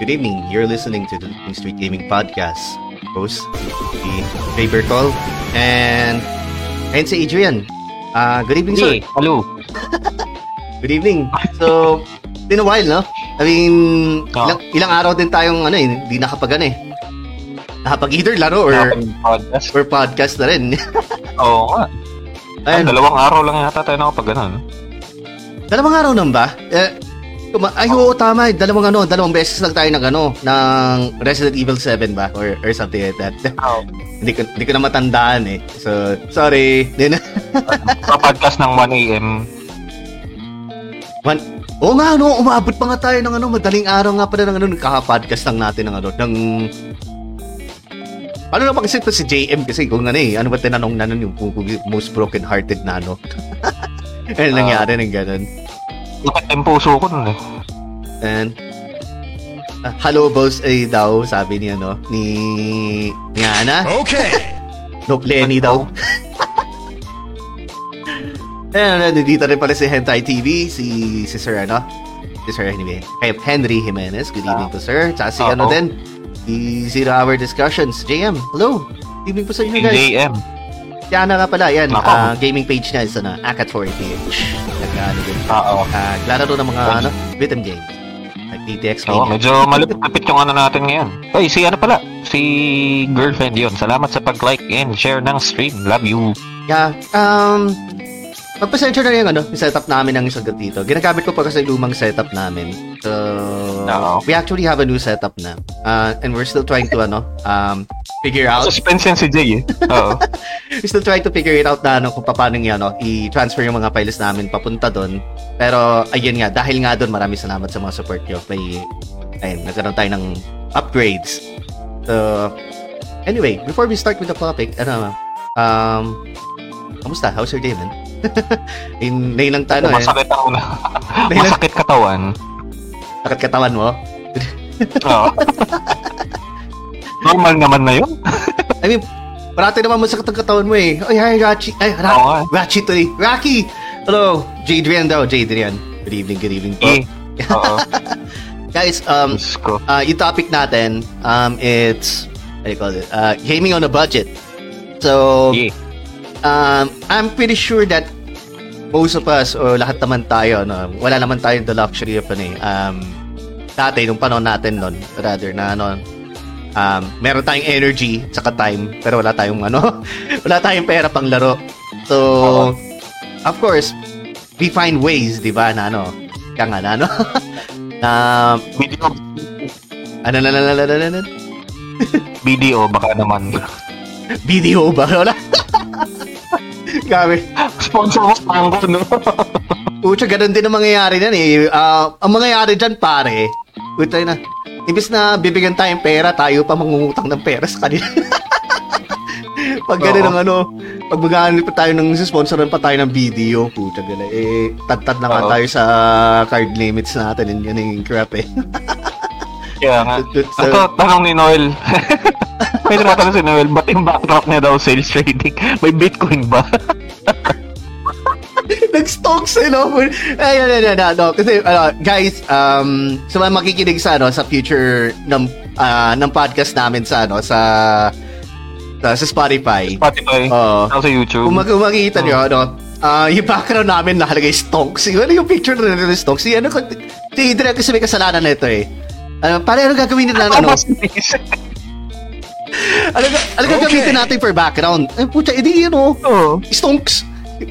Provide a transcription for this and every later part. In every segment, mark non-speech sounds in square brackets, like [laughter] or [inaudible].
Good evening. You're listening to the King Street Gaming Podcast. Host, si Ray Bertol, and, and si Adrian. Uh, good evening, sir. Hey, hello. [laughs] Good evening. So, been a while, no? I mean, Oo. ilang, ilang araw din tayong ano eh, hindi nakapag ano eh. Nakapag either laro or podcast. or podcast na rin. [laughs] Oo nga. Ay, Ayun, dalawang araw lang yata tayo nakapag ganun. dalawang araw nang ba? Eh, kuma- ay, oo, tama. Dalawang ano, dalawang beses lang tayo ng ano, ng Resident Evil 7 ba? Or, or something like that. [laughs] Oo. hindi ko, hindi ko na matandaan eh. So, sorry. Then, [laughs] podcast ng 1 a.m. one, Oo nga, ano, umabot pa nga tayo ng ano, madaling araw nga pala ng ano, nagkaka-podcast lang natin ng ano, ng... Ano na ito si JM kasi kung ano eh, ano ba tinanong na nun yung most broken-hearted na [laughs] ano? ano nangyari ng ganun? Bakit yung puso ko nun eh. And, ah, hello boss eh daw, sabi ni ano, ni, ni Ana. Okay. [laughs] Nope, Lenny daw. [laughs] Ayan, nandito rin pala si Hentai TV, si, si Sir ano, si Sir Henry, eh, Henry Jimenez. Good evening po, sir. Tsaka si Oo. ano din, si Zero Hour Discussions. JM, hello. Good evening po sa inyo, guys. JM. Si Ana nga pala, yan, Nako. ah, gaming page niya is ano, Akat4PH. Nag-ano din. Oo. Uh, naglalaro ng mga ano, rhythm games. Like DTX Oo, Mania. medyo malapit yung ano natin ngayon. Ay, si ano pala? Si girlfriend yun. Salamat sa pag-like and share ng stream. Love you. Yeah, um, magpasensya na yung ano, yung setup namin ng isang dito. Ginagamit ko pa kasi lumang setup namin. So, Oo. we actually have a new setup na. Uh, and we're still trying to, ano, um, figure out, Suspense yan si Jay eh. Oo. [laughs] we're still trying to figure it out na, ano, kung paano yung, ano, i-transfer yung mga files namin papunta doon. Pero, ayun nga, dahil nga doon, maraming salamat sa mga support nyo. May, ayun, nagkaroon tayo ng upgrades. So, anyway, before we start with the topic, ano, um, kamusta? How's your day, man? [laughs] In, ngayon lang tayo, eh. Masakit ang. Dahil- [laughs] Masakit katawan. Sakit katawan mo. Oo. [laughs] Normal naman na yun. I mean, parati naman masakit ang katawan mo eh. Ay, hi, Rachi. Ay, Ra- Oo nga. Rachi to eh. Rocky! Hello, Jadrian daw. Jadrian. Good evening, good evening po. Eh. Oo. Guys, um, uh, yung topic natin, um, it's, what do you call it? Uh, gaming on a budget. So, Yeah. Um, I'm pretty sure that most of us, o lahat naman tayo, no, wala naman tayong the luxury of, ano eh, um, dati, nung panahon natin nun, rather, na, ano, um, meron tayong energy, saka time, pero wala tayong, ano, [laughs] wala tayong pera pang laro. So, of course, we find ways, di ba, na, ano, kaya nga, na, ano, [laughs] na, Video, ano, na, na, na, na, na, na, na, video baka naman. video ba? Wala. [laughs] Grabe. Sponsor mo Tango, no? Pucha, ganun din ang mangyayari yan eh. Ah, ang mangyayari dyan, pare, puta na, imbis na bibigyan tayong pera, tayo pa mangungutang ng pera sa kanila. [laughs] pag ganun ang ano, pag maghanap pa tayo ng sponsoran pa tayo ng video, puta gala, eh, tad-tad na nga tayo sa card limits natin, yun yun yung crap eh. [laughs] Kaya nga. Ito, tanong ni Noel. [laughs] May tumatanong si Noel, ba't yung backdrop niya daw sales trading? [laughs] May Bitcoin ba? [laughs] Nag-stalks eh, no? Ay, no, no, no, no, no. Kasi, ano, guys, um, sa mga makikinig sa, ano, sa future ng, ah, ng podcast namin sa, ano, sa, sa, sa Spotify. Spotify. Oo. Ako sa YouTube. Kung, mag, kung makikita nyo, ano, ah, yung background namin nakalagay stonks. Yung, ano yung picture na nila stonks? Yung, ano, si Adrian kasi may kasalanan na ito eh. Ano, pare, ano gagawin nila, [laughs] ano? Ano, ga- ano gagamitin natin for background? Ay, pucha, edi yun, oh. Oo. Stonks.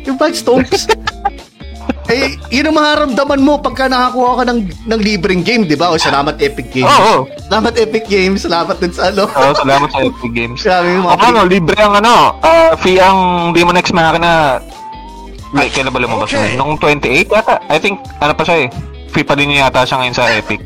Yung bag stonks. [laughs] eh, yun ang maharamdaman mo pagka nakakuha ka ng, ng libreng game, di ba? O salamat Epic Games. Oo. Salamat Epic Games. Salamat din sa ano. Oo, salamat sa Epic Games. [laughs] Grabe yung mga Ang ano, libre ang ano, ah, fee ang Demon X Machina. Ay, kailan ba lumabas Okay. yun? Nung 28 yata. I think, ano pa siya eh. Fee pa din yata siya ngayon sa Epic.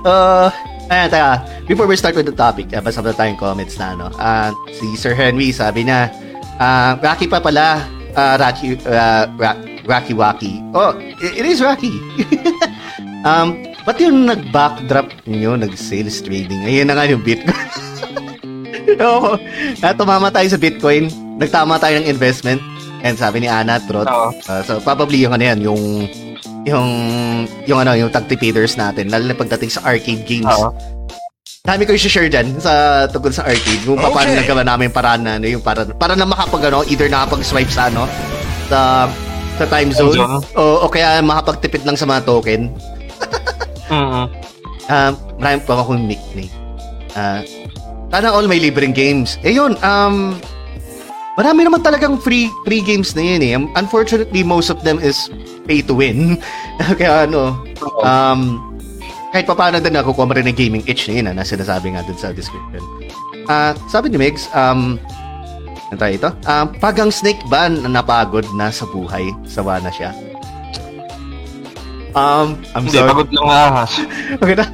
Uh, ayan, teka. Before we start with the topic, uh, basta na tayong comments na, ano. Uh, si Sir Henry, sabi niya, uh, Rocky pa pala, uh, Rocky, uh, Ra- Rocky Waki. Oh, it, it is Rocky. [laughs] um, ba't yung nag-backdrop niyo, nag-sales trading? Ayun na nga yung Bitcoin. [laughs] Oo. Uh, tumama tayo sa Bitcoin. Nagtama tayo ng investment. And sabi ni Ana, Trot. Uh, so, probably yung ano yan, yung yung yung ano, yung tagtipiders natin, lalo na pagdating sa arcade games. Oo. Dami ko i-share dyan sa tungkol sa arcade. Kung paano Okay. nagawa namin paraan na ano, yung para, para na makapag ano, either nakapag-swipe sa ano, sa sa time zone, o, o kaya makapagtipid lang sa mga token. [laughs] Mm-mm. Um, marami pa akong nickname. Ah, sana all may libreng games. Eh yun, um, marami naman talagang free free games na yun eh. Um, Unfortunately, most of them is pay to win. [laughs] Kaya ano, um, kahit pa paano din nakukuha mo rin ng gaming itch na yun ah, na sinasabi nga dun sa description. Ah, sabi ni Megs, um, ano tayo ito? Um, pag ang snake ba na napagod na sa buhay, sawa na siya? Um, I'm Hindi, sorry. pagod lang ahas. [laughs] Okay na.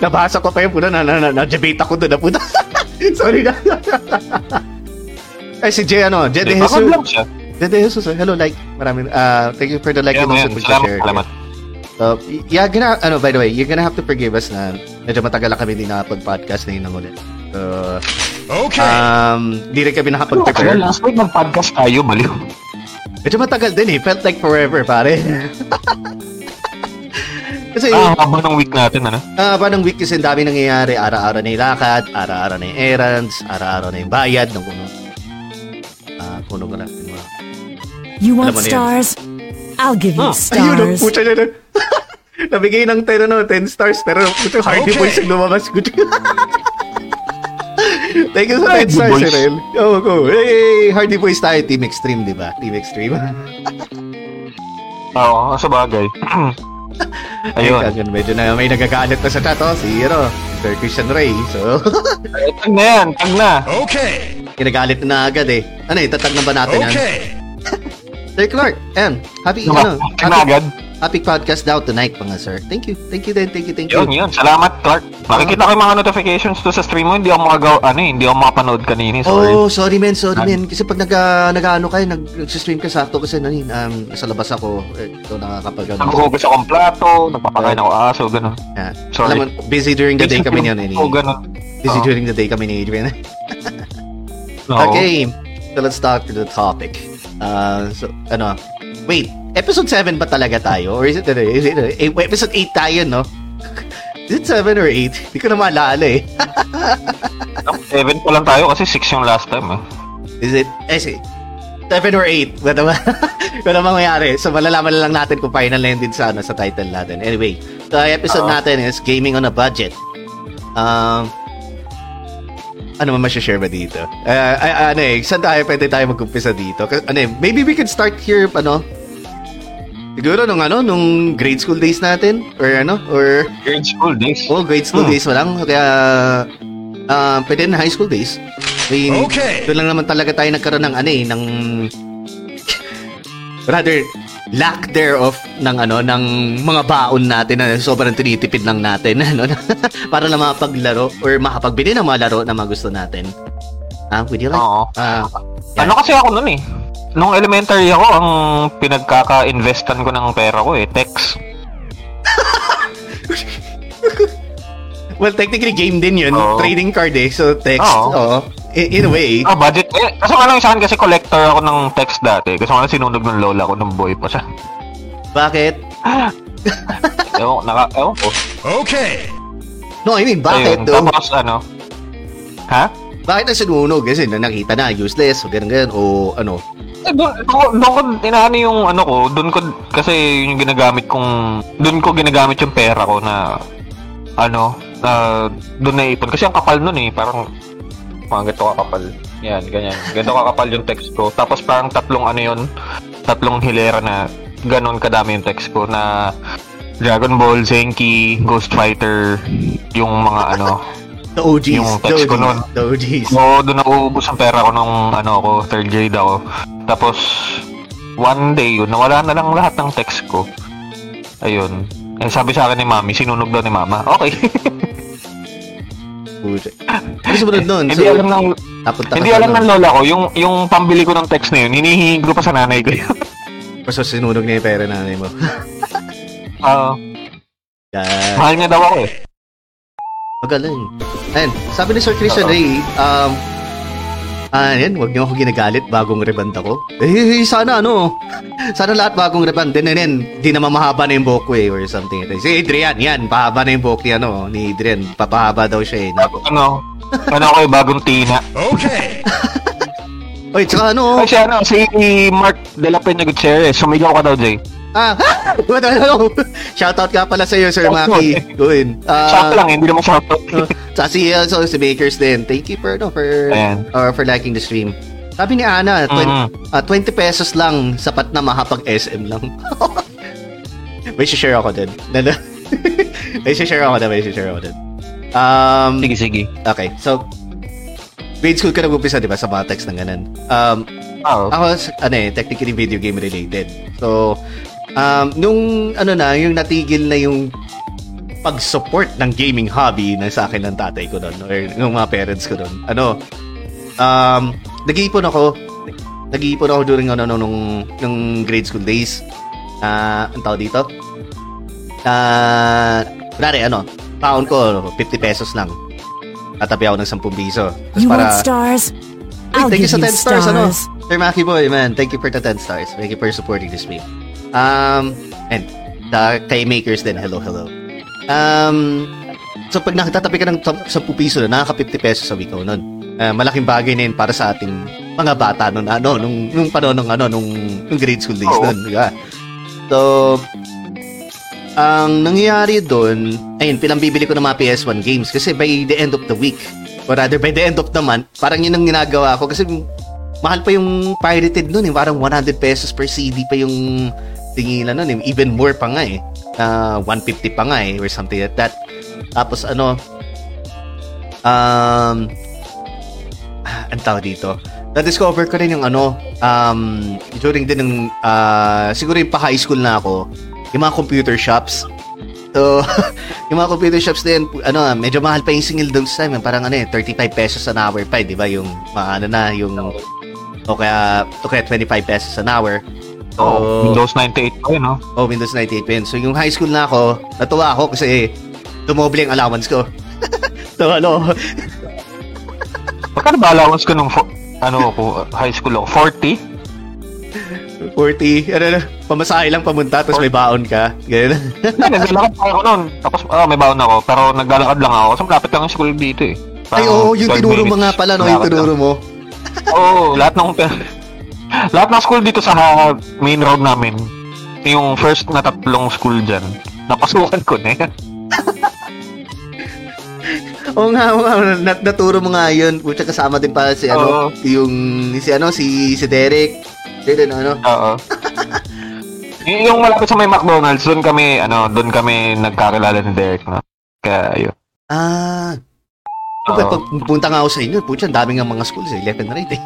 Nabasa ko pa yun. Puta, na, na, na, na-debate ako doon. na Puta. [laughs] Sorry na. Ay, si Jay, ano, Jay De Jesus. Jay De Jesus. eh. Hello, like. Maraming, uh, thank you for the like Yan, and also for the Salamat, share. salamat. So, yeah, gonna, ano, by the way, you're gonna have to forgive us na medyo matagal lang kami hindi nakapag-podcast na yun ng ulit. So, Okay. um, di rin kami Ano, nakapag-prepare. last week mag-podcast tayo, baliw. Medyo matagal din eh. Felt like forever, pare. [laughs] Kasi, Ah, haba ng week natin, ano? Ah, pa ng week kasi ang dami nangyayari. Araw-araw na yung lakad, araw-araw na yung errands, araw-araw na yung bayad ng kuno. Kuno ko lang. yung mga- You want stars? I'll give you Ah, Ayun, ang stars. pucha niya [laughs] na. Nabigay ng 10, ano, 10 stars, pero pucha, Hardy Okay. Boys ang lumabas. [laughs] Thank you sa 10 Hardy stars. Erel. Oo, go. Hey, Hardy Boys tayo, Team Extreme, di ba? Team Extreme. Oo, sa bagay. [laughs] Ayun. Ayun, medyo na may nagagalit na sa chat, oh, si, ano, Sir Christian Ray. So, Tag na yan, tag na. Okay. Ginagalit na agad eh. Ano eh, tatag na ba natin yan? Okay. [laughs] Sir Clark, and happy, Ano ano, happy, agad. happy podcast daw tonight, mga sir. Thank you, thank you din, thank you, thank you. Yun, yun. Salamat, Clark. Nakikita ko yung mga notifications to sa stream mo. Hindi ako makagaw, ano eh, hindi ako makapanood kanina. Sorry. Oh, sorry men, sorry Ah. men. Kasi pag nag, nag-ano kayo, nag, nag-stream ka sakto kasi ano yun, um, nasa labas ako. Eh, ito nakakapag ano. Naghuhugas akong plato, nagpapakain ako aso, gano'n. Yeah. Sorry. Alam mo, busy during the day kami niyan. Eh. Oo, gano'n. Busy during the day kami ni Adrian. [laughs] Oo. Okay, so let's talk to the topic. Uh, so, ano, wait, episode 7 ba talaga tayo? Or is it, ano, is it eh, episode 8 tayo, no? [laughs] Is it 7 or 8? Hindi ko na maalala eh. [laughs] Seven pa lang tayo kasi six yung last time. Eh. Is it, eh, si, 7 or 8? Wala ba? [laughs] Wala mangyayari. So, malalaman na lang natin kung final na yun din sa, ano, sa title natin. Anyway, the episode Oo. natin is Gaming on a Budget. Um, ano man share ba dito? Uh, ano eh, saan tayo pwede tayo mag-umpisa dito? Kasi, ano eh, maybe we could start here, ano, siguro nung ano, nung grade school days natin? Or ano, or, Grade school days. oh, grade school Hmm. days pa lang. Kaya, uh, pwede na high school days. I mean, Okay. doon lang naman talaga tayo nagkaroon ng ano eh, ng [laughs] rather lack thereof ng ano ng mga baon natin na sobrang tinitipid lang natin [laughs] ano para lang makapaglaro or makapagbili ng mga laro na mga gusto natin. Ah, would you like? Oo. Ah, Ano kasi ako nun eh. Nung elementary ako, ang pinagkaka-investan ko ng pera ko eh, text. [laughs] well, technically game din 'yun, Oo. trading card eh. So text, Oo. oo. In, in a way. Ah, budget. Eh, kaso nga lang sa akin kasi collector ako ng text dati. Kaso nga lang sinunog ng lola ko nung boy pa siya. Bakit? [laughs] Ewan, naka, ewan ko. Okay. No, I mean, bakit Ayun, though? Tapos ano? Ha? Bakit na sinunog? Kasi na nakita na useless o ganun ganun o ano. Eh, doon, doon, doon ko inaano yung ano ko, doon ko kasi yung ginagamit kong doon ko ginagamit yung pera ko na ano, na doon na ipon kasi ang kapal noon eh, parang mga ganito kakapal. Yan, ganyan. Ganito kakapal yung text ko. Tapos parang tatlong ano yun, tatlong hilera na ganon kadami yung text ko na Dragon Ball, Zenki, Ghost Fighter, yung mga ano, The OGs. Yung the text ko OGs. nun. The OGs. So, doon nauubos ang pera ko nung ano ako, third grade ako. Tapos, one day yun, nawala na lang lahat ng text ko. Ayun. Eh, sabi sa akin ni mami, sinunog daw ni mama. Okay. [laughs] Pucha. Ano sumunod nun? hindi alam ng, napunta hindi alam ng lola ko, yung, yung pambili ko ng text na yun, hinihingi ko pa sa nanay ko yun. [laughs] Basta sinunog niya yung pera nanay mo. [laughs] Ah, Yan. mahal niya daw ako eh. Magaling. Ayan, sabi ni Sir Christian Oo. Ray, um, Ah, yan, wag niyo ako ginagalit bagong reband ako. Eh, sana ano, sana lahat bagong reband. Then, then, di naman mahaba na yung buhok ko eh, or something. Si Adrian, yan, pahaba na yung buhok ni, ano, ni Adrian. Papahaba daw siya eh. Nako. Ano? Ano ako yung bagong Tina? Okay. Oy, tsaka ano, Ay, si ano, si Mark De La Peña Gutierrez. Sumigaw ka daw, Jay. Ah, [laughs] what ano, shoutout ka pala sa iyo, Sir Maki. Going. Shout Ah, lang, hindi naman shoutout. uh, [laughs] tsaka si, uh, so, si Bakers din. Thank you for, no, for, Ayan. or for liking the stream. Sabi ni Ana, 20, Mhm. ah, 20 pesos lang, sapat na mahapag SM lang. [laughs] may share ako din. may share ako din, may share ako din. Um, Sige, sige. okay, so, grade school ka nag-umpisa, di ba, sa mga text ng ganun. Um, Oo. ako, ano eh, technically video game related. So, um, nung, ano na, yung natigil na yung pag-support ng gaming hobby na sa akin ng tatay ko doon or ng mga parents ko doon. Ano, um, nag-iipon ako, nag-iipon ako during ano, nung, nung, nung grade school days. Ah, ang tawag dito? Ah, kunwari, ano, taon ko, 50 pesos lang. Tatabi ako ng 10 piso. Tapos You para, want stars? Wait, I'll thank you sa you 10 stars, ano? stars. Sir Maki Boy, man. Thank you for the 10 stars. Thank you for supporting this stream. Um, and the kay Makers din, hello, hello. Um, so pag nakatatabi ka ng 10 piso na, nakaka 50 pesos sa week nun. Uh, malaking bagay na yun para sa ating mga bata nun, ano, nung, nung panahon nung, ano, nung, nung grade school days Oo. nun. Diba? So, ang nangyayari doon, ayun, pinambibili ko ng mga PS1 games kasi by the end of the week, or rather by the end of the month, parang yun ang ginagawa ko kasi mahal pa yung pirated nun eh. Parang 100 pesos per CD pa yung tingilan nun eh. Even more pa nga eh. Ah, 150 pa nga eh or something like that. Tapos ano, um, ah, ang tawag dito, na-discover ko rin yung ano, um, during din ng, ah, siguro yung pa high school na ako, yung mga computer shops. So, [laughs] yung mga computer shops din, ano, medyo mahal pa yung single those time. Parang ano eh, 35 pesos an hour pa, eh, di ba? Yung, mga ano na, yung, o kaya, o kaya 25 pesos an hour. So, Oh, Windows 98 pa yun, no? Oh, Windows 98 pa yun. So, yung high school na ako, natuwa ako kasi dumoble ang allowance ko. [laughs] so, ano, Magkano ba allowance ko nung fo- ano ko, high school ako? 40? 40, ano na, pamasahe lang pamunta, tapos may baon ka. Ganyan. Naglalakad pa ako noon. Tapos, ah, may baon ako. Pero naglalakad lang ako. Kasi malapit lang yung school dito eh. Ay, Parang oo, yung 12 tinuro mo nga pala, no? Yung tinuro mo. Oo, lahat ng... lahat ng school dito sa main road namin, yung first na tatlong school dyan, napasukan ko na yan. [laughs] Oo nga, oo nga, nat naturo mo nga yun. Pucha, kasama din pa si, ano, Oo. yung, si, ano, si, si Derek. Then, ano, Oo. [laughs] Y- yung malapit sa may McDonald's, doon kami, ano, doon kami nagkakilala ni Derek, no? Kaya, yun. ah, Oo. pag punta nga ako sa inyo, ang dami nga mga schools eh, left and right eh.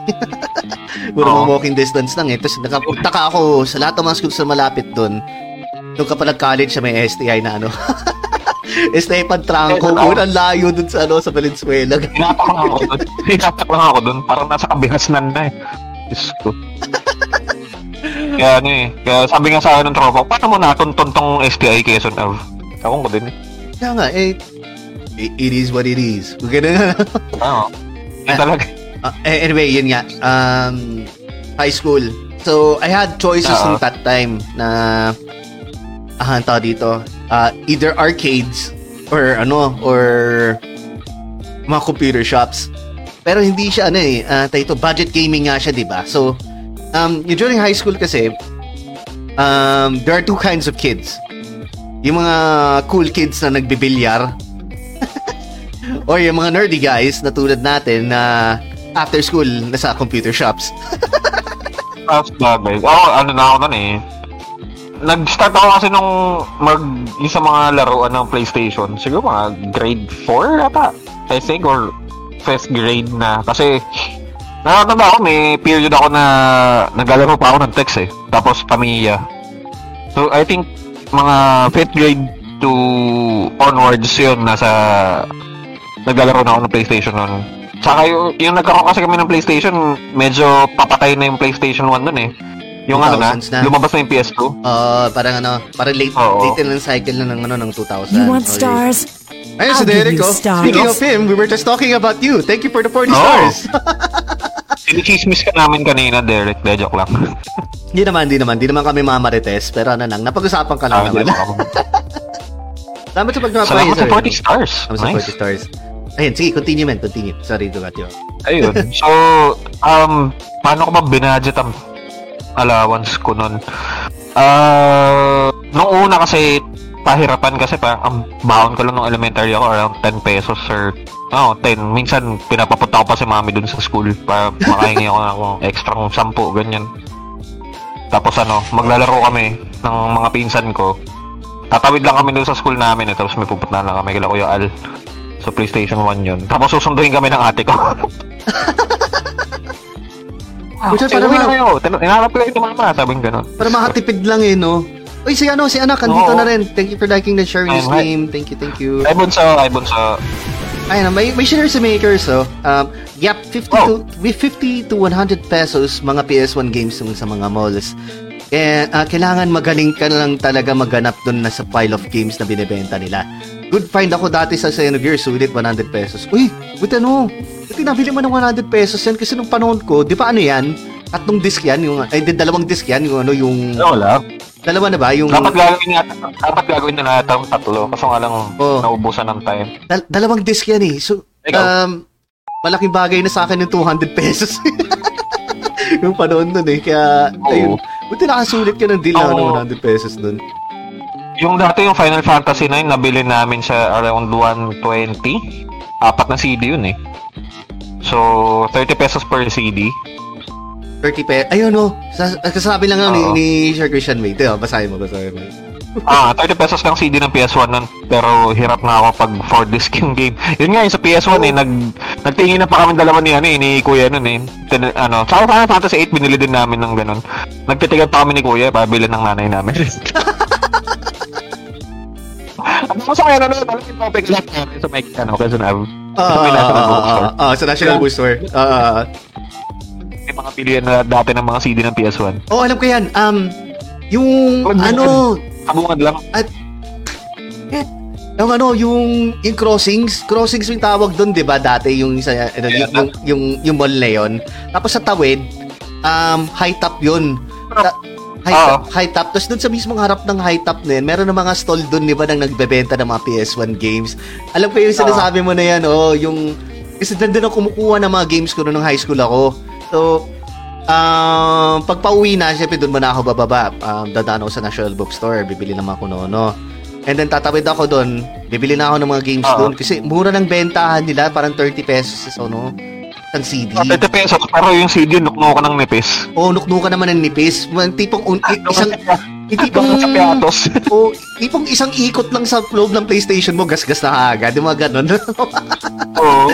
[laughs] Puro mga walking distance lang eh. Tapos nakapunta ka ako sa lahat ng mga schools na malapit doon. Doon ka pa nag-college sa may STI na ano. [laughs] STI Pantranco, Eh, unang layo dun sa ano sa Valenzuela. [laughs] Hinatak lang ako doon. Hinatak lang ako doon. Parang nasa kabihasnan na eh. Diyos ko. Kaya ano eh. Kaya sabi nga sa akin ng tropa, paano mo natuntun tong STI Quezon Ave? Ako ko din eh. Kaya nga, eh, it, it is what it is. [laughs] Ganun. Oo. Yan talaga. Eh, anyway, yun nga. Um, high school. So, I had choices Oo. nung that time na ah, ang tawag dito, ah, either arcades or ano, or mga computer shops. Pero hindi siya ano eh, tawag ito, budget gaming nga siya, di ba? So, um, during high school kasi, um, there are two kinds of kids. Yung mga cool kids na nagbibilyar or yung mga nerdy guys na tulad natin na after school nasa computer shops. Tapos [laughs] bagay. Oo, ano na ako nun eh. Nag-start ako kasi nung mag yung sa mga laruan ng PlayStation. Siguro mga grade 4 ata. I think or first grade na. Kasi nakakatanda ako may period ako na naglalaro pa ako ng text eh. Tapos pamilya. So I think mga 5th grade to onwards yun nasa naglalaro na ako ng PlayStation noon. Saka yung, yung nagkaroon kasi kami ng PlayStation, medyo papatay na yung PlayStation 1 nun eh. Yung ano na, 2000s na. lumabas na yung PS2. Uh, parang ano, parang late, Oo. late in ang cycle na ng, ano, ng 2000. You want Okay. stars? Ayun si I'll give Derek, you oh. stars. Speaking of him, we were just talking about you. Thank you for the 40 Oo. stars. [laughs] Sinichismis ka namin kanina, Derek. De, joke lang. [laughs] Hindi naman, hindi naman. Hindi naman kami mga marites. Pero ano lang, napag-usapan ka lang Ah, naman. [laughs] Salamat sa pag-play, Salamat sa sir. 40 stars. Salamat sa Nice. 40 stars. Ayun, sige, continue man, continue. Sorry to cut you. Ayun. [laughs] So, um, paano ko ba binudget ang allowance ko nun? Ah, nung una kasi pahirapan kasi parang ang baon ko lang nung elementary ako around 10 pesos or oh, 10. Minsan pinapapunta ko pa si mami dun sa school para makahingi ako ng extra 10 ganyan. Tapos ano, maglalaro kami ng mga pinsan ko. Tatawid lang kami dun sa school namin eh, tapos may pupuntahan lang kami kila Kuya Al sa PlayStation 1 yun. Tapos susunduin kami ng ate ko. [laughs] Ah, Kuya, sige, para ma- kayo. Tin- Hinahanap ko kayo ni mama, sabing ganun. Para makatipid lang eh, no? Uy, si ano, si anak, andito Oo. na rin. Thank you for liking the sharing Ayun, hi. stream. Thank you, thank you. Ay, bunso, ay, bunso. Ayun, may, may share si Makers, oh. Um, yep, 50 Oh. to, with 50 to 100 pesos mga PS1 games sa mga malls. Eh, ah, kailangan magaling ka lang talaga maghanap doon na sa pile of games na binibenta nila. Good find ako dati sa Xenogears, sulit 100 pesos. Uy, buti ano, buti nabili mo ng 100 pesos yan kasi nung panahon ko, di ba ano yan? Tatlong disc yan, yung, ay, di, dalawang disc yan, yung ano, yung, Wala. dalawa na ba? Yung, Dapat gagawin nga, dapat gagawin na lahat ang tatlo. Kaso nga lang, Oo. naubusan ng time. Dal- dalawang disc yan eh. So, Ikaw? um, malaking bagay na sa akin yung 200 pesos. [laughs] yung panahon nun eh. Kaya, Oo. ayun. Buti nakasulit ka ng deal na Oo. ng 100 pesos dun. Yung dati yung Final Fantasy 9, nabili namin siya around 120. Apat na CD yun eh. So, 30 pesos per CD. 30 pesos. Ayun o. Sa, kasabi lang nga ni, Oo. ni Sir Christian May. Ito, basahin mo, basahin mo. [laughs] Ah, 30 pesos lang CD ng PS1 nun. Pero hirap na ako pag 4 disc yung game. Yun nga, yung sa PS1 eh, nag, nagtingin na pa kami dalawa ni, ano, eh, ni Kuya nun eh. Tin, ano, sa Final Fantasy 8, binili din namin ng ganun. Nagtitigan pa kami ni Kuya para bilhin ng nanay namin. [laughs] Ano ko sa kaya na nun, alam yung topic lahat namin sa Mike, ano, Quezon Ave. Ah, may ah, ah, ah, sa National Bookstore. Ah, ah. May mga bilihan na dati ng mga CD ng PS1. Oh, alam ko yan. Um, yung, ano, Kabungan lang. yung ano, yung, yung crossings, crossings yung tawag doon, di ba? Dati yung, sa, ano, yung, yung, yung, yung mall na yun. Tapos sa tawid, um, high top yun. Ta- high, Oo. top, high top. Tapos doon sa mismong harap ng high top na yun, meron ng mga stall doon, di ba, nang nagbebenta ng mga PS1 games. Alam ko yung sinasabi mo na yan, oh, yung, kasi nandun ako kumukuha ng mga games ko noong high school ako. So, um, pag pauwi na, syempre doon muna ako bababa. Um, dadaan ako sa National Bookstore, bibili ng mga kunono. And then tatawid ako doon, bibili na ako ng mga games Oo. doon kasi mura ng bentahan nila, parang 30 pesos sa ano, isang CD. 30 pesos, pero yung CD, nukno ko ng nipis. O, nuknukan naman ng nipis. Mga tipong un- i- isang tipong sa piatos. o tipong isang ikot lang sa loob ng PlayStation mo, gasgas na agad, yung mga ganun. [laughs] Oo.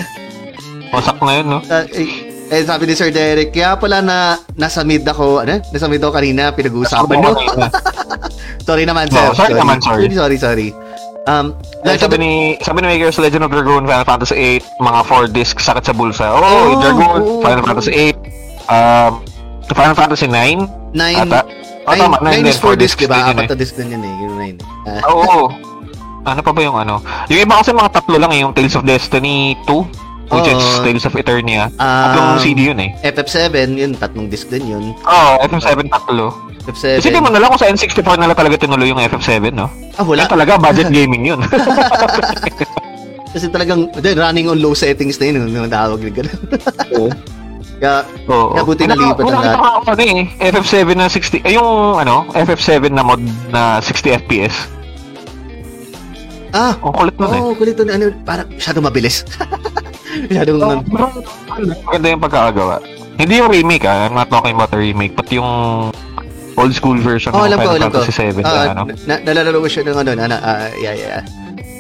Wasak na yun, no? Ah, eh, eh, sabi ni Sir Derek, kaya pala na nasa mid ako, ano? Nasa mid ako kanina, pinag-uusapan nyo. [laughs] sorry naman, sir. Oh, sorry naman, sorry. Sorry, sorry. Um, like, sabi ni, sabi ni Makers, Legend of Dragoon, Final Fantasy 8, mga 4 discs, sakit sa bulsa. Oh, Oo, Dragoon, oo. Final Fantasy 8, um, Final Fantasy 9, nine, ata. Oh, nine, tama, nine din, is four four disc, discs diba? Apat eh. na disc din yun eh. Yung nine. Ah, Oo. [laughs] Ano pa ba yung ano? Yung iba kasi mga tatlo lang eh, yung Tales of Destiny 2, which is Oo. Tales of Eternia. Ah. Tatlong CD yun eh. FF7, yun, tatlong disc din yun. Oo, oh, FM7 tatlo. FF7. Isipin mo na lang kung sa N64 nila talaga tinuloy yung FF7, no? ah, wala. Yan talaga, budget gaming yun. [laughs] [laughs] Kasi talagang, then, running on low settings na yun, yung tawag yung gano'n. Oo. [laughs] Kaya, Oo. Kaya buti nalipat ang lahat. kita ano eh, FF7 na 60, ay yung ano, FF7 na mod na 60 FPS. Ah, Ang kulit nun eh. Oo, oh, kulit nun. Ano, parang masyadong mabilis. [laughs] masyadong, Oh, parang- Maganda yung pagkakagawa. Hindi yung remake ah, I'm not talking about the remake, but yung old school version oh, ng Final ko. Fantasy 7 Ah, na ano. na, nalalaro ko siya ng ano, na, ah, yeah, yeah.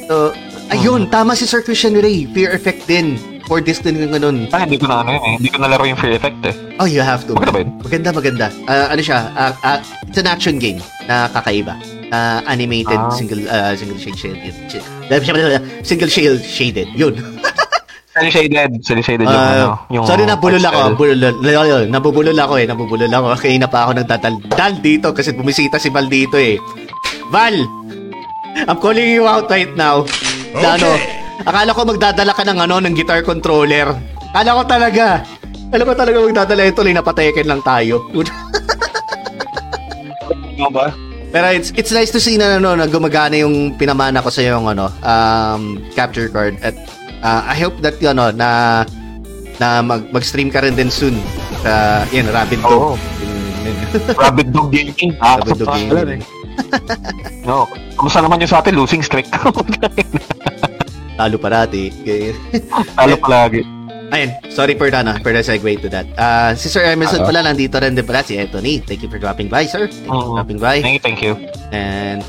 So, ayun, tama si Sir Christian Ray. Fear Effect din. For this din yung ganun. Ah, hindi ko na ano yun eh. Hindi ko nalaro yung Fear Effect eh. Oh, you have to. Maganda ba yun? Maganda, maganda. Ah, ano siya, ah, ah, it's an action game na kakaiba. Ah, animated, Ah. single uh, single shade shaded. Single shade shaded. Yun. [laughs] Cell shaded. Cell shaded yung Ah, ano. Yung sorry, nabulol ako. Bulol, nabubulol ako eh. Nabubulol ako. Kaya na pa ako nagtataldal dito kasi bumisita si Val dito eh. Val! I'm calling you out right now. Na ano, akala ko magdadala ka ng ano, ng guitar controller. Akala ko talaga. Alam ko talaga magdadala ito, napateken lang tayo. Ano ba? Pero it's it's nice to see na ano na gumagana yung pinamana ko sa yung ano um capture card at uh, I hope that you know na na mag, mag-stream ka rin din soon sa yan Rabbit Dog. Oo. [laughs] Rabbit Dog Gaming. Ah, Rabbit Dog pangalan Gaming. eh. No, kamusta naman yung sa atin? Losing streak. Talo parati. Ganyan. Talo palagi. Ayun, sorry for that, ah, for the segue to that. Uh, si Sir Emerson pala, nandito rin din pala si Anthony. Thank you for dropping by, sir. Thank you for dropping by. Thank you, thank you. And,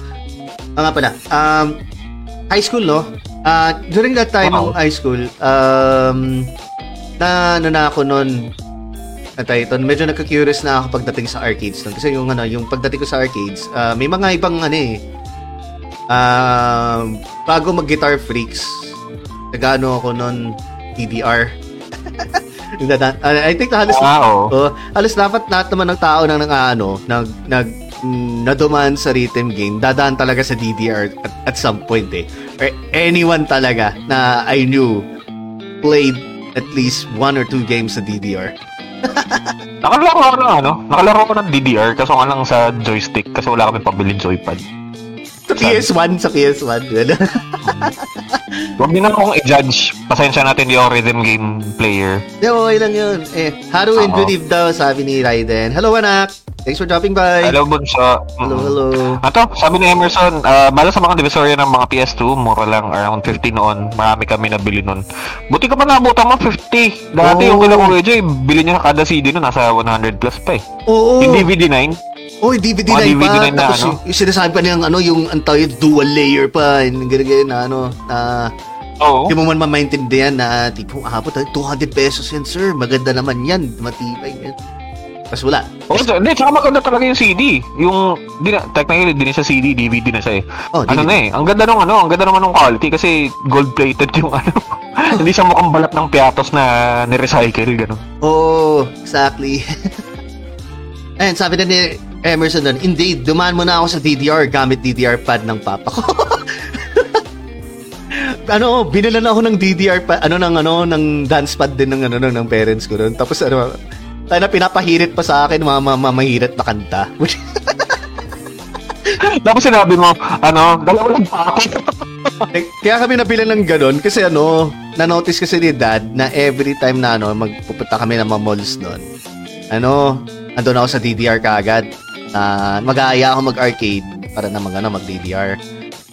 ah, nga pala, um, high school, no? Uh, during that time ng high school, um, na, ano na ako noon, at ito, medyo nagka-curious na ako pagdating sa arcades nun. Kasi yung, ano, yung pagdating ko sa arcades, ah, may mga ibang, ano eh, um, bago mag-guitar freaks, nagano ako noon, DDR. Uh, I think na halos Ah, oo. Oh, halos dapat lahat naman ng tao nang nang ano, nag nag nadumaan sa rhythm game, dadaan talaga sa DDR at, at some point eh. Or anyone talaga na I knew played at least one or two games sa DDR. Nakalaro ako ng ano? Nakalaro ako ng DDR kaso nga lang sa joystick kasi wala kami pabiling joypad. Sa PS1, sa PS1. Wala. [laughs] Huwag din akong i-judge. Pasensya natin yung rhythm game player. Di, okay lang yun. Eh, Haru and. Believe daw, sabi ni Raiden. Hello, anak. Thanks for dropping by. Hello, Bunso. Hello, hello. Ato, sabi ni Emerson, ah, bala sa mga divisorya ng mga PS2, mura lang, around 50 noon. Marami kami nabili noon. Buti ka pa nabutan mo, 50. Dati Oo. yung kailang Kuya Jay, bili niya kada CD no, nasa 100 plus pa eh. Oo. Yung DVD 9, Oh, DVD Mga 9 pa. DVD 9 na Tapos ano? yung, yung sinasabi pa niyang ano, yung ang tawag dual layer pa. Yung ganyan ganyan na ano, na oo. hindi mo man mamaintindihan na tipo, ah, puta, 200 pesos yan, sir. Maganda naman yan. Matibay yan. Tapos wala. Oo, so, hindi, tsaka maganda talaga yung CD. Yung, di na, technically, di na siya CD, DVD na siya eh. Oh, ano DVD. na eh, ang ganda nung ano, ang ganda naman ng quality kasi gold-plated yung [laughs] ano. Hindi siya mukhang balat ng piatos na ni-recycle, gano'n. Oo, exactly. [laughs] Ayan, sabi na ni Emerson doon, Indeed, dumaan mo na ako sa DDR gamit DDR pad ng papa ko. [laughs] ano, binila na ako ng DDR pad, ano, ng, ano, ng dance pad din ng, ano, ng, ng parents ko doon. Tapos, ano, tayo na pinapahirit pa sa akin, mga mga mahirit na kanta. [laughs] Tapos sinabi mo, ano, dalawa lang pa ako. Eh, Kaya kami nabila ng ganun kasi ano, na-notice kasi ni dad na every time na ano, magpupunta kami ng mga malls noon, ano, andun ako sa DDR kaagad. Uh, mag-aaya ako mag-arcade para na mag, ano, mag-DDR.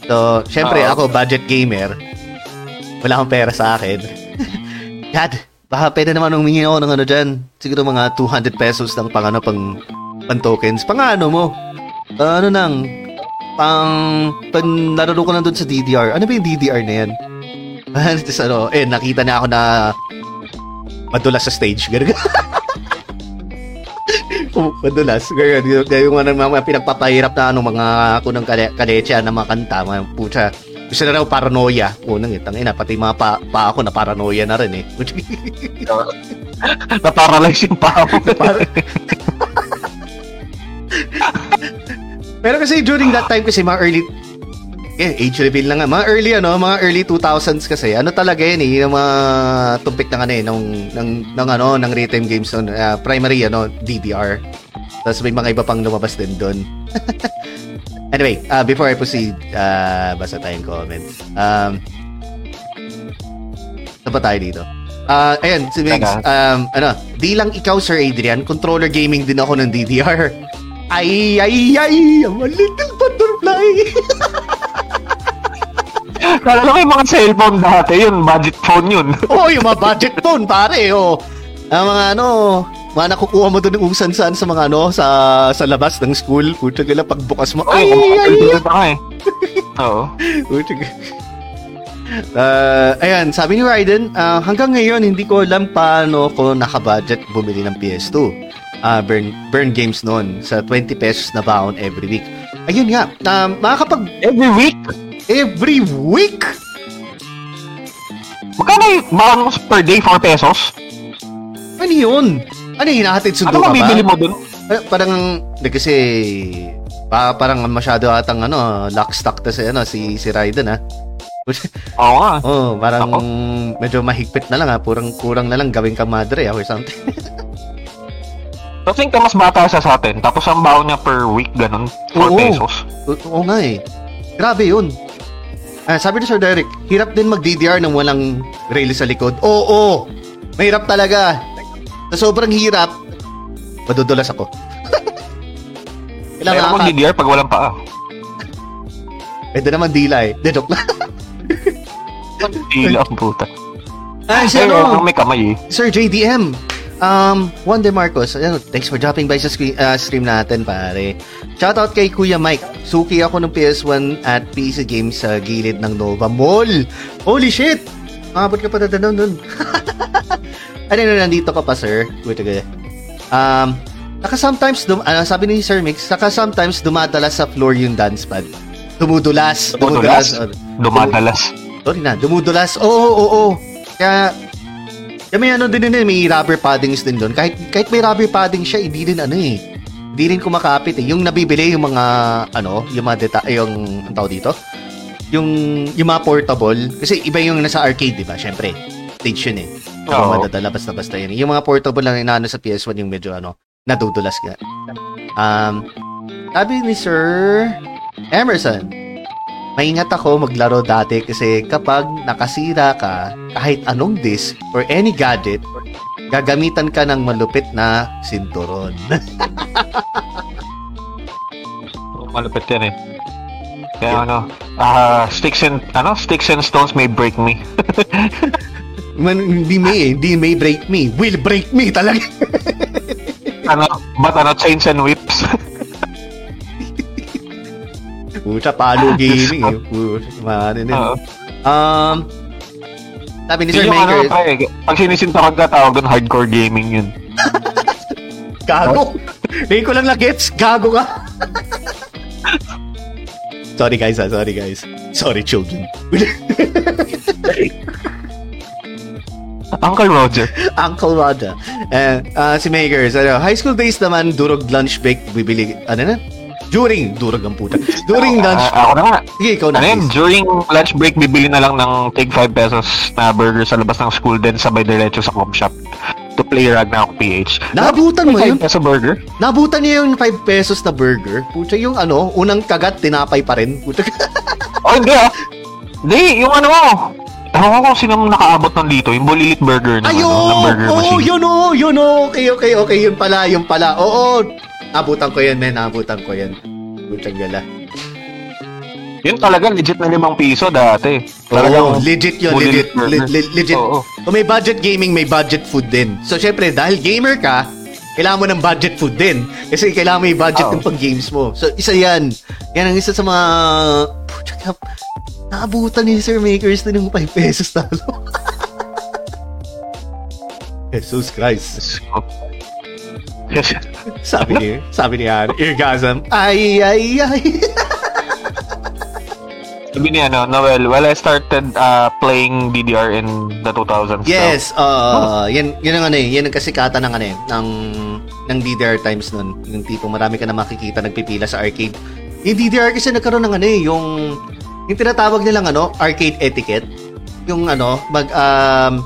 So, syempre, Oo. ako, budget gamer. Wala akong pera sa akin. [laughs] dad, baka pwede naman humingi ako ng ano dyan. Siguro mga 200 pesos lang pang ano, pang, pang tokens. Pang ano mo? Ah, ano nang, pang, pang nararo ko lang doon sa DDR. Ano ba yung DDR na yan? [laughs] Tapos ano, eh, nakita niya ako na madulas sa stage. Ganun. [laughs] oh, madulas. Ganyan. Yung, yung mga, mga pinagpapahirap na ano, mga kunang kale, kalecha na mga kanta, mga pucha. Gusto na raw paranoia. Unang itang ina, pati mga pa, pa ako na paranoia na rin eh. [laughs] Na-paralyze yung paa. Par- [laughs] Pero kasi during that time kasi mga early eh, age reveal na nga. Mga early ano, mga early 2000s kasi. Ano talaga yan eh, yung mga tumpik na ano eh, ng, ng, ng ano, ng rhythm games nun, ah, primary ano, DDR. Tapos may mga iba pang lumabas din doon. [laughs] anyway, uh, before I proceed, uh, basa tayong comments. Um, saan tayo dito? Ah, ayan, si Migs, Teka. um, ano, di lang ikaw, Sir Adrian, controller gaming din ako ng DDR. Ay, ay, ay, I'm a little butterfly. [laughs] Kala ko yung mga cellphone dati, yun, budget phone yun. oh, yung mga budget phone, pare, oh. Ang mga ano, mga nakukuha mo doon ng usan saan sa mga ano, sa sa labas ng school. Puta gala, pagbukas mo, ay, Ay, ay, ay, ay, ka eh. [laughs] Oo. Puta Uh, ayan, sabi ni Raiden, ah, hanggang ngayon hindi ko alam paano ko nakabudget bumili ng PS2. Ah, burn, burn games noon sa 20 pesos na baon every week. Ayun nga, na makakapag Every week? every week Magkano yung baon per day, 4 pesos? Ano yun? Ano yung hinahatid sundo Ano ka ba? mabibili mo dun? Eh, parang, di kasi, pa, parang masyado atang ano, lock stock to si, ano, si, si Raiden, ha? [laughs] Oo nga. oh, parang Ako? medyo mahigpit na lang ha. Purang kurang na lang gawin ka madre ah, or something. [laughs] So, think ka mas bata siya sa atin. Tapos ang baon niya per week, ganun. 4 Oo. pesos. Oo nga eh. Grabe yun. Ah, sabi ni Sir Derek, hirap din mag-DDR nang walang rail sa likod. Oo! Mahirap talaga. Sa sobrang hirap, madudulas ako. [laughs] Kailangan ka, DDR pag walang paa. pwede naman dila eh. De, joke lang. [laughs] Dila ang puta. Ay, si Ay, ano, may kamay eh. Sir JDM. Um, Juan De Marcos, ano, thanks for dropping by sa screen, uh, stream natin, pare. Shoutout kay Kuya Mike. Suki ako ng PS1 at PC games sa gilid ng Nova Mall. Holy shit! Makabot ka pa na doon nun. [laughs] ano na, nandito ka pa, sir? Wait a Um, saka sometimes, dum, ano, sabi ni Sir Mix, saka sometimes dumadalas sa floor yung dance pad. Dumudulas. Dumudulas? Oh, Dumadalas. Sorry na, dumudulas. Oo, oo, oo. Kaya, kaya may ano din din, eh, may rubber paddings din doon. Kahit, kahit may rubber padding siya, hindi din ano eh. Hindi rin kumakapit eh. Yung nabibili, yung mga, ano, yung mga deta, yung, ang tawag dito? Yung, yung mga portable. Kasi iba yung nasa arcade, di ba? Siyempre, stage yun eh. Hindi Oo. madadala basta-basta yun. Yung mga portable lang inaano sa PS1, yung medyo ano, nadudulas ka. Um, sabi ni Sir Emerson, maingat ako maglaro dati kasi kapag nakasira ka, kahit anong disc or any gadget, gagamitan ka ng malupit na sinturon. [laughs] Malupit yan eh. Kaya ano, ah sticks and ano, sticks and stones may break me. [laughs] Man, hindi may eh, hindi may break me. Will break me talaga. [laughs] ano, but ano, chains and whips. [laughs] Pucha, palo [laughs] gaming eh. Pucha, man, ano. Oo. Um, sabi ni Sir Yun yung ano, Maker, pre, pag sinisintakan ka, tawag doon hardcore gaming yun. gago. Ngayon ko lang na-gets, gago ka. sorry guys, ah, sorry guys. Sorry children. Uncle Roger. [laughs] Uncle Roger. Eh, ah, si Makers, ano, high school days naman, durog lunch break, bibili, ano na? During, durog ang puta. During lunch, Ah, ako na nga. sige, ikaw na. Ano yun, during lunch break, bibili na lang ng take 5 pesos na burger sa labas ng school, then sabay diretso sa com shop to play Ragnarok PH. Naabutan mo yun? 5 peso burger? Nabutan niya yung 5 pesos na burger. Pucha, yung ano, unang kagat, tinapay pa rin. Pucha. Oh, hindi ah. Hindi, yung ano, Ewan ko kung sino nakaabot ng dito, yung Bulilit Burger ng, Ayun! ano, ng burger Oo, machine. yun oh, yun oh. Okay, okay, okay. Yun pala, yun pala. Oo, nabutan ko yan, men. Nabutan ko yan. Putang gala. Yun talaga, legit na limang piso dati. Oo, Talagang legit yun, Bulilit legit. burger. Le- le- legit. Oo. Kung may budget gaming, may budget food din. So, syempre, dahil gamer ka, kailangan mo ng budget food din. Kasi kailangan mo yung budget Oo. ng pang-games mo. So, isa yan. Yan ang isa sa mga... Pucha, naabutan ni Sir Makers din ng 5 pesos talo. [laughs] Jesus Christ. [laughs] Sabi ni, sabi ni Ari, orgasm. Ay, ay, ay. [laughs] Sabi ni ano, Noel, well, I started uh, playing DDR in the 2000s. yes, uh, yan, yan ang ano eh, yan ang kasikatan ng ano eh, ng, ng DDR times nun. Yung tipong marami ka na makikita nagpipila sa arcade. Yung DDR kasi nagkaroon ng ano eh, yung, yung tinatawag nilang ano, arcade etiquette. Yung ano, mag, um,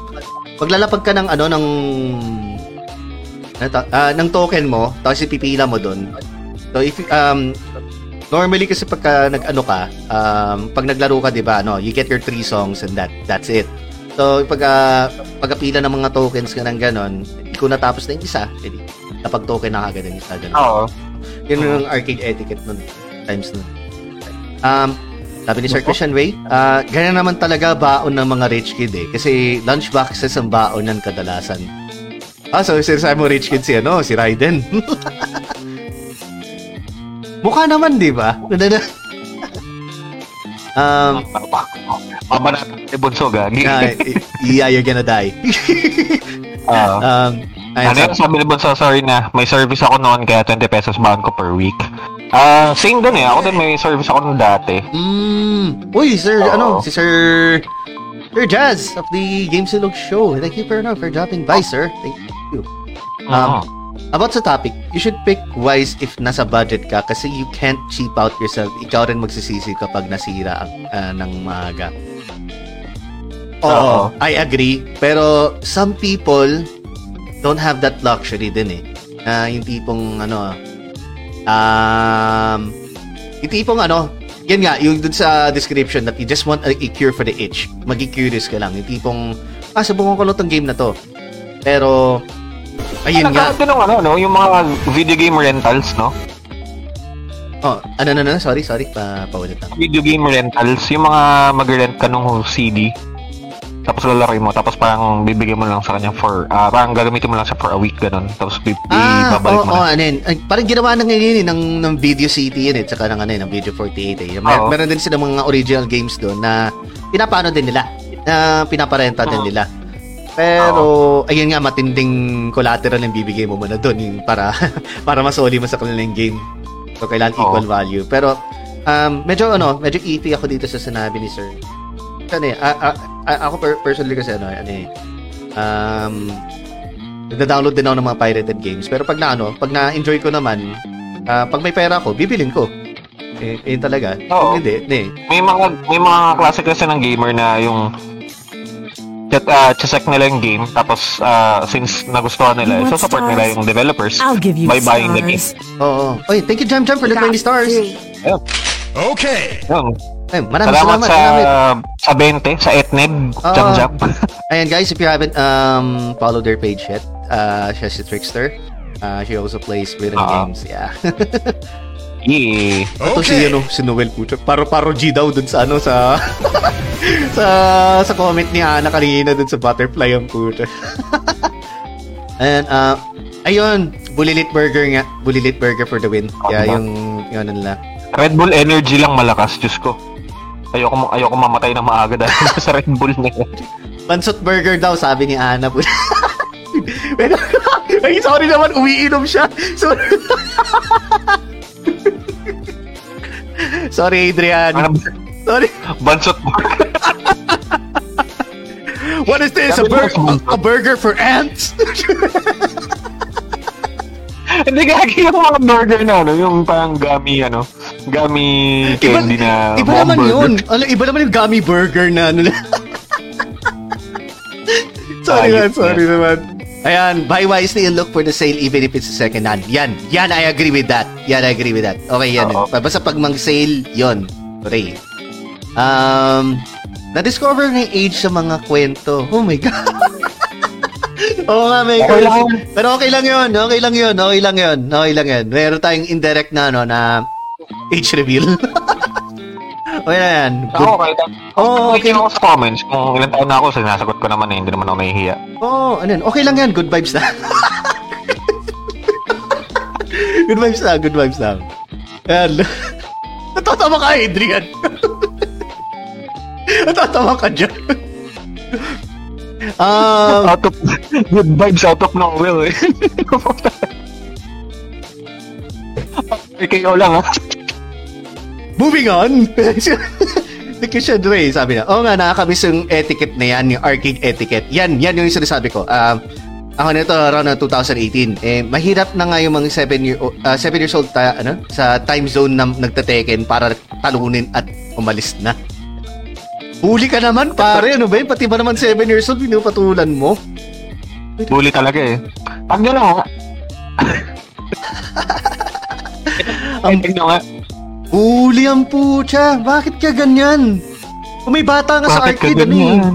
maglalapag ka ng ano, ng, ano ah, ng token mo, tapos ipipila mo doon. So, if, um, normally kasi pagka nag-ano ka, um, pag naglaro ka, di ba, no, you get your three songs and that, that's it. So, pag, uh, pagkapila ng mga tokens ka ng ganon, kung natapos na yung isa, edi, napag token na kagad yung isa. Ganun. Oo. Yun yung arcade etiquette nun, times nun. Um, sabi ni Sir Christian Way, ah, ganyan naman talaga baon ng mga rich kid eh. Kasi lunchboxes ang baon ng kadalasan. Ah, so sinasabi mo rich kid si ano, si Raiden. Mukha naman, di ba? Ganda na. um, Mama natin ni Bunso, gagi. yeah, yeah, you're gonna die. Oo. um, ayun, ano yung sabi ni Bunso, sorry na, may service ako noon kaya 20 pesos baon ko per week. Ah, same dun eh. Ako din may service ako noon dati. Mm. Uy, sir, Oo. ano, si Sir Sir Jazz of the Games Silog Show. Thank you for, ano, for dropping by, sir. Thank you. Um, Oo. About sa topic, you should pick wise if nasa budget ka kasi you can't cheap out yourself. Ikaw rin magsisisi kapag nasira ang, ah, ng maaga. Oo, I agree. Pero some people don't have that luxury din eh. Na yung tipong ano, um, yung tipong ano, yan nga, yung dun sa description that you just want a, a cure for the itch. Magi-curious ka lang. Yung tipong, ah, subukan ko lang tong game na to. Pero, ayun nga. Ito ng ano, no? Yung mga video game rentals, no? Oh, ano, ano, ano, sorry, sorry, pa, paulit. Video game rentals, yung mga mag-rent ka nung CD, tapos lalaroin mo, tapos parang bibigyan mo lang sa kanya for, ah parang gagamitin mo lang siya for a week, ganun. Tapos bi- Ah, ibabalik oo, mo oh, na. ano yun. Ay, parang ginawa na ngayon yun, eh, ng, ng Video City yun eh, tsaka ng, ano, yun, ng Video 48 eh. Mer- Oo. meron din sila mga original games doon na pinapano din nila, na pinaparenta din Oo. nila. Pero, ayun nga, matinding collateral yung bibigay mo muna doon yung para, [laughs] para masoli mo sa kanilang game. So, kailangan Oo. equal value. Pero, um, medyo, ano, medyo iffy ako dito sa sinabi ni Sir. Ano eh, a- ako per- personally kasi, ano, ano eh, um, nagda-download din ako ng mga pirated games. Pero pag na ano, pag na-enjoy ko naman, ah, pag may pera ako, bibilin ko. Eh, eh talaga. Oo. Kung hindi, hindi. May mga may mga klase kasi ng gamer na yung chat uh, check nila yung game tapos ah, since nagustuhan nila You so support nila stars? yung developers I'll give you by buying the game. stars. Oo. Oy, thank you Jam Jam for the 20 stars. Okay. Yun. Ay, maraming Salamat, salamat. sa salamat. Sa 20 sa Etneb Oo. jam jam. Ayan guys, if you haven't um followed their page yet, uh, siya si Trickster. Uh, she also plays rhythm Oo. games. Yeah. [laughs] yeah. Ito si Okay. ano, si Noel Pucho. Paro paro G daw dun sa ano sa [laughs] sa sa comment ni Ana kanina dun sa butterfly ang puto. [laughs] And uh ayun, Bulilit Burger nga. Bulilit Burger for the win. Yeah, Oo. yung ano nila. Red Bull energy lang malakas, Diyos ko. Ayoko ayoko mamatay na maaga dahil [laughs] sa Red Bull na yan. Pansot Burger daw sabi ni Ana. [laughs] Pero ay sorry naman umiinom siya. Sorry. [laughs] sorry Adrian. Ano, Sorry. Bansot What is this? A, bur- a burger for ants? Hindi gagi yung mga burger na ano, yung parang gummy ano, gummy candy na iba naman burger. yun. Ano, iba naman yung gummy burger na ano. [laughs] sorry man, sorry naman. Ayan, buy wisely and look for the sale even if it's a second hand. Yan, yan, I agree with that. Yan, I agree with that. Okay, yan. Oo. Basta pag mag-sale, yon. Okay. Um, na-discover ng age sa mga kwento. Oh my [laughs] God. [laughs] Oo nga, may Okay lang. Pero okay lang yun. Okay lang yun. Okay lang yun. Okay lang yun. Meron tayong indirect na, ano, na age reveal. [laughs] okay na yan. Good. Ako, kahit Oo, okay. okay. ako sa comments, kung ilan taon na ako, sinasagot ko naman eh, hindi naman ako nahihiya. Oo, oh, ano yan. Okay lang yan. Good vibes na. [laughs] good vibes lang. Good vibes lang. Ayan. Natatawa ka, Adrian. Natatawa ka dyan. Um, Out of, good vibes out of nowhere eh. KO lang ah. Moving on. [laughs] Nikisha Dre, sabi na, oo nga, nakakamiss yung etiquette na yan, yung arcade etiquette. Yan, yan yung sinasabi ko. Um, ako nito around na 2018. Eh, mahirap na nga yung mga 7 year, uh, 7 years old ta, ano, sa time zone na nagtateken para talunin at umalis na. Huli ka naman, pare. Ano ba yun? Pati ba naman 7 years old, pinupatulan mo? Bully talaga eh. Pag nyo lang, Ang- tignan nga. Huli ang putya. Bakit ka ganyan? Kung may bata nga sa Bakit ka arcade, ano eh. ganyan?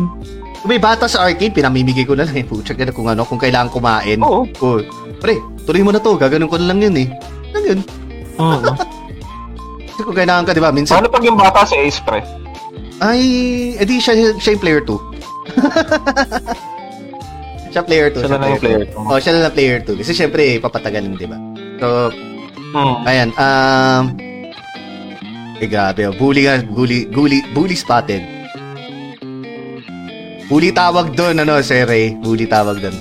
Kung may bata sa arcade, pinamimigay ko na lang eh. Putya, ganun kung ano, kung kailangan kumain. Oo. Oh, pre, tuloy mo na to. Gaganon ko na lang yun eh. Lang yun. Mm. Kasi [laughs] kung kailangan ka, di ba? Minsan, Paano pag yung bata sa Ace Pre? Ay, edi siya, siya yung player 2. [laughs] siya player 2. Siya lang yung player two. Oh, siya lang player 2. Kasi syempre, papatagalin, di ba? So, Hmm. ayan. Um, eh, grabe. Oh. Bully. Bully, bully, bully spotted. Bully tawag doon, ano, Sir Ray. Bully tawag doon.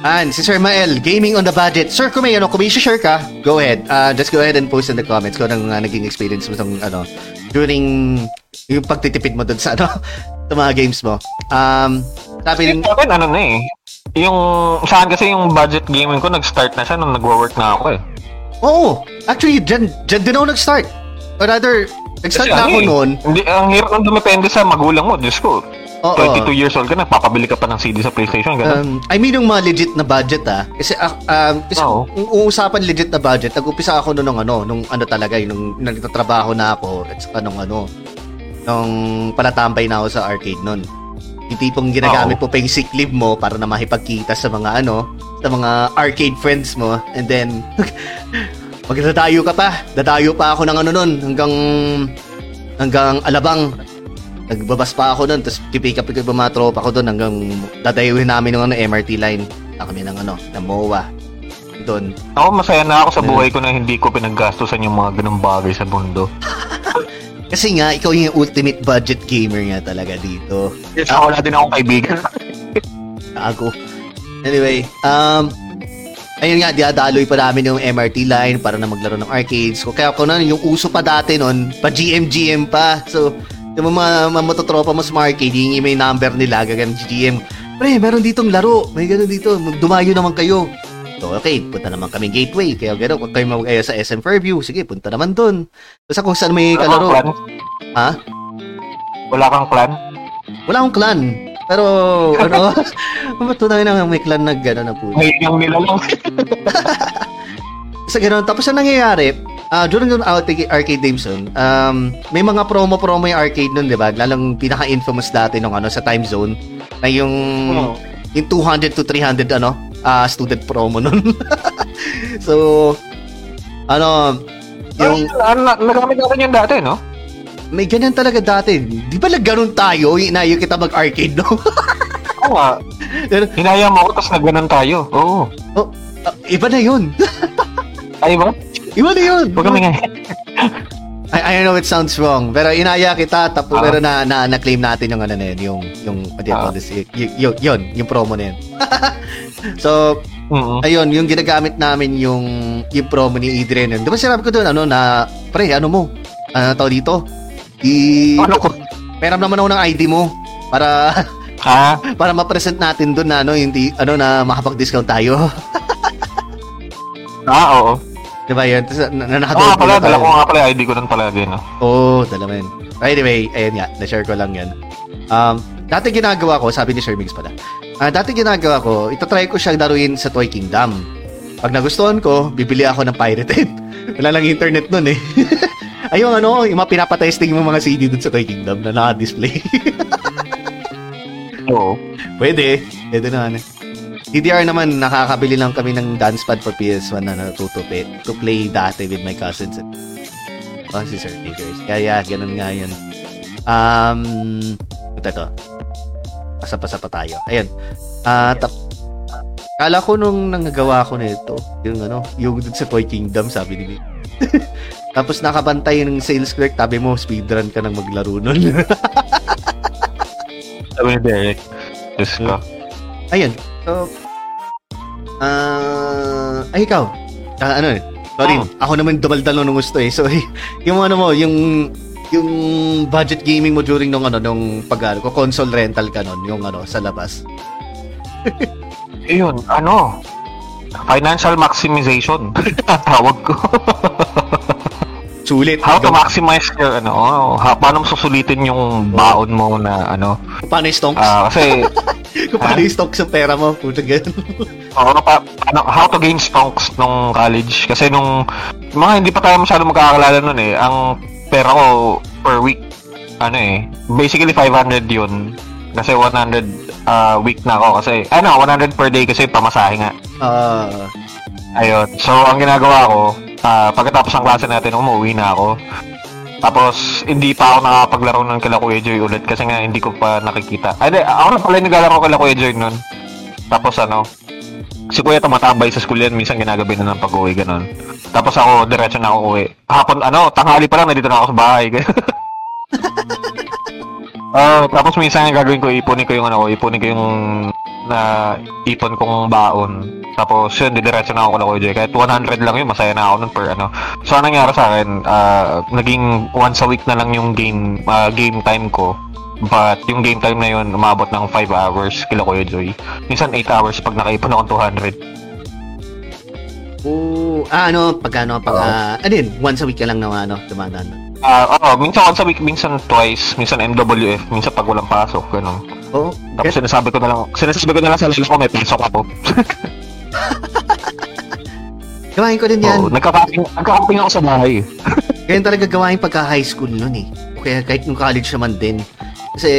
And si Sir Mael, gaming on the budget. Sir, kung may, ano, kung may share ka, go ahead. Uh, just go ahead and post in the comments kung anong uh, naging experience mo sa, ano, during yung pagtitipid mo doon sa, ano, [laughs] sa mga games mo. Um, sabi Yung sa akin, ano na eh. Yung, saan kasi yung budget gaming ko, nag-start na siya nung nagwo-work na ako eh. oo, actually, dyan, dyan din ako nag-start. Or rather, nag-start Kasi na ako eh, noon. Hindi, ang hirap nang dumepende sa magulang mo, Diyos ko. Oo. 22 years old ka na, papabili ka pa ng CD sa PlayStation, Um, ganun. I mean yung mga legit na budget ah. Kasi ah, um, kasi Oo. kung uusapan legit na budget, nag-umpisa ako noong ano, nung ano talaga, yung nung nagtatrabaho na ako at saka nung ano, nung palatambay na ako sa arcade noon. Yung tipong ginagamit mo pa yung sick leave mo para na makipagkita sa mga ano, sa mga arcade friends mo and then [laughs] magdadayo ka pa. Dadayo pa ako ng ano noon hanggang hanggang Alabang. Nagbabas pa ako doon, tapos pipick up ko yung mga tropa ko doon hanggang dadayuhin namin ng ano, MRT line. Na kami ng ano, ng MOA. Doon. Ako masaya na ako sa buhay ko na hindi ko pinaggastusan yung mga ganung bagay sa mundo. [laughs] Kasi nga, ikaw yung ultimate budget gamer nga talaga dito. Yes, ako wala din akong kaibigan. [laughs] Ako. Anyway, um, ayun nga, diadaloy pa namin yung MRT line para na maglaro ng arcades. Kaya ko na, yung uso pa dati nun, pa GM-GM pa. So, yung mga, mga mototropa mo sa mga arcade, yung may number nila, gagan GM. Pre, meron ditong laro. May gano'n dito. Dumayo naman kayo. So, okay, punta naman kami gateway. Kaya gano'n, kung kayo mag sa SM Fairview, sige, punta naman doon. Basta kung saan may Wala kalaro. plan? Ha? Wala kang plan? Wala akong clan. Pero, [laughs] ano, matunayan na may clan na gano'n na po. Ngayon yung nila lang. [laughs] Sa ganun, tapos ang nangyayari, ah during yung arcade, arcade games nun, um, may mga promo-promo yung arcade nun, di ba? Lalang pinaka-infamous dati nung ano, sa time zone, na yung, Oo. yung 200 to 300, ano, ah student promo nun. [laughs] so, ano, yung, na, nagamit natin yung dati, no? may ganyan talaga dati. Di ba nagganon tayo, inayo kita mag-arcade, no? Oo nga. Hinaya mo ako, tapos nagganon tayo. Oo. ah, iba na yun. Ay ba? iba na yun. Huwag kami nga. I, I know it sounds wrong, pero inaya kita, tapos Ah. pero na, na, na-claim natin yung ano na yun, yung, yung, what do you call Ah. this, y- y- yun, yung promo na yun. [laughs] so, Mm-mm. ayun, yung ginagamit namin yung, yung promo ni Adrian yun. Di ba sinabi ko doon, ano, na, pre, ano mo, ano tao dito? I, Ano ko? meron naman ako ng ID mo, para, [laughs] Ha? para ma-present natin doon na, ano, hindi, ano, na makapag-discount tayo. [laughs] Ah, oo. Di ba yun? Tapos, na, na, Oo nga pala, dala ko nga pala ID ko nun palagi, no? Oo, oh, dala mo yun. Anyway, ayun nga, na-share ko lang yan. Um, dati ginagawa ko, sabi ni Sir Mix pala, ah dati ginagawa ko, itatry ko siyang laruin sa Toy Kingdom. Pag nagustuhan ko, bibili ako ng pirated. [laughs] Wala lang internet nun eh. [laughs] Ay, yung ano, yung mga pinapatesting mo mga CD dun sa Toy Kingdom na naka-display. [laughs] Oo. Pwede. Pwede naman eh. DDR naman, nakakabili lang kami ng dance pad for PS1 na to, to, play, to play dati with my cousins. Oh, si Sir Tigers. Kaya, ganun nga yun. Um, ito to. Pasa-pasa pa tayo. Ayun. Ah, tap Kala ko nung nangagawa ko nito, yung ano, yung dun sa Toy Kingdom, sabi ni. [laughs] Tapos nakabantay ng sales clerk, tabi mo, speedrun ka nang maglaro nun. [laughs] Sabi ni Derek. Diyos ko. Ayun. So, ah, ay ikaw. Ah, ano eh. Sorry, Oh. ako naman dumaldalo nung gusto eh. So, [laughs] yung ano mo, yung yung budget gaming mo during nung ano nung pag ano, console rental ka nun, yung ano sa labas. [laughs] Ayun, ano? Financial maximization. [laughs] Tawag ko. [laughs] Sulit. How to maximize your, ano, oh, ha, paano susulitin yung baon mo na, ano, Paano yung stonks? ah, kasi, Kung paano yung stonks ng pera mo? Puta ganun. oh, pa, ano, how to gain stonks nung college. Kasi nung, mga hindi pa tayo masyado magkakakalala nun eh, ang pera ko per week, ano eh, basically 500 yun. Kasi 100 ah, week na ako kasi, ano, 100 per day kasi pamasahe nga. Ah, Ayun. So, ang ginagawa ko, ah, pagkatapos ng klase natin, umuwi na ako. Tapos, hindi pa ako nakapaglaro ng kila Kuya Joy ulit kasi nga hindi ko pa nakikita. Ay, di, ako na pala yung naglalaro kila Kuya Joy nun. Tapos ano, si Kuya tumatambay sa school yan, minsan ginagabi na ng pag-uwi, ganun. Tapos ako, diretso na ako uwi. Hapon, ano, tanghali pa lang, nandito na ako sa bahay. [laughs] Ah, tapos minsan ang gagawin ko, ipunin ko yung ano, ipunin ko yung na ipon kong baon. Tapos yun, didiretso na ako kala Kuya Joy. Kahit 100 lang yun, masaya na ako nun per ano. So, anong nangyari sa akin, ah, naging once a week na lang yung game, ah, game time ko. But yung game time na yun, umabot ng 5 hours kila Kuya Joy. Minsan 8 hours pag nakaipon ako 200. oh, ah, ano, pag ano, pag, Oo. ah, ano yun, once a week ka lang na ano, dumadaan. Ah, oo, minsan once a week, minsan twice, minsan MWF, minsan pag walang pasok, ganun. Oo. Tapos sinasabi ko na lang, sinasabi ko na lang sa lalo ko may pasok ako. [laughs] Gawain ko din yan. Oo, nagkakamping, nagkakamping ako sa bahay. Ganyan talaga gawain pagka high school nun eh. Kaya kahit yung college naman din. Kasi,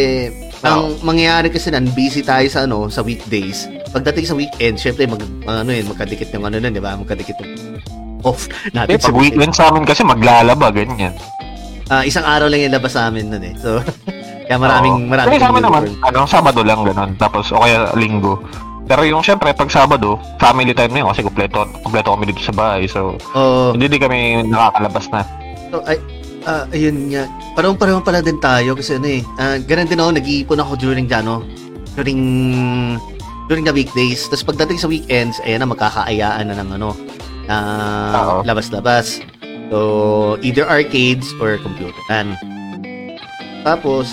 ang mangyayari kasi nan, busy tayo sa ano, sa weekdays. Pagdating sa weekend, syempre mag, ano yun, magkadikit yung ano nun, di ba? Magkadikit yung off natin. Pag weekend sa amin kasi maglalaba, ganyan. Ah, isang araw lang yung labas sa amin nun eh. So, [laughs] kaya maraming, Oo. maraming. Kasi sa amin naman, ano, Sabado lang ganun. Tapos, o kaya linggo. Pero yung syempre, pag Sabado, family time na yun kasi kumpleto, kumpleto kami dito sa bahay. So, Oo. hindi din kami nakakalabas na. So, ay, ah, ayun nga. Parang-parang pala din tayo kasi ano eh. Ah, ganun din ako, nag-iipon ako during ano, during during the weekdays. Tapos pagdating sa weekends, ayan na, magkakaayaan na ng ano, na Oo. labas-labas. So, either arcades or computeran. Tapos,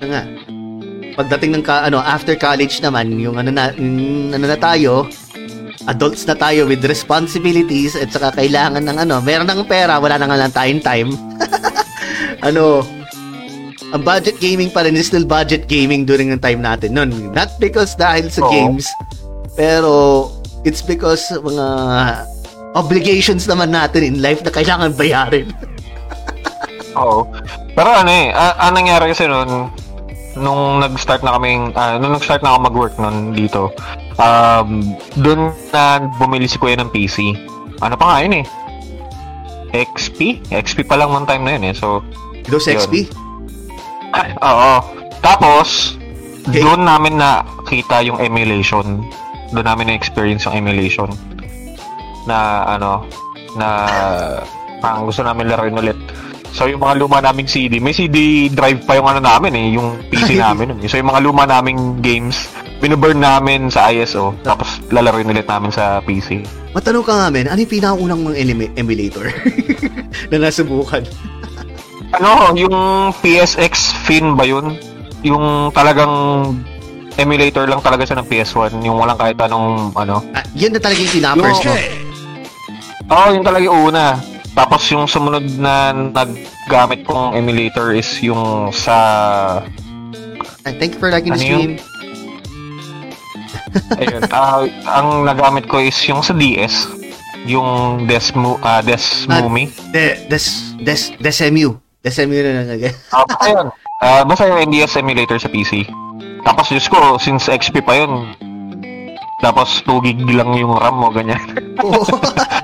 ano nga, pagdating ng ka, ano, after college naman, yung ano na, mm, ano na tayo, adults na tayo with responsibilities at saka kailangan ng ano, meron ng pera, wala na nga lang tayong time. [laughs] ano, ang budget gaming pa rin is still budget gaming during the time natin nun. Not because dahil sa Oo. games, pero it's because mga obligations naman natin in life na kailangan bayarin. [laughs] Oo. Pero ano eh, a- ang nangyari kasi noon, nung nag-start na kaming, ah, nung nag-start na ako mag-work noon dito, um, doon na bumili si Kuya ng PC. Ano pa nga yun eh? XP? XP pa lang one time na yun eh. So, Dos Yun. XP? ah, oo. Tapos, Okay. doon namin nakita yung emulation. Doon namin na-experience yung emulation. Na ano, na parang gusto namin laruin ulit. So yung mga luma naming CD, may CD drive pa yung ano namin eh, yung PC [laughs] namin. nun. So yung mga luma naming games, binuburn namin sa ISO, tapos lalaroin ulit namin sa PC. Matanong ka nga, men, ano yung pinakaunang mga elimi- emulator [laughs] na nasubukan? [laughs] Ano, yung PSX Fin ba yun? Yung talagang emulator lang talaga siya ng PS1, yung walang kahit anong ano. Ah, yun na talaga yung pinaka-first mo. Oo, oh, yung talaga yung una. Tapos yung sumunod na naggamit kong emulator is yung sa Ah, Thank you for liking the Ano stream. Ayun, ah, ang nagamit ko is yung sa DS, yung Desmo ah Desmumi. De, des, des, Desemu. Desemu na lang agad. Ah, basta yun. Ah, basta yung NDS emulator sa PC. Tapos Diyos ko, since XP pa yun, tapos 2 gig lang yung RAM mo, ganyan.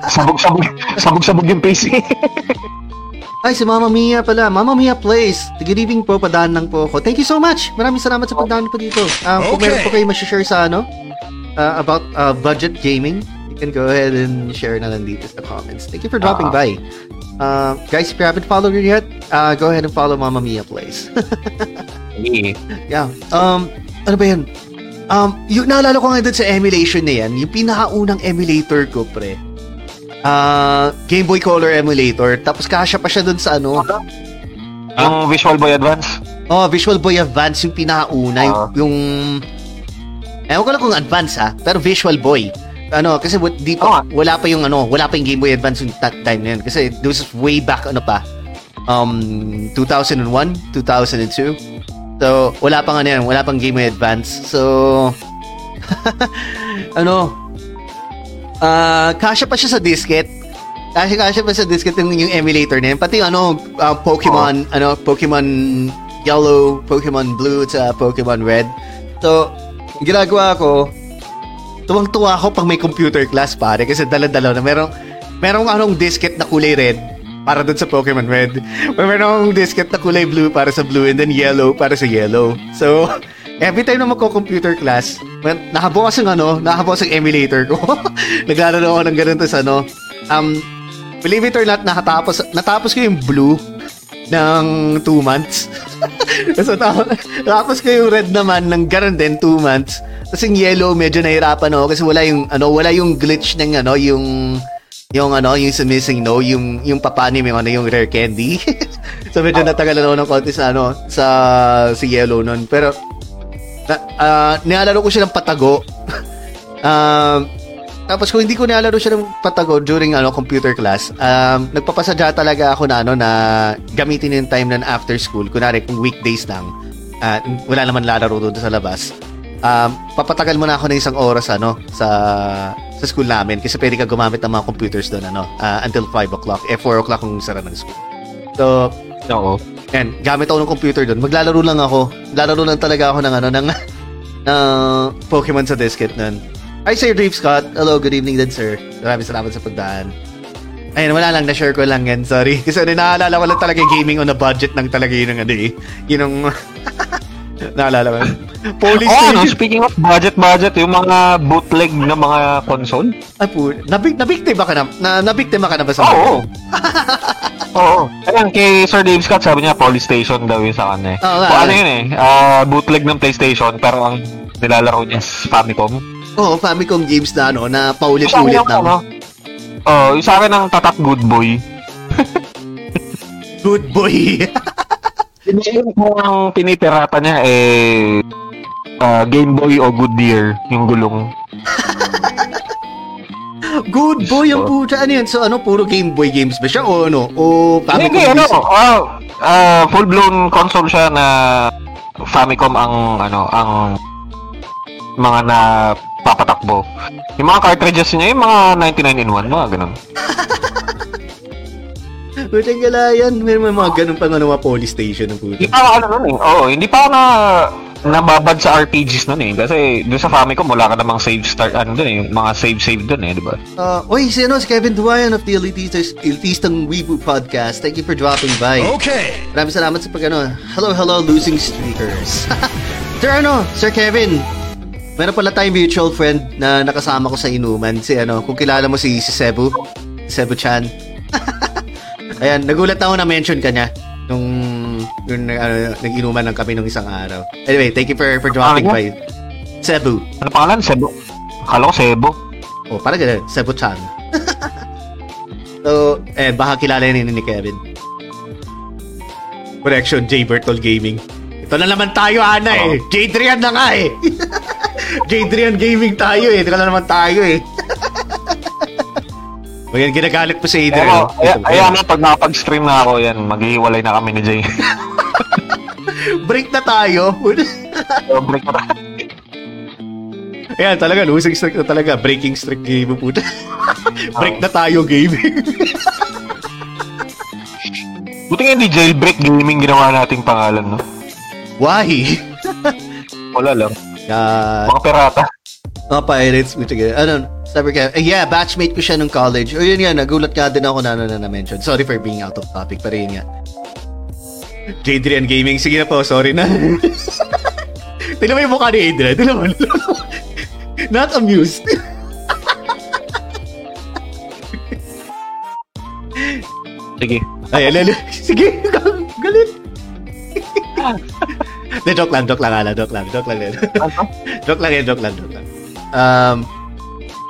Sabog-sabog, [laughs] sabog-sabog yung PC. [laughs] Ay, si Mama Mia pala. Mama Mia Plays. Good evening po, padaan lang po ako. Thank you so much. Maraming salamat sa pagdaan po dito. Um, Kung Okay. meron po kayo share sa ano, uh, about uh, budget gaming, you can go ahead and share na lang dito sa comments. Thank you for dropping Ah. by. Uh, guys, if you haven't followed her yet, uh, go ahead and follow Mama Mia Plays. [laughs] Eh, yeah. Um, ano ba yan? Um, yung naalala ko nga dun sa emulation na yan, yung pinakaunang emulator ko, pre. Uh, Game Boy Color emulator. Tapos kasya pa siya dun sa ano, yung Visual Boy Advance. Oh, Visual Boy Advance yung pinakauna, yung, Ah. yung Ewan ko lang kung Advance ha, pero Visual Boy. Ano, kasi wa- di pa, wala pa yung ano, wala pa yung Game Boy Advance yung that time na yun. Kasi this is way back, ano pa, um, 2001, 2002. So, wala pang ano yan, wala pang Game Boy Advance. So, [laughs] ano, ah, kasya pa siya sa disket. Kasya kasya pa sa disket yung, yung emulator na yun. Pati ano, ah, Pokemon, ano, Pokemon Yellow, Pokemon Blue, at Pokemon Red. So, ginagawa ko, tuwang-tuwa ako pag may computer class pare kasi dala-dala na merong merong anong disket na kulay red para dun sa Pokemon Red. May [laughs] merong disket na kulay blue para sa blue and then yellow para sa yellow. So, every time na magko-computer class, man, nakabukas yung ano, nakabukas yung emulator ko. [laughs] Naglalaro ako ng ganun tas ano, um, believe it or not, nakatapos, natapos ko yung blue ng 2 months. So, tapos, tapos ko yung red naman ng ganun din, 2 months. Tapos yung yellow, medyo nahirapan ako kasi wala yung, ano, wala yung glitch ng, ano, yung, yung, ano, yung sa missing no, yung, yung papanim, yung, ano, yung rare candy. [laughs] so, medyo natagalan ako ng konti sa, ano, sa, sa yellow nun. Pero, na, ah, nilalaro ko siya ng patago. [laughs] um, tapos kung hindi ko nilalaro siya ng patago during ano computer class, um, nagpapasadya talaga ako na ano na gamitin yung time na after school. Kunwari kung weekdays lang, uh, wala naman lalaro doon sa labas. Um, papatagal mo na ako ng isang oras ano sa sa school namin kasi pwede ka gumamit ng mga computers doon ano uh, until 5 o'clock eh 4 o'clock kung sara ng school so Oo. yan gamit ako ng computer doon maglalaro lang ako lalaro lang talaga ako ng ano ng [laughs] ng Pokemon sa disket nun Hi Sir Dave Scott hello good evening din sir maraming salamat sa pagdaan Ayun, wala lang, na-share ko lang yan, sorry. [laughs] Kasi ano, naalala ko lang talaga yung gaming on a budget ng talaga yun ng ano eh. Yun ang... [laughs] naalala ko. Police Oh, no, speaking of budget budget, yung mga bootleg na mga console. Ay po, nabik nabiktima ka na, na nabiktima ka na ba sa Oo. [laughs] Oo. Ayan, kay Sir Dave Scott, sabi niya, police station daw yun sa kanya. Oo nga, o, eh. ano yun eh, ah, bootleg ng PlayStation, pero ang nilalaro niya is Famicom. Oo, Famicom games na ano, na paulit-ulit yung, na. ano, oh, yung sa akin ng tatak good boy. [laughs] Good boy. [laughs] Yung kung ang pinipirata niya eh ah, Game Boy o Goodyear yung gulong. [laughs] Good boy ang puta. Ano yan? So ano, puro Game Boy games ba siya? O ano? O Hindi, Famicom ano, games? ah, ah, full-blown console siya na Famicom ang ano, ang mga na papatakbo. Yung mga cartridges niya, yung mga 99 in 1, mga ganun. [laughs] Putang galayan. May may mga ganun pa ano, mga police station ng puta. Hindi pa ano nun eh. Oo, hindi pa na nababad sa RPGs nun eh. Kasi doon sa Famicom, wala ka namang save start, ano dun eh, yung mga save-save dun eh, di ba? Uh, oy, si ano, si Kevin Duayan of the Elitisters, Elitistang Weibo Podcast. Thank you for dropping by. Okay. Maraming salamat sa pag ano. Hello, hello, losing streakers. [laughs] Sir ano, Sir Kevin, meron pala tayong mutual friend na nakasama ko sa inuman. Si ano, kung kilala mo si, si Cebu, si Cebu Chan. [laughs] Ayan, nagulat ako na mention ka niya nung, nung ano, nag-inuman lang kami nung isang araw. Anyway, thank you for, for dropping Ano by. Cebu. Ano pangalan? Sebo? Akala ko Sebo. Oh, parang ganun. Cebu Chan. [laughs] so, eh, baka kilala yun ni Kevin. Correction, J. Bertol Gaming. Ito na naman tayo, Ana eh. J3 na nga eh. [laughs] J3 Gaming tayo eh. Ito na naman tayo eh. [laughs] o yan, ginagalit po si Adrian. Pero, ay, ayan na, pag nakapag-stream na ako, yan, maghihiwalay na kami ni Jay. [laughs] Break na tayo. So, [laughs] break na tayo. Ayan, talaga, losing streak na talaga. Breaking streak game po. Break na tayo gaming. Buti nga hindi jailbreak gaming ginawa nating pangalan, no? Why? Wala lang. Uh, Mga pirata. Mga pirates, ka. Ano, sabi ka, eh, yeah, batchmate ko siya nung college. O yun yan, nagulat nga din ako na ano na na-mention. Sorry for being out of topic, pero yun nga. Jadrian Gaming, sige na po, sorry na. [laughs] Tignan mo yung mukha ni Adrian, tignan mo. [laughs] Not amused. Sige. Ay, alala. Sige, [laughs] galit. De, joke lang, joke lang, ala, joke lang, joke lang. yan. [laughs] joke lang yan, joke lang, joke lang. Um,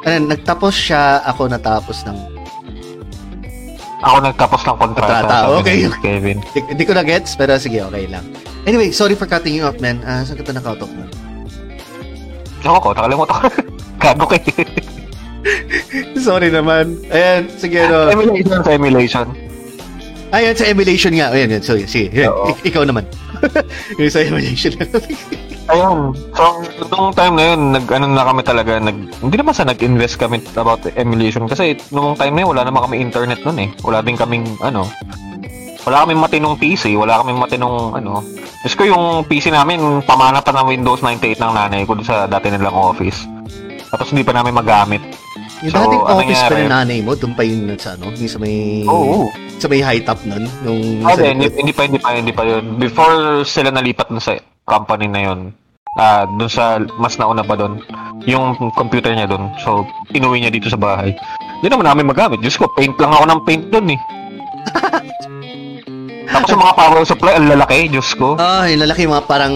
ano, nagtapos siya, ako natapos ng Ako nagtapos ng kontrata. Kontrata, okay. Kevin. [laughs] Di, di ko na gets, pero sige, okay lang. Anyway, sorry for cutting you off, man. Ah, saan ka ito nakautok mo? Ako ko, nakalimutan ko. [laughs] Gago kay. sorry naman. Ayan, sige, no. Emulation sa emulation. Ayan, sa emulation nga. Ayan, yan. Sorry, sige. Oo. ik- ikaw naman. [laughs] yung sa emulation. [laughs] Ayun. So, nung time na yun, nag, ano na kami talaga, nag, hindi naman sa nag-invest kami about emulation. Kasi nung time na yun, wala naman kami internet nun eh. Wala din kaming, ano, wala kaming matinong PC, wala kaming matinong, ano. Diyos ko yung PC namin, pamana pa ng Windows 98 ng nanay ko sa dati nilang office. Tapos hindi pa namin magamit. Yung So, dating ano office pa ng nanay mo, doon pa yun sa ano, yung sa may, Oo. sa may high top nun. Nung, Ah, sa hindi, hindi, hindi pa, hindi pa, hindi pa yun. Before sila nalipat dun sa company na yun, ah, dun sa, mas nauna pa dun, yung computer niya dun. So, inuwi niya dito sa bahay. Hindi naman namin magamit. Diyos ko, paint lang ako ng paint dun eh. [laughs] Tapos yung mga power supply, ang lalaki, Diyos ko. Ah, yung lalaki mga parang,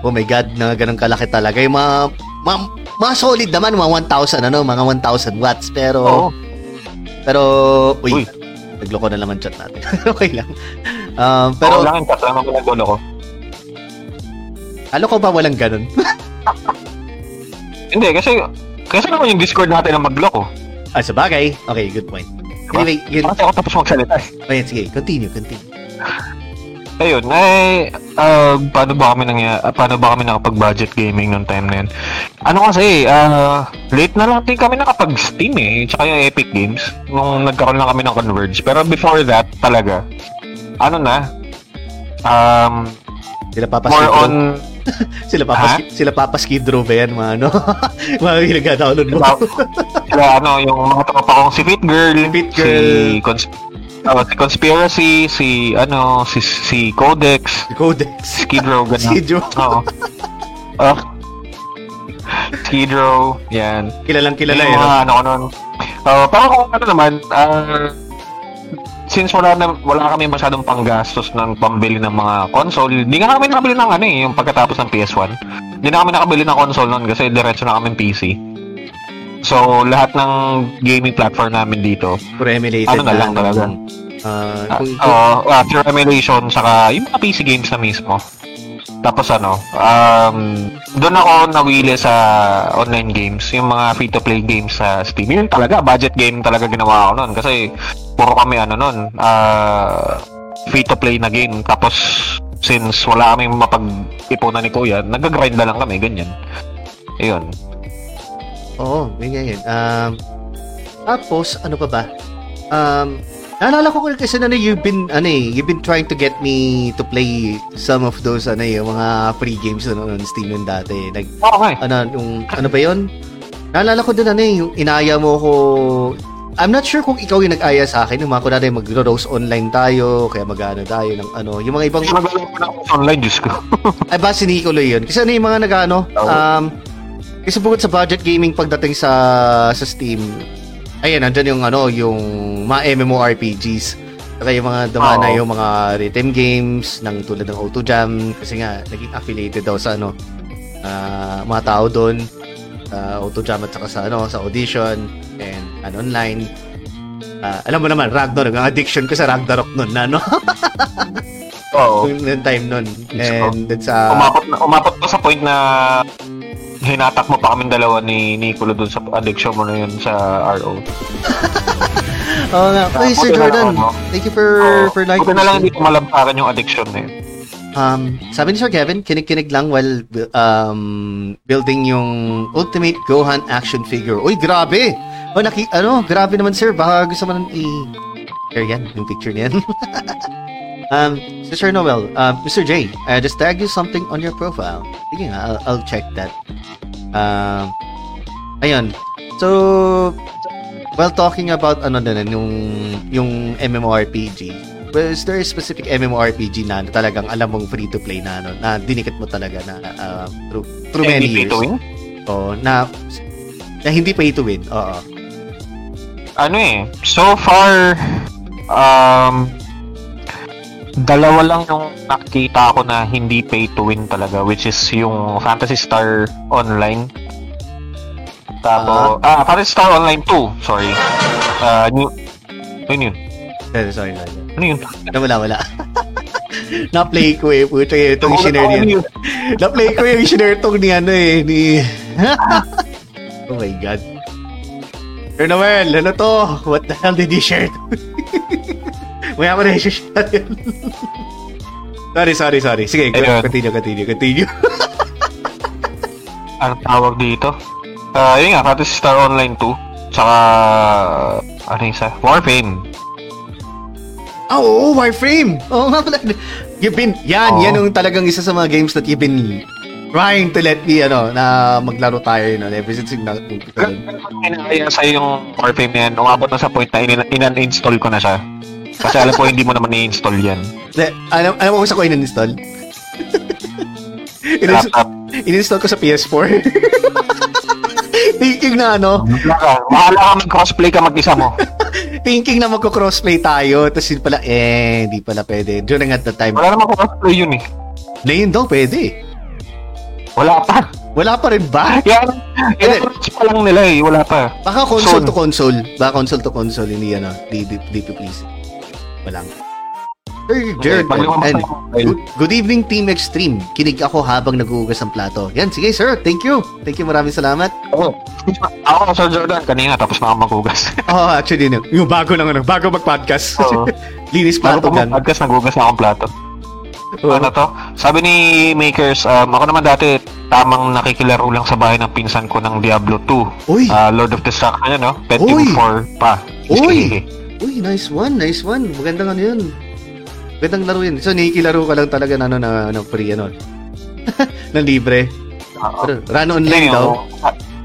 oh my God, na ganun kalaki talaga. Yung mga, mga, mga solid naman, mga 1,000, ano, mga 1,000 watts. Pero, Oo. pero, uy, Uy. nagloko na naman chat natin. [laughs] okay lang. Um, Pero, pero, lang lang naman nagdolo ko. ano ko ba walang ganun? [laughs] Hindi, kasi Kasi naman yung Discord natin ang magloko. Ah, sa bagay. Okay, good point. Anyway, yun. Kasi ako tapos magsalita. Ayan, sige. Continue, continue. Ayun, eh, ah, paano ba kami nang paano ba kami nakapag-budget gaming nung time na yun? Ano kasi, ah, late na lang din kami nakapag-Steam eh, tsaka yung Epic Games, nung nagkaroon lang kami ng Converge. Pero before that, talaga, ano na, um, Sila Papa more on, [laughs] Sila Papa, Ha? Skid- sila Papa Skid Row ba yan, mga ano? [laughs] mga ginag-download mo. sila, ano, yung mga tropa kong si Fit Girl, Fit si, Girl. cons- oh, si Conspiracy, si, ano, si, si Codex, Codex. Skid Row, ganun. Skid Row. Oo. Oh. Skid Row, yan. Kilalang kilala yun. mga ano ko nun. Uh, pero kung ano naman, ah, since wala na wala kami masyadong panggastos ng pambili ng mga console, hindi nga kami nakabili ng ano eh, yung pagkatapos ng PS1. Hindi na kami nakabili ng console noon kasi diretso na kami PC. So, lahat ng gaming platform namin dito, Puro emulated Ano na lang talaga. Ah, uh, kung, uh, pure emulation, saka yung mga PC games na mismo. Tapos ano, um, doon ako nawili sa online games, yung mga free-to-play games sa Steam. Yun talaga, budget game talaga ginawa ko noon kasi puro kami ano noon, ah, free-to-play na game. Tapos since wala kaming mapag-ipunan ni Kuya, nag-grind na lang kami, ganyan. Ayun. Oo, yun nga yun. Um, tapos, ano pa ba? Um, naalala ko kasi na ano, you've been, ano eh, you've been trying to get me to play some of those, ano eh, yung mga free games na on Steam nun dati. Nag, Okay. ano, yung, ano ba yun? Naalala ko din, ano eh, yung inaya mo ko, I'm not sure kung ikaw yung nag-aya sa akin, yung mga kunwari mag-roast online tayo, kaya mag-ano tayo ng ano, yung mga ibang, ko na ako sa online, Diyos ko. ay ba si Nicolo yun? Kasi ano yung mga nag-ano, um, kasi bukod sa budget gaming pagdating sa sa Steam, ayan, nandyan yung ano, yung mga MMORPGs. Saka yung mga dumana Oo. yung mga rhythm games ng tulad ng Auto Jam kasi nga naging affiliated daw sa ano ah, mga tao doon sa Auto Jam at saka sa ano sa audition and and online. Ah, alam mo naman Ragnarok, ang addiction ko sa Ragnarok noon na no, [laughs] Oo. yung time noon. And that's uh, umabot na, umabot pa sa point na hinatak mo pa kaming dalawa ni Nicolo dun sa addiction mo na yun sa RO. [laughs] Oo nga. Uy, Sir Jordan, no? thank you for, Oo. for liking Buti na lang hindi ko malampakan yung addiction na yun. Um, sabi ni Sir Kevin, kinig-kinig lang while um, building yung Ultimate Gohan action figure. Uy, grabe! Oh, naki, ano, grabe naman sir. Baka gusto mo nang i... Share yan, yung picture niyan. [laughs] um, so Sir Noel, um, Mr. J, I just tagged you something on your profile. Sige nga, I'll, I'll check that. Um, ayun. So, while talking about ano na yung yung MMORPG, was there a specific MMORPG na ano, talagang alam mong free to play na ano, na dinikit mo talaga na uh, through, through many Any pay years? Oo, na na hindi pay to win. Oo. Ano eh, so far, um, dalawa lang yung nakita ko na hindi pay to win talaga, which is yung Fantasy Star Online. Tapos, ah, Fantasy Star Online 2, sorry. Ah, new, yun yun. Sorry, sorry, sorry. Ano yun? Na wala, wala. [laughs] Na-play ko eh. Puta eh. Itong shinare Ano niya. yun? [laughs] Na-play ko yung shinare tong ni ano eh. Ni... [laughs] oh my God. Sir Noel, ano to? What the hell did you share? Maya ko na yung share yun. sorry, sorry, sorry. Sige, Ayun. continue, continue, continue. Ano tawag dito? Ah, yun nga, Fantasy Star Online 2. Tsaka, ano yung isa? Warframe. Ah, oo, Warframe. Oo nga pala. You've been, yan, Oo. yan yung talagang isa sa mga games that you've been trying to let me, ano, na maglaro tayo, no, ever since yung na- yung- Kinakaya sa yung Warframe na yan, umabot na sa point na in- in-uninstall ko na siya. Kasi alam ko hindi mo naman i-install yan. De, alam, alam mo kung sa ko in-install? in-install, Laptop. in-install ko sa PS4. thinking na ano, Wala ka. Mag-crossplay ka mag-isa mo. thinking na magko-crossplay tayo, tapos yun pala, eh, hindi pala pwede. During at the time, Wala naman crossplay yun eh. na yun daw, pwede. Wala pa. Wala pa rin ba? Yan, yan pa lang nila eh. Wala pa. Baka console Soon. to console. Baka console to console, hindi ano, di, di, di to please. Walang. Sir Jared, lumabas and good, good evening Team Extreme. Kinig ako habang naguhugas ng plato. Yan, sige sir, thank you. Thank you, maraming salamat. Oo. Ako, Sir Jordan, kanina tapos na ako maghugas. [laughs] Oh, actually, no, yung bago lang ano, bago mag-podcast. Oo. [laughs] Linis Bago plato gan. mag-podcast, naghugas na akong plato. Oo. Ano to? Sabi ni Makers, um, ako naman dati tamang nakikilaro lang sa bahay ng pinsan ko ng Diablo 2. Uy, Ah, Lord of Destruction yan, no? Pentium Uy! 4 pa. Uy! Uy, nice one, nice one. Magandang ano yun. Magandang laro yun. So, nakikilaro ka lang talaga na ano, na, ano, free, ano, [laughs] na libre. Oo. Pero, run online daw.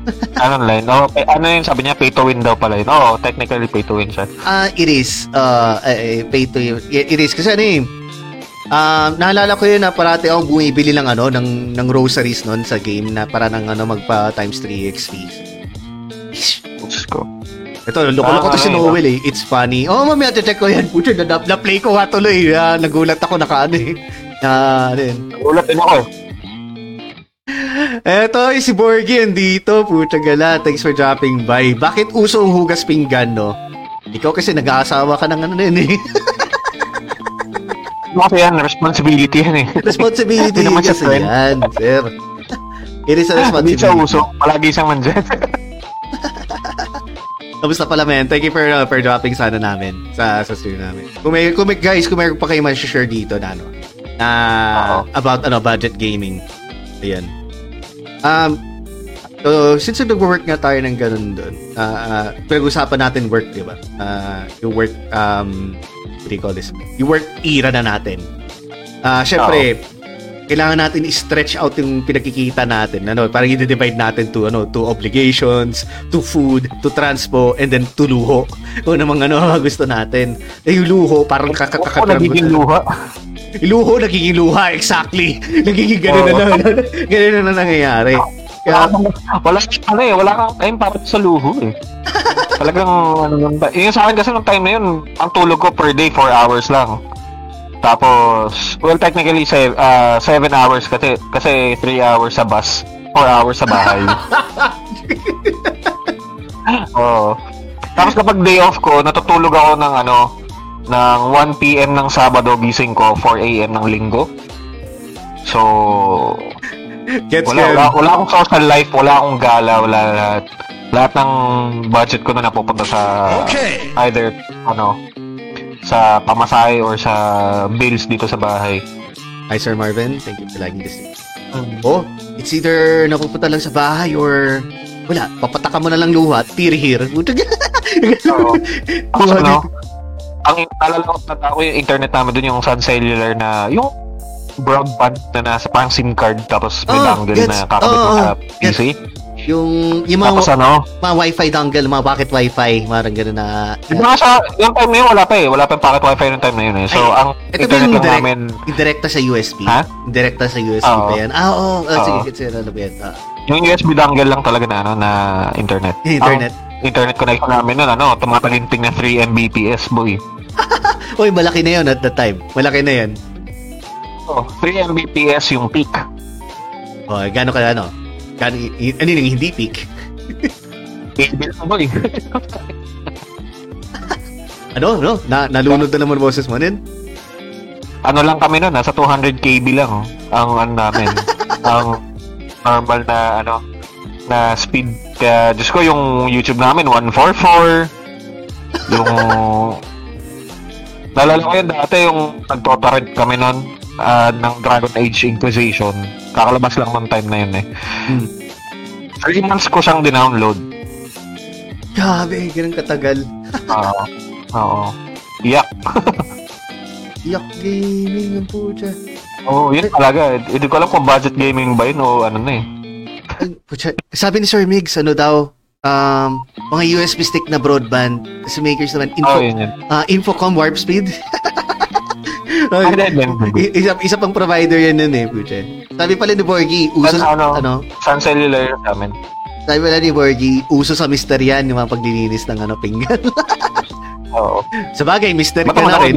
[laughs] ano online? Oh, ano yun sabi niya? Pay to win daw pala yun. Oo, technically pay to win siya. Ah, it is. Uh, eh, pay to it is kasi ano eh. Um, naalala ko yun na parati akong bumibili ng ano ng ng groceries noon sa game na para ng ano magpa times 3 XP. Diyos ko. Ito, loko-loko to si Noel eh. It's funny. Oh, mamaya check ko yan. Pucha, na, na, play ko nga tuloy. Ah, nagulat ako naka ano eh. Ah, din. Ulat din ako eh. Eto, eh, si Borgie dito. Pucha gala. Thanks for dropping by. Bakit uso ang hugas pinggan, no? Ikaw kasi nag-aasawa ka ng ano yun eh. Ano kasi yan, responsibility yan eh. Responsibility kasi yan, sir. It is a Hindi siya responsibility. uso. Palagi siyang nandyan. [laughs] Kamusta pala, man? Thank you for, uh, for dropping sana namin sa, sa stream namin. Kung may, kung may, guys, kung may pa kayo ma-share dito na, ano, na, Oo. about, ano, budget gaming. Ayan. Um, so, since nag-work nga tayo ng ganun doon, uh, uh, pinag-usapan natin work, di ba? Uh, yung work, um, what do you call this? Yung work era na natin. Ah, syempre, kailangan natin i-stretch out yung pinakikita natin. Ano, parang i-divide natin to ano, to obligations, to food, to transpo, and then to luho. [laughs] Kung namang ano gusto natin. Eh, yung luho, parang Ako kakakakakar nagiging luha. [laughs] Luho, nagiging luha, exactly. [laughs] Nagiging ganun na Oo. lang. ganun na nangyayari. Kaya, wala kang ano eh, wala kang time para sa luho eh. Talagang ano lang ba. Yung sa akin kasi nung time na yun, ang tulog ko per day 4 hours lang. Tapos, well technically 7 uh, seven hours kasi kasi 3 hours sa bus, 4 hours sa bahay. [laughs] Oo. Tapos kapag day off ko, natutulog ako ng ano, ng 1 PM ng Sabado, gising ko 4 AM ng Linggo. So, gets wala, wala, wala akong social life, wala akong gala, wala lahat. Lahat ng budget ko na napupunta sa Okay. either ano sa pamasahe or sa bills dito sa bahay. Hi, Sir Marvin. Thank you for liking this. Oh, it's either napupunta lang sa bahay or wala, papataka mo na lang luha, tear here. [laughs] Oo. Tapos ano, ang nalala ko na ako yung internet namin dun yung Sun Cellular na yung broadband na nasa parang SIM card tapos may Oh, dongle gets. na kakabit mo Oo, sa PC. Yung, yung mga, Tapos ano, mga wifi dongle, mga pocket wifi, parang gano'n na. Di ba sa yung time na yun, wala pa eh. Wala pa yung pocket wifi yung time na yun eh. So, Ay, ang ito internet yung direct? namin, Indirekta sa USB. Ha? Indirekta sa USB Oo. ba yan? Ah, oo. Oh, Oo. sige, sige, ano ba yan? Ah, yung USB dongle lang talaga na, ano, na internet. [laughs] internet. Ang internet connection namin nun, ano, tumatalinting na 3 Mbps, boy. [laughs] Uy, malaki na yun at that time. Malaki na yun. Oh, 3 Mbps yung peak. Oh, gano'n ka, ano? I- ano yung hindi peak? 8 bills na, boy. Ano, no? Na, nalunod na naman boses mo nun? ano lang kami nun, nasa 200 KB lang, oh, ang ano namin. [laughs] ang normal na, ano, na speed. Kaya, Diyos ko, yung YouTube namin, 144. Yung... [laughs] Nalala ko yun dati, yung nagtotorrent kami nun ah, ng Dragon Age Inquisition. Kakalabas lang ng time na yun eh. Hmm. 3 months ko siyang dinownload. Grabe, ganun katagal. Oo. Oo. Yak. Yak gaming ang pucha. Oo, yun talaga. Hindi ko alam kung budget gaming ba yun o ano na eh. Pucha. Sabi ni Sir Migs, ano daw, um, mga USB stick na broadband, kasi makers naman, info, Oo, yun yun. ah, Infocom Warp Speed. [laughs] I- isa, isa pang provider yan nun eh, pucha. Sabi pala ni Borgie, uso, Ano, ano? ano, Sun Cellular sa amin. sabi pala ni Borgie, uso sa mister yan, yung mga paglilinis ng ano, pinggan. [laughs] Oo. sa bagay, mister ka Ba't na naman rin.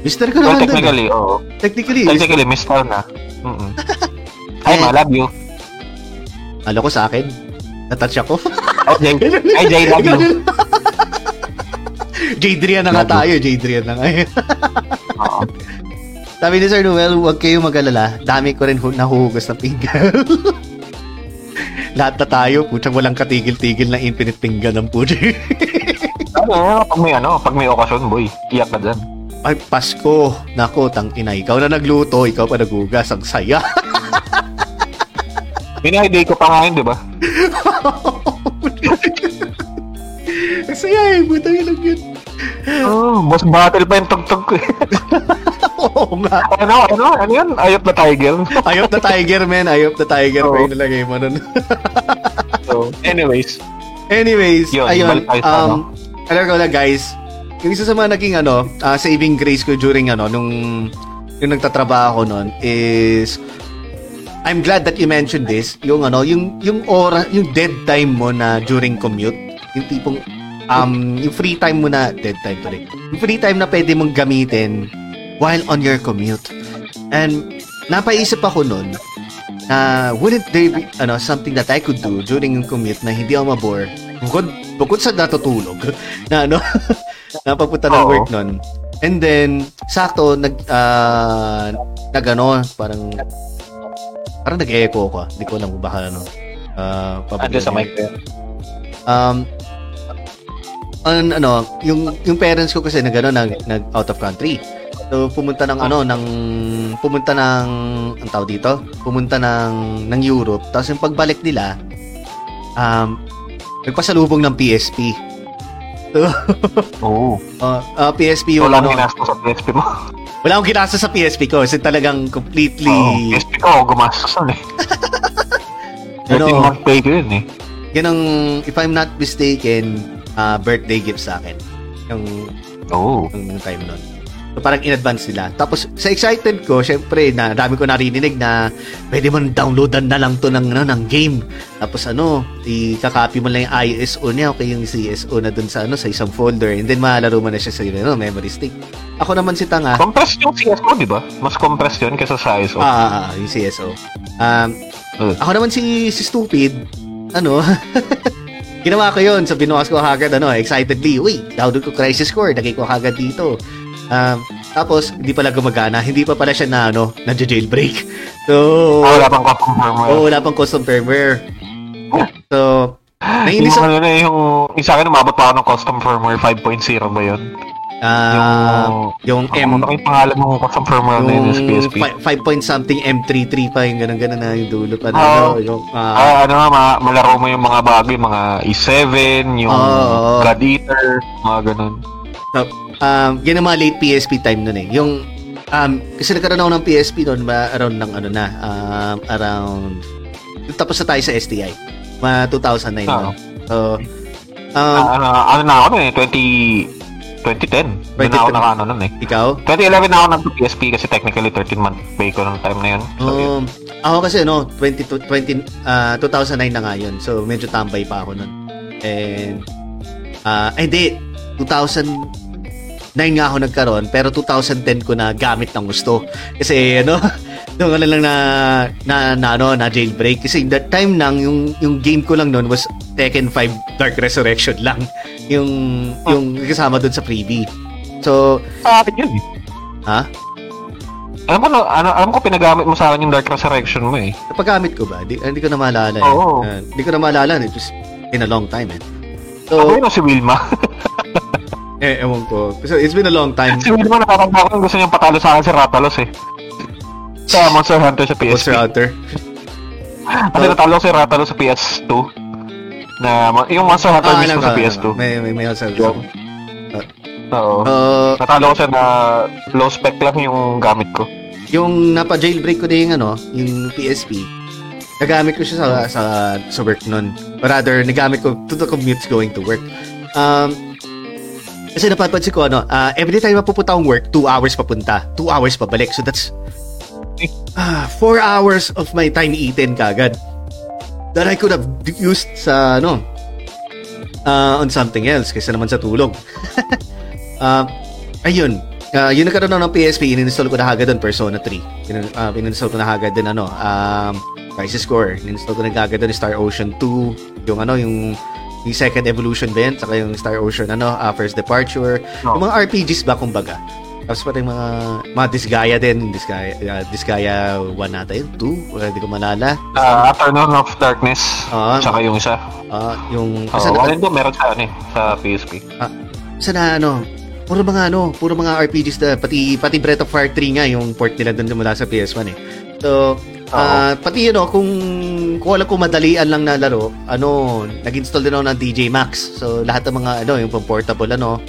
Mister ka naman dun. technically, oo. Technically, Technically, miss call na. Mm-mm. [laughs] Ay, Eh. ma, love you. Alo ko sa akin. Natouch ako. Ay, Jay, [laughs] ay, Jay, love you. Jadrian na nga tayo, Jadrian na nga. Oo. Sabi ni Sir Noel, huwag kayong mag-alala. Dami ko rin hu- nahuhugas ng pinggan. [laughs] Lahat na tayo, putsang walang katigil-tigil na infinite pinggan ng puti. [laughs] Ano, pag may ano, pag may okasyon, boy, iyak ka dyan. Ay, Pasko. Nako, tang ina. Ikaw na nagluto, ikaw pa nagugas. Ang saya. Binahiday ko pa nga yun, di ba? [laughs] Ang saya eh. Butang lang yun. Oh, boss battle pa yung tugtog ko eh. [laughs] Oo nga. ano, ano, ano yun? Ayot na tiger. [laughs] Ayop na tiger, man. Ayop na tiger pa yung nalagay mo nun. [laughs] so, anyways. Anyways, Yun, ayun. Um, alam ko na guys, yung isa sa mga naging ano, ah, saving grace ko during ano, nung yung nagtatrabaho ko noon is I'm glad that you mentioned this. Yung ano, yung yung ora, yung dead time mo na during commute, yung tipong um yung free time mo na dead time tuloy. Yung free time na pwede mong gamitin while on your commute. And napaisip ako noon na wouldn't there be ano something that I could do during yung commute na hindi ako mabore bukod bukod sa natutulog [laughs] na ano [laughs] napapunta ng Oo. work noon and then sakto nag ah, nag ano parang parang nag-echo ko ah. hindi ko alam kung baka ano ah Ando sa mic ko yun. um an, ano yung yung parents ko kasi nag ano, nag, nag out of country so pumunta ng ano ng pumunta ng ang tawag dito pumunta ng ng Europe tapos yung pagbalik nila um nagpasalubong ng PSP [laughs] Oo. uh, uh, PSP So, yung lang ano ginastos sa PSP mo. [laughs] wala akong ginasa sa PSP ko kasi talagang completely Oo. PSP ko, gumastos nun eh. [laughs] Ano? 13 month pay ko yun eh. yan ang if I'm not mistaken uh, birthday gift sa akin yung Oo. ng time nun. So, parang in advance nila. Tapos, sa excited ko, syempre, na dami ko narinig na pwede mo downloadan na lang to ng, ano, ng game. Tapos, ano, i-copy mo lang yung ISO niya, okay, yung CSO na dun sa, ano, sa isang folder. And then, malalaro mo na siya sa, ano, memory stick. Ako naman si Tanga, Compressed yung CSO, di ba? Mas compressed yun kaysa sa ISO. ah, ah, ah, yung CSO. Um, Uh. ako naman si, si Stupid, ano, [laughs] ginawa ko yun. So, binukas ko agad, ano, excitedly, uy, download ko Crisis Core, lagay ko agad dito. Um, tapos, hindi pala gumagana. Hindi pa pala siya na, ano, na-jailbreak. [laughs] So, Ah, wala pang custom firmware. oh, wala pang custom firmware. So, yung, nainis ako. ano na yung, yung sa akin, umabot pa ako ng custom firmware 5.0 ba yun? Ah, yung M... M, Ano yung pangalan ng custom firmware na yun sa yung PSP? 5 point something M33 pa, yung ganun-ganun na yung dulo pa Oo. ano, yung, ah, Ah, ano nga, ma- malaro mo yung mga bagay, mga E7, yung Oo. God Eater, mga ganun. um, yan ang mga late PSP time nun eh. Yung, um, kasi nagkaroon ako ng PSP noon, ma- around ng ano na, um, around, tapos na tayo sa STI. Mga 2009 Oo. nun. So, um, Ah, ano, ano na ako eh, 20, 2010. Doon na ako 2010. naka ano nun eh. ikaw? 2011 na ako nag PSP kasi technically 13 month pay ko ng time na yun. So, yun. Um, ako kasi no, 20, to- 20 ah, 2009 na nga yun. So medyo tambay pa ako nun. And ah ay di 2009 nga ako nagkaroon pero 2010 ko na gamit ng gusto. Kasi ano, doon ko na lang na na, na ano, na jailbreak kasi that time nang yung yung game ko lang noon was Tekken 5 Dark Resurrection lang. Yung yung kasama doon sa freebie. So, Sa akin yun eh. ha? Alam ko, na- ano, alam ko pinagamit mo sa akin yung Dark Resurrection mo eh. Napagamit ko ba? Di, hindi ko na maalala. eh. Oo. Ah, Hindi ko na maalala. It was in a long time eh. Ako So, yun o si Wilma. [laughs] eh, ewan ko. So, it's been a long time. si Wilma nakakanta ko yung gusto niyang patalo sa akin si Ratalos eh. Sa Monster Hunter sa PSP. Monster Hunter. Kasi natalo ko si Ratalos sa PS2. Na, yung Monster Hunter Ah, mismo sa alam PS2. ko. May, may, may Monster Yung- Hunter. Oo. Uh, Natalo ko siya na low spec lang yung gamit ko. yung napa-jailbreak ko na yung, ano, yung PSP, nagamit ko siya sa, sa, sa work nun. Or rather, nagamit ko to the commutes going to work. Um, kasi napapansin ko, ano, ah, every time mapupunta akong work, 2 hours papunta, 2 hours pabalik. So that's ah, 4 hours of my time eaten kagad. That I could have used sa, ano, ah, on something else kaysa naman sa tulog. Ah, [laughs] ayun. Uh, yun nagkaroon ako ng PSP, ininstall ko na agad doon Persona 3. In, uh, ininstall ko na agad din ano, um, Crisis Core. Ininstall ko na agad doon Star Ocean 2, yung ano, yung yung second evolution ba yan, saka yung Star Ocean ano, uh, first departure. No. Yung mga RPGs ba kumbaga. Tapos pa rin mga, mga Disgaea din. Disgaea, uh, Disgaea 1 nata yun. 2? Wala, hindi ko malala. Uh, Afternoon of Darkness. Oo. Tsaka yung isa. Ah, yung... Oh, uh, one meron sa, ano, eh, sa PSP. Sa na ano, puro mga ano, puro mga RPGs na, pati, pati Breath of Fire 3 nga, yung port nila doon mula sa PS1 eh. So, ah, pati yun, kung, kung alam ko madalian lang na laro, ano, nag-install din ako ng DJ Max. So, lahat ng mga, ano, yung portable, ano,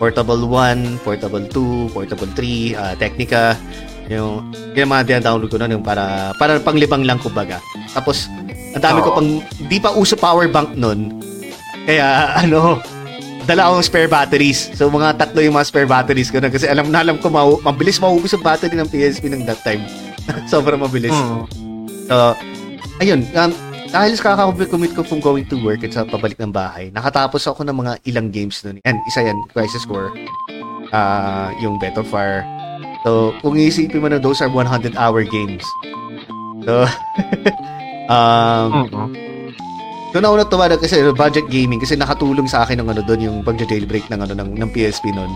Portable 1, Portable 2, Portable 3, ah, Technica, yung, yung mga download ko noon yung para, para panglibang lang kumbaga. Tapos, ang dami ko Oo. pang, di pa uso power bank noon. Kaya, [laughs] ano, dala akong spare batteries. So, mga tatlo yung mga spare batteries ko na kasi alam na alam ko, mau mabilis maubos ang battery ng PSP ng that time. [laughs] Sobrang mabilis. Hmm. So, ayun, um, dahil sa kakakumit ko from going to work at sa pabalik ng bahay, nakatapos ako ng mga ilang games nun. And isa yan, Crisis Core, ah yung of Fire. So, kung iisipin mo na those are 100-hour games. So, [laughs] um, Mm-mm. doon ako natuwa na kasi budget gaming kasi nakatulong sa akin ng ano doon yung pag-jailbreak ng ano ng, ng PSP noon.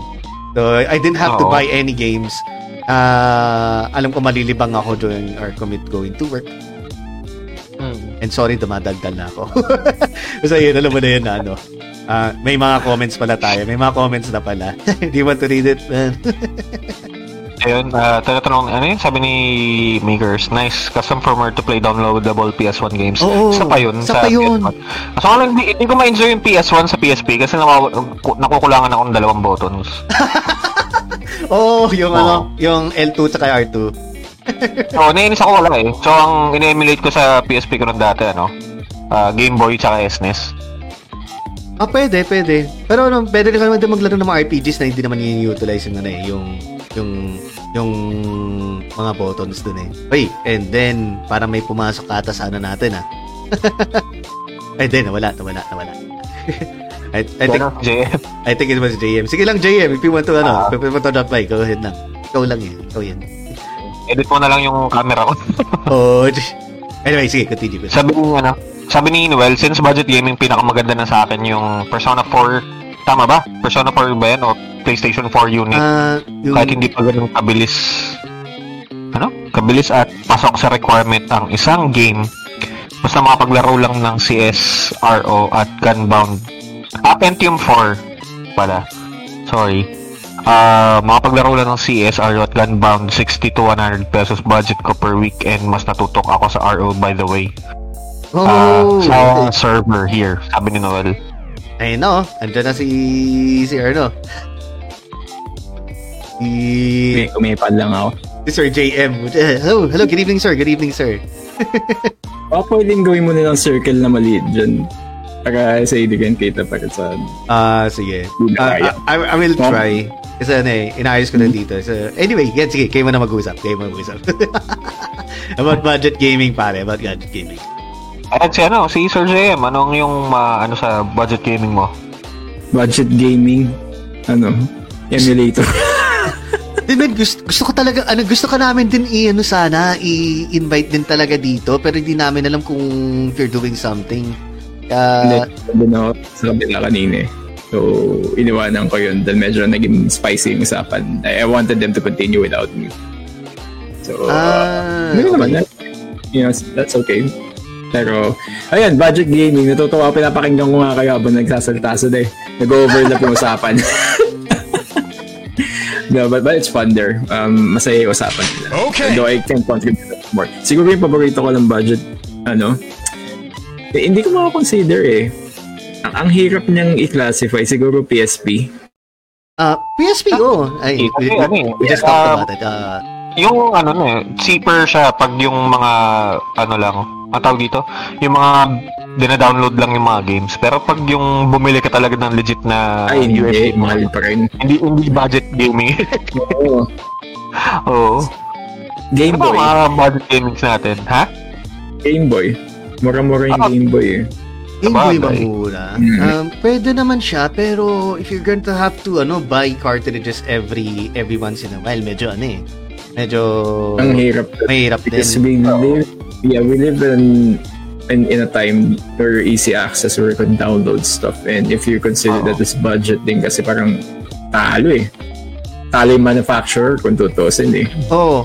So I didn't have to Oo. buy any games. Ah, alam ko malilibang ako during our commit going to work. Mm. And sorry, dumadagdal na ako. [laughs] Basta yun, alam mo na yun na ano. Ah, may mga comments pala tayo. May mga comments na pala. Do you want to read it, man? [laughs] Ayun, uh, tinatanong, ano yun, sabi ni Makers, nice custom firmware to play downloadable PS1 games. Oo, isa pa yun. isa pa yun. PS1. So, lang, hindi, hindi ko ma-enjoy yung PS1 sa PSP kasi nakukulangan ako ng dalawang buttons. [laughs] oh, yung Oo. ano, yung L2 tsaka R2. [laughs] So, nainis ako wala eh. So, ang ine-emulate ko sa PSP ko nung dati, ano, ah, Game Boy tsaka SNES. Ah, pwede, pwede. Pero ano, pwede rin naman din maglaro ng mga RPGs na hindi naman i-utilize yung ano eh, yung yung yung mga buttons dun eh. Oy, and then parang may pumasok ata sa ano natin ah. [laughs] Ay, then nawala, nawala, nawala. [laughs] I, I think JF? I think it was JM. Sige lang JM, if you want to ano, Ah. if you want to drop by, go ahead lang. Ikaw lang yan. Ikaw yan. Edit mo na lang yung camera ko. [laughs] Oh, anyway, sige, continue. sabi ni, ano, sabi ni Noel, since budget gaming, pinakamaganda na sa akin yung Persona 4, tama ba? Persona 4 ba yan? O PlayStation 4 unit? Ah, yung, kahit hindi pa ganun kabilis ano? Kabilis at pasok sa requirement ang isang game basta makapaglaro lang ng CS, RO at Gunbound. Ah, Pentium 4 pala. Sorry. Ah, makapaglaro lang ng CS, RO at Gunbound 60 to 100 pesos budget ko per week and mas natutok ako sa RO by the way. Oh, sa server here, sabi ni Noel. Ayun na, oh. Andyan na si, si Erno. Si, May kumipad lang ako. si Sir JM. Hello, hello, good evening, sir. Good evening, sir. [laughs] O, pwedeng gawin mo nilang circle na maliit dyan. Para sa hindi ka kita pa rin sa... Ah, sige. Kaya. I, I will Oh. try. Kasi ano eh, inayos ko na dito. So, anyway, yan, sige, kayo mo na mag-usap. Kayo mo mag-usap. [laughs] about budget gaming, pare. About budget gaming. At si ano, si Sir JM, anong yung ma- ano sa budget gaming mo? Budget gaming. Ano? Emulator. [laughs] Di man, gusto, gusto ko talaga, ano, gusto ka namin din i, ano sana, i-invite din talaga dito, pero hindi namin alam kung you're doing something. Hindi, Uh, doon ako sa kabila kanina eh. So, iniwanan ko yun dahil medyo naging spicy yung usapan. I, I wanted them to continue without me. So, ah, naman. okay. That, you know, that's okay. Pero, ayun, budget gaming. Natutuwa ako, pinapakinggan ko nga kayo habang nagsasalita sa day. Nag-overlap yung usapan. [laughs] no, but, but it's fun there. Um, masaya yung usapan nila. Okay. Although I can contribute more. Siguro yung paborito ko ng budget, ano, eh, hindi ko makakonsider eh. Ang, ang hirap niyang i-classify, siguro PSP. Ah, PSP, oh. Ay, we, Kasi we- ano eh, we just ah, talked about it. Ah, Yung ano na eh, cheaper siya pag yung mga ano lang, ang tawag dito, yung mga dina-download lang yung mga games. Pero pag yung bumili ka talaga ng legit na Ay, hindi. USB, Mahal pa rin. hindi hindi budget gaming. Oo. [laughs] Oo. Game Ano ba Boy. mga budget gamings natin, ha? Game Boy. Mura-mura yung Ah. Game Boy eh. Game Boy ba. Um, pwede naman siya, pero if you're going to have to ano buy cartridges every every once in a while, medyo ano eh. Medyo Ang hirap. mahirap Because din. we live, yeah, we live in, in in a time where easy access where you can download stuff. And if you consider Oo. that as budget din kasi parang talo eh. talo yung manufacturer kung tutusin eh. Oo.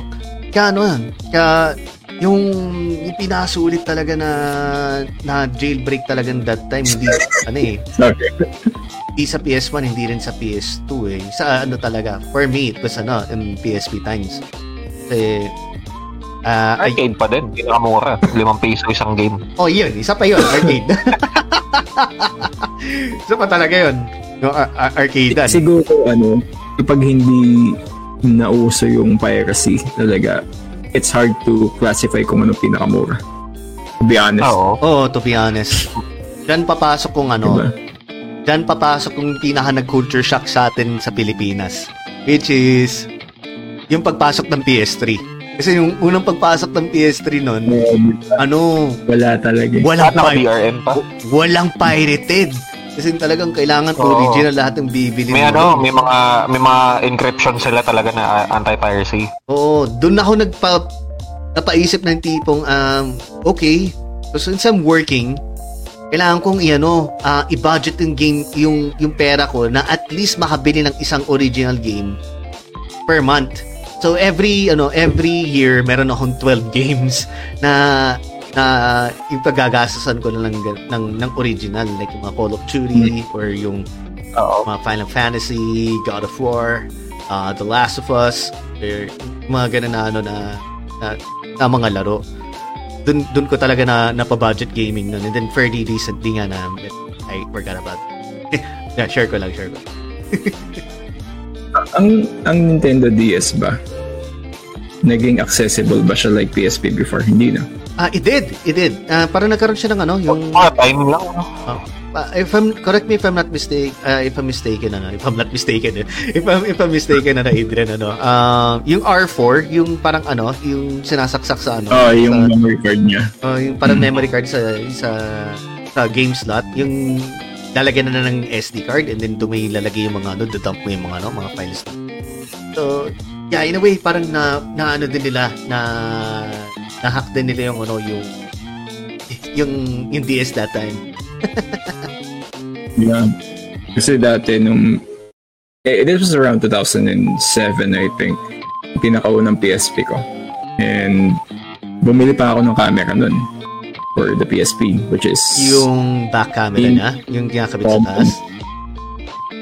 Kaya ano yan, kaya yung, yung pinasulit talaga na na jailbreak talaga that time hindi ano eh Sorry. hindi sa PS1 hindi rin sa PS2 eh sa ano talaga for me it was ano in PSP times kasi ah ay, Arcade pa din. Pinakamura. Limang piso isang game. oh yun isa pa yun arcade [laughs] isa pa talaga yun yung ar- ar- arcade Siguro ano, kapag hindi nauso yung piracy talaga, it's hard to classify kung ano pinakamura. To be honest. Oo. oh to be honest Diyan papasok kung ano Diba? Diyan papasok yung pinaka nag-culture shock sa atin sa Pilipinas. Which is, yung pagpasok ng PS3. Kasi yung unang pagpasok ng PS3 nun, Um, ano, wala talaga. walang, Lahat naka pi- DRM pa. walang pirated. Kasi talagang kailangan Oo. original lahat ng bibili May mo. ano, may mga may mga encryption sila talaga na uh, anti-piracy. Oo, doon ako nagpa napaisip ng tipong um okay, so since I'm working, kailangan kong iano, ah, i-budget yung game yung yung pera ko na at least makabili ng isang original game per month. So every ano, every year meron akong 12 [laughs] games na na yung paggagastasan ko na lang ng, ng original like yung mga Call of Duty or yung Oo. mga Final Fantasy, God of War, uh, The Last of Us, or mga ganun na ano na, na, na mga laro. Dun, dun ko talaga na napabudget gaming nun. And then fairly recently nga na I forgot about [laughs] yeah, share ko lang, share ko. [laughs] Ang ang Nintendo DS ba? Naging accessible ba siya like PSP before? Hindi na. Ah, it did, it did. Ah, parang nagkaroon siya ng ano, yung Mga time lang. ano. Ah, if I'm correct me if I'm not mistaken, uh, if I'm mistaken ano, if I'm not mistaken, eh. [laughs] if I'm if I'm mistaken na Adrian ano, um, yung R4, yung parang ano, yung sinasaksak sa ano, Oh, yung sa, memory card niya. oh, yung parang Mm. memory card sa sa sa game slot, yung lalagyan na ng SD card and then doon lalagay yung mga ano, dump mo yung mga ano, mga files. So, yeah, in a way parang na, na ano din nila na na-hack din nila yung ano, yung yung yung DS that time. [laughs] Yeah. Kasi dati nung eh, this was around 2007 I think. Pinakaunang PSP ko. And bumili pa ako ng camera nun for the PSP which is Yung back camera In- niya, yung kinakabit sa taas.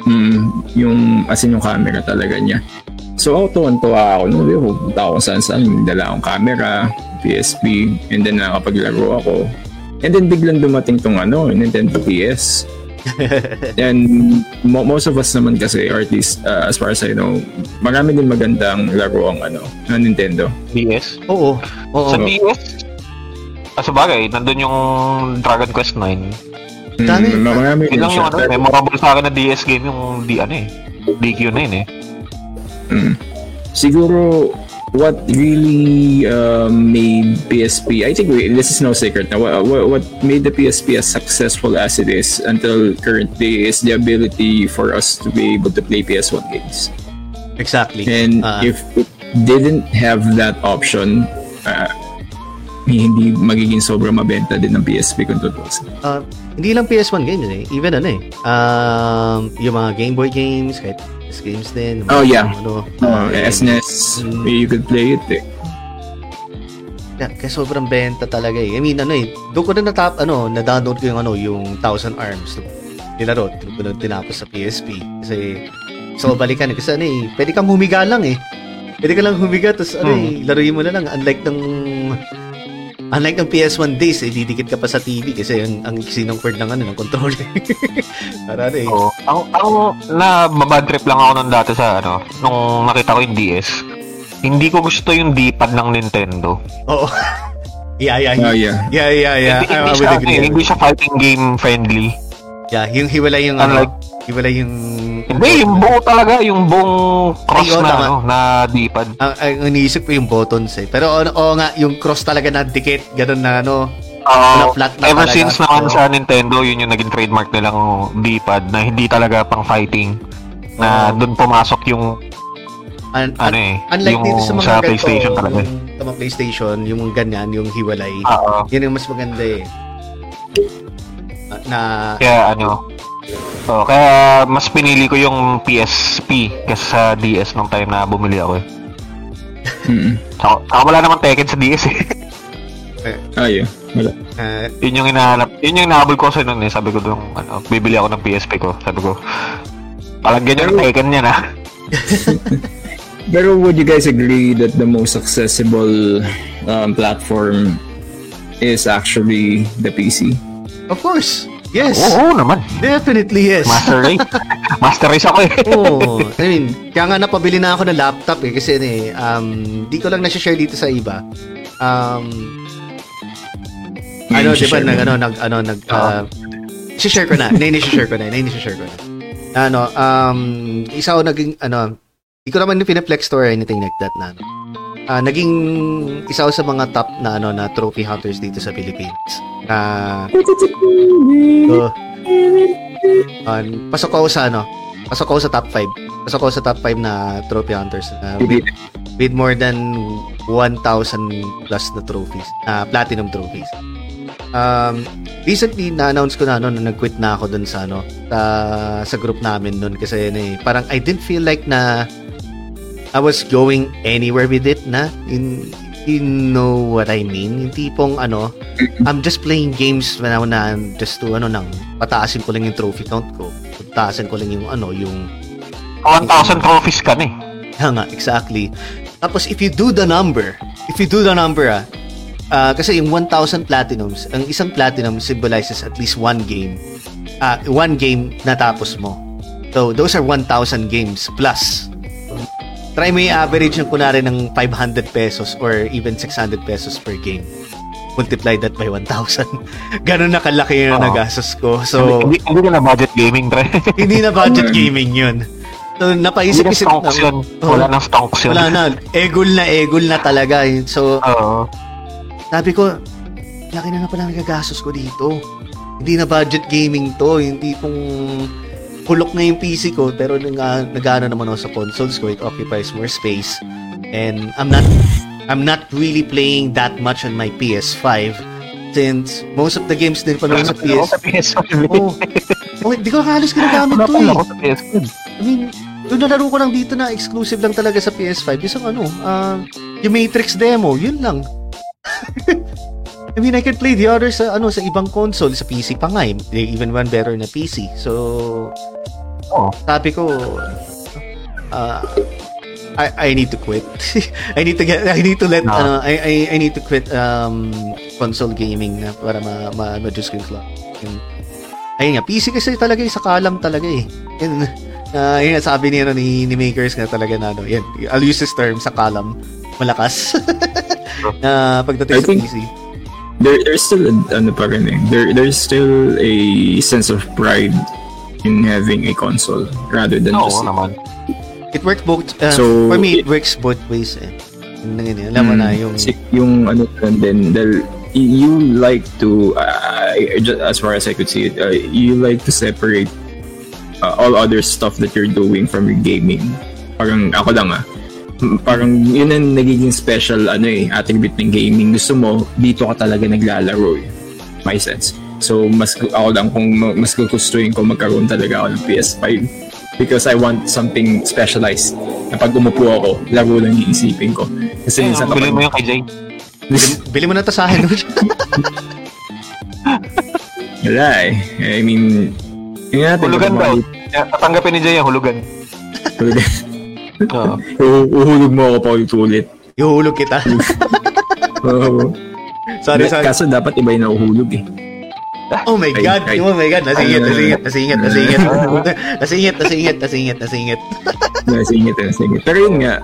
mm, yung as in yung camera talaga niya. So ako tuwan-tuwa ako nung no, pupunta ako saan saan, dala akong camera, PSP, and then nakapaglaro ako. And then biglang dumating tong ano, Nintendo PS. [laughs] And mo- most of us naman kasi, or at least uh, as far as I know, marami din magandang laro ang ano, ng Nintendo. DS. Oo. Oo. Sa DS, ah, sa bagay, nandun yung Dragon Quest 9. Dami. Mm, marami din siya. yung ano, memorable sa akin na DS game yung di ano eh. DQ na yun eh. Mm. Siguro, what really um, made PSP, I think we, this is no secret now, what, what, made the PSP as successful as it is until current day is the ability for us to be able to play PS1 games. Exactly. And Ah, if it didn't have that option, uh, hindi magiging sobrang mabenta din ng PSP kung tutusin. ah, hindi lang PS1 games eh. Even ano eh. Um, yung mga Game Boy games, kahit PS games din. Oh, yeah. Ano, Uh, eh, SNES, Mm. you could play it eh. Yeah, kaya sobrang benta talaga eh. I mean, ano eh, doon ko na natap, ano, na-download ko yung ano, yung Thousand Arms. Nilaro, doon ko na tinapos sa PSP. Kasi, so balikan eh. Kasi ano eh, pwede kang humiga lang eh. Pwede ka lang humiga, tapos ano eh, laruin mo na lang. Unlike ng, unlike ng PS1 days, eh, didikit ka pa sa TV kasi ang, ang iksi ng cord ng ano, ng controller. [laughs] Para ano eh. Oo. Ang, ang na mabad trip lang ako nung dati sa ano, nung nakita ko yung DS. Hindi ko gusto yung D-pad ng Nintendo. Oo. [laughs] yeah, yeah, Oh, yeah. yeah. Yeah, yeah, yeah. hindi, hindi would siya, agree. ano, hindi siya fighting game friendly. Yeah, yung hiwalay yung ano, Unlike- hiwalay yung Hindi, yung buo talaga, yung buong cross Ay, na, tama. ano, na D-pad. ang, ang iniisip ko yung buttons eh. Pero ano, oo nga, yung cross talaga na dikit, ganun na ano. Oo. na na ever talaga. since naman sa Nintendo, yun yung naging trademark nilang D-pad na hindi talaga pang fighting. Na Oo. doon pumasok yung Un- ano eh, unlike yung dito sa mga sa ganito, PlayStation talaga. Yung, sa mga PlayStation, yung ganyan, yung hiwalay. Oo. Yun yung mas maganda eh. Ah, Na, Kaya ano, Oh, kaya mas pinili ko yung PSP kaysa sa DS nung time na bumili ako eh. Mm-mm. Saka, saka wala naman Tekken sa DS eh. Ayun. Wala. Uh, yun yung hinahanap, yun yung hinahabol ko sa noon eh. Sabi ko dong, ano, bibili ako ng PSP ko. Sabi ko, parang ganyan yung Tekken niya na. [laughs] Pero would you guys agree that the most accessible um, platform is actually the PC? of course. Yes. Oo naman. Definitely yes. Master Race. [laughs] Master Race ako eh. Oo. I mean, kaya nga napabili na ako ng laptop eh. Kasi eh, um, di ko lang na-share dito sa iba. Um, ano, di ba, nag, ano, nag, ano, nag, uh, share ko na. Na-share ko na. Na-share ko na. Ano, um, isa ako naging, ano, di ko naman pinaplex store or anything like that na, ano. Ah, naging isa sa mga top na, ano, na trophy hunters dito sa Philippines. Ah, so, ah, pasok ako sa, ano, pasok ako sa top 5. Pasok ako sa top 5 na trophy hunters. na with, with more than 1,000 plus na trophies, uh, platinum trophies. Um, recently na-announce ko na ano na nag-quit na ako dun sa ano sa, sa group namin nun kasi ano, eh, parang I didn't feel like na I was going anywhere with it na in you know what I mean yung tipong ano I'm just playing games when I na just to ano nang pataasin ko lang yung trophy count ko pataasin ko lang yung ano yung 1,000 trophies ka eh. Yeah nga, exactly. Tapos if you do the number, if you do the number ah, ah, kasi yung 1,000 platinums, ang isang platinum symbolizes at least one game. Ah, one game natapos mo. So, those are 1,000 games plus. Try mo yung average ng kunwari ng 500 pesos or even 600 pesos per game. Multiply that by 1,000. [laughs] Ganun na kalaki yung Oo. nagastos ko. So, hindi, hindi ka na budget gaming, pre. [laughs] hindi na budget [laughs] gaming yun. So, hindi napaisip-isip na stonks yun. Oo. Wala nang stonks yun. Wala na. Egol na egol na talaga. So, Oo. sabi ko, laki na nga pala nagagastos ko dito. Hindi na budget gaming to. Hindi pong hulok na yung PC ko pero nag, nagana naman ako sa consoles ko. It occupies more space. And I'm not I'm not really playing that much on my PS5 since most of the games din pa naman sa PS. Sa PS5. Oh, oh, di ko halos ginagamit to eh. sa PS5. I mean, yung nalaro ko lang dito na exclusive lang talaga sa PS5, isang ano, ah, yung Matrix demo, yun lang. [laughs] I mean, I can play the others sa, ano, sa ibang console, sa PC pa nga, eh. They even run better na PC. So, Oo. sabi ko, ah, I, I need to quit. [laughs] I need to get, I need to let, No. ano, I, I, I need to quit, um, console gaming na para ma, ma, ma-juice ko yung. Ayun nga, PC kasi talaga yung sa kalam talaga eh. Yun, Ah, yun sabi ni, ano, ni, ni Makers nga talaga na ano, yan, I'll use this term sa kalam, malakas. [laughs] Na pagdating I sa think- PC. There there's still ano pa rin eh. There there's still a sense of pride in having a console rather than Oo just naman. It works both, uh, So, for me, it it- works both ways eh. Yun, yun, yun. Alam mo Mm, na, yung, si- yung ano then dahil you like to uh, as far as I could see it uh, you like to separate uh, all other stuff that you're doing from your gaming parang ako lang ah parang yun ang nagiging special ano eh attribute ng gaming gusto mo dito ka talaga naglalaro eh my sense so mas ako lang kung ma- mas gugustuhin ko magkaroon talaga ako ng PS5 because I want something specialized na pag umupo ako laro lang iisipin ko kasi Eh, minsan kapag mo yung kay Jay. bili mo na to sa akin. [laughs] Wala eh. I mean, yun natin. Hulugan daw. Tatanggapin ni Jay ang hulugan. Hulugan. Oo. U- [laughs] Uhulog mo ako pa ulit. Ihuhulog kita. [laughs] Oo. sorry, sorry. Kaso dapat iba yung nahuhulog eh. Oh my Ay, God. ay. Oh my God. Nasingit, [laughs] nasingit, nasingit, nasingit. Nasingit, nasingit, nasingit, nasingit. Nasingit, nasingit. Pero yun nga,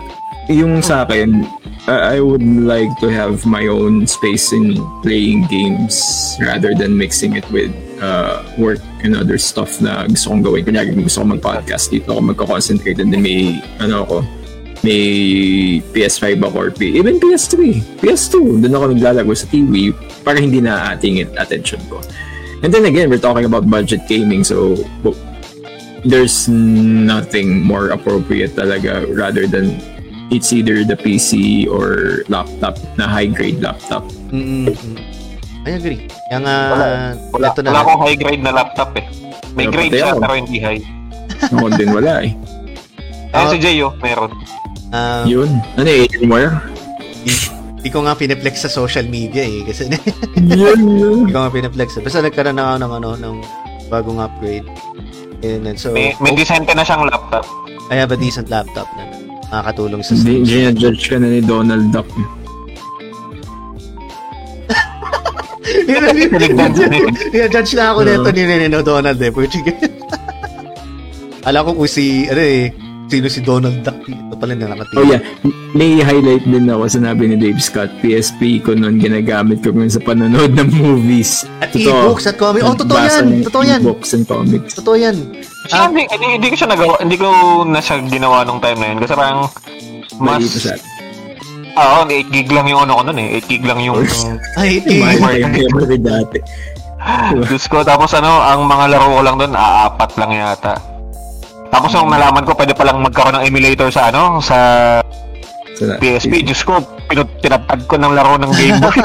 yung sa akin, I I would like to have my own space in playing games rather than mixing it with uh, work and other stuff na gusto kong gawin. Kunyari, gusto kong mag-podcast dito ako magko-concentrate and then may, ano ako, may PS5 ako or P even PS3, PS2, doon ako naglalaro sa TV para hindi na ating attention ko. And then again, we're talking about budget gaming so there's nothing more appropriate talaga rather than it's either the PC or laptop na high grade laptop. Mm-mm. I agree. Yung, uh, Wala. Wala, ito na wala akong high grade na laptop eh. May Wala grade siya, ako. pero hindi high. [laughs] Ako din wala eh. Ayun Ah. si Jay, oh, meron. Ah, Yun. Ano eh, Alienware? Hindi ko nga pineflex sa social media eh. Kasi [laughs] Yun, yun. hindi ko nga pineflex. Basta nagkaroon na ako ng, ano, ng bagong upgrade. And then, so, May, may decente na siyang laptop. I have a decent laptop na makakatulong sa hindi judge ka na ni Donald Duck. Judge na ako nito ni Nino Donald eh. Puchi. Alam ko kung si, ano eh, sino si Donald Duck. Ito pala na nakatingin. Oh yeah, may highlight din ako sinabi ni Dave Scott. PSP ko noon ginagamit ko rin sa panonood ng movies. At e-books at comics. Oh, totoo yan. Totoo yan. E-books and comics. Totoo yan. Siya, hindi, hindi, hindi ko siya nagawa, hindi ko na siya ginawa nung time na yun. Kasi parang, mas, Mali pa siya. oo, 8 gig lang yung ano ko nun eh. 8 gig lang yung, Ay, Mahal eh. pa yung memory dati. [laughs] Diyos ko, tapos ano, ang mga laro ko lang doon, aapat lang yata. Tapos nung nalaman ko, pwede palang magkaroon ng emulator sa ano, sa Sa- PSP. Diyos ko, pinut tinatag ko ng laro ng Game Boy. [laughs]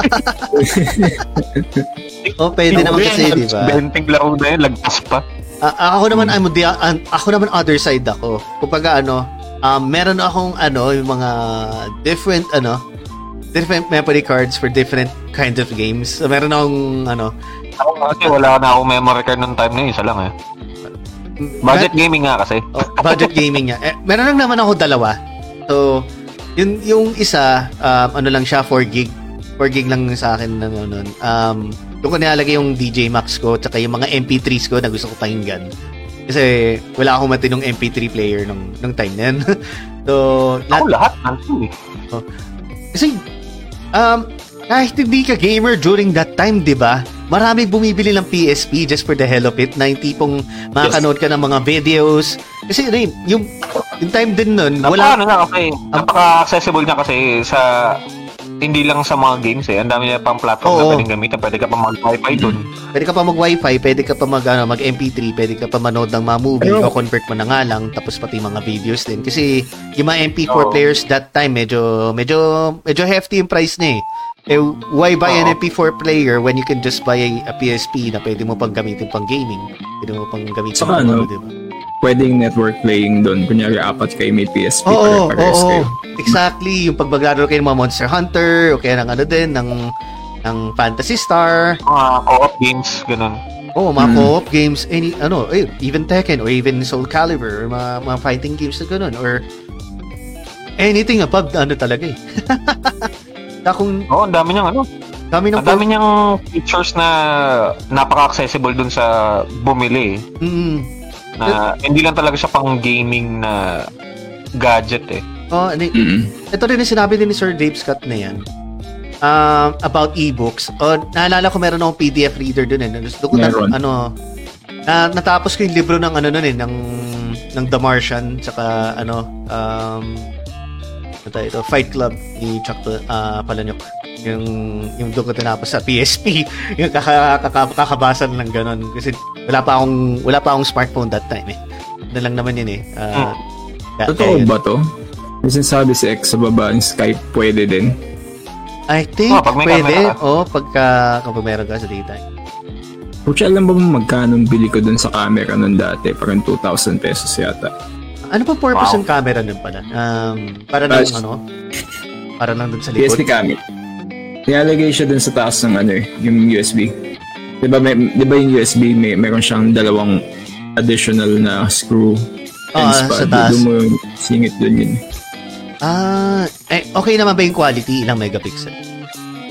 Oh, pwede naman kasi, di ba? Benting laro na yun, lagpas pa. Ah, ako naman, I'm the, an- ako naman other side ako. Kumbaga, ano, um, meron akong, ano, yung mga different, ano, different memory cards for different kinds of games. So, meron akong, ano, Ako kasi wala na akong memory card nung time na yun, isa lang eh. Budget gaming nga kasi. Oh, budget gaming niya. Eh, meron lang naman ako dalawa. So, yun, yung isa, um, ano lang siya, 4 gig. 4 gig lang sa akin na ano, nun. Um, doon ko nilalagay yung DJ Max ko, tsaka yung mga MP3s ko na gusto ko pakinggan. Kasi wala akong matinong MP3 player nung, nung time na yun. [laughs] so, Ako lahat, lahat nandun eh. kasi, um, kahit hindi ka gamer during that time, di ba? Marami bumibili ng PSP just for the hell of it, na yung tipong makakanood ka ng mga videos. Kasi, yun, yung, yung time din nun, Napaka wala, ano na kasi, napaka-accessible niya kasi sa hindi lang sa mga games eh. Ang dami niya pang platform na Oo. pwedeng gamitin. Pwede ka pa mag-wifi dun. Pwede ka pa mag-wifi, pwede ka pa mag, ano, mag-MP3, pwede ka pa manood ng mga movie, Pero- o convert mo na nga lang, tapos pati mga videos din. Kasi yung mga MP4 Oo. players that time, medyo, medyo, medyo hefty yung price na eh. Eh, why buy an Oo. MP4 player when you can just buy a, a PSP na pwede mo pang gamitin pang gaming? Pwede mo pang gamitin Saka pang ano, di ba? Pwedeng network playing doon. Kunyari, apat kayo may PSP. Oo, oo, pare-pares kayo. Exactly. Yung pag maglaro kayo ng mga Monster Hunter, o kaya ng ano din, ng, ng Fantasy Star, Mga co-op games, ganun. Oh, mga Mm. co-op games, any, ano, eh, even Tekken or even Soul Calibur or mga, mga fighting games na ganun or anything above ano talaga eh. [laughs] Kung Oo, ang dami niyang ano. dami ng Ang dami niyang features na napaka-accessible dun sa bumili. Mm, Na hindi lang talaga siya pang gaming na gadget eh. oh, ano, Mm. ito rin yung sinabi din ni Sir Dave Scott na yan. Um, about ebooks. Oh, naalala ko meron akong PDF reader dun eh. Gusto ko na, ano, na, natapos ko yung libro ng ano nun eh, ng, ng The Martian, tsaka ano, um, ano tayo ito, Fight Club ni Chuck uh, Palahniuk. Yung, yung doon ko tinapos sa PSP. [laughs] yung kaka, kaka, kakabasa lang ganun. Kasi wala pa akong, wala pa akong smartphone that time eh. Ano lang naman yun eh. Uh, kaya- Totoo ba to? May sinasabi si X sa baba ng Skype pwede din. I think Oh, pag may pwede. ka. Oh, pagka kapag meron ka sa daytime. Pucha, alam ba magkano ang bili ko dun sa camera nun dati? Parang 2,000 pesos yata. Ano pa purpose Wow. ng camera nun pala? Um, para lang ano? Para lang dun sa likod. PSP camera. Nilalagay siya dun sa taas ng ano eh, yung USB. Di ba, may, di ba yung USB, may, meron siyang dalawang additional na screw Ah, ends pa. sa taas. Doon mo yung singit dun yun. Ah, eh, okay naman ba yung quality? Ilang megapixel?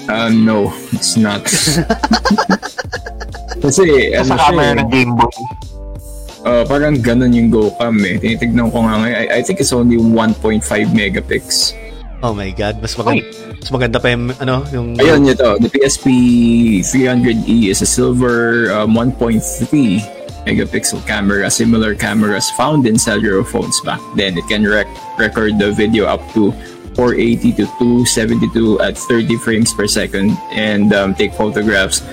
Uh, no, it's not. [laughs] Kasi, ano Sa camera eh, ng Game Boy. uh, parang ganun yung GoCam eh. Tinitignan ko nga ngayon, I, I think it's only 1.5 megapix. Oh my god, mas maganda, mas maganda pa yung ano, yung Ayun, ito. The PSP 300E is a silver um, 1.3 megapixel camera, similar cameras found in cellular phones back then. It can rec- record the video up to 480 to 272 at 30 frames per second and um, take photographs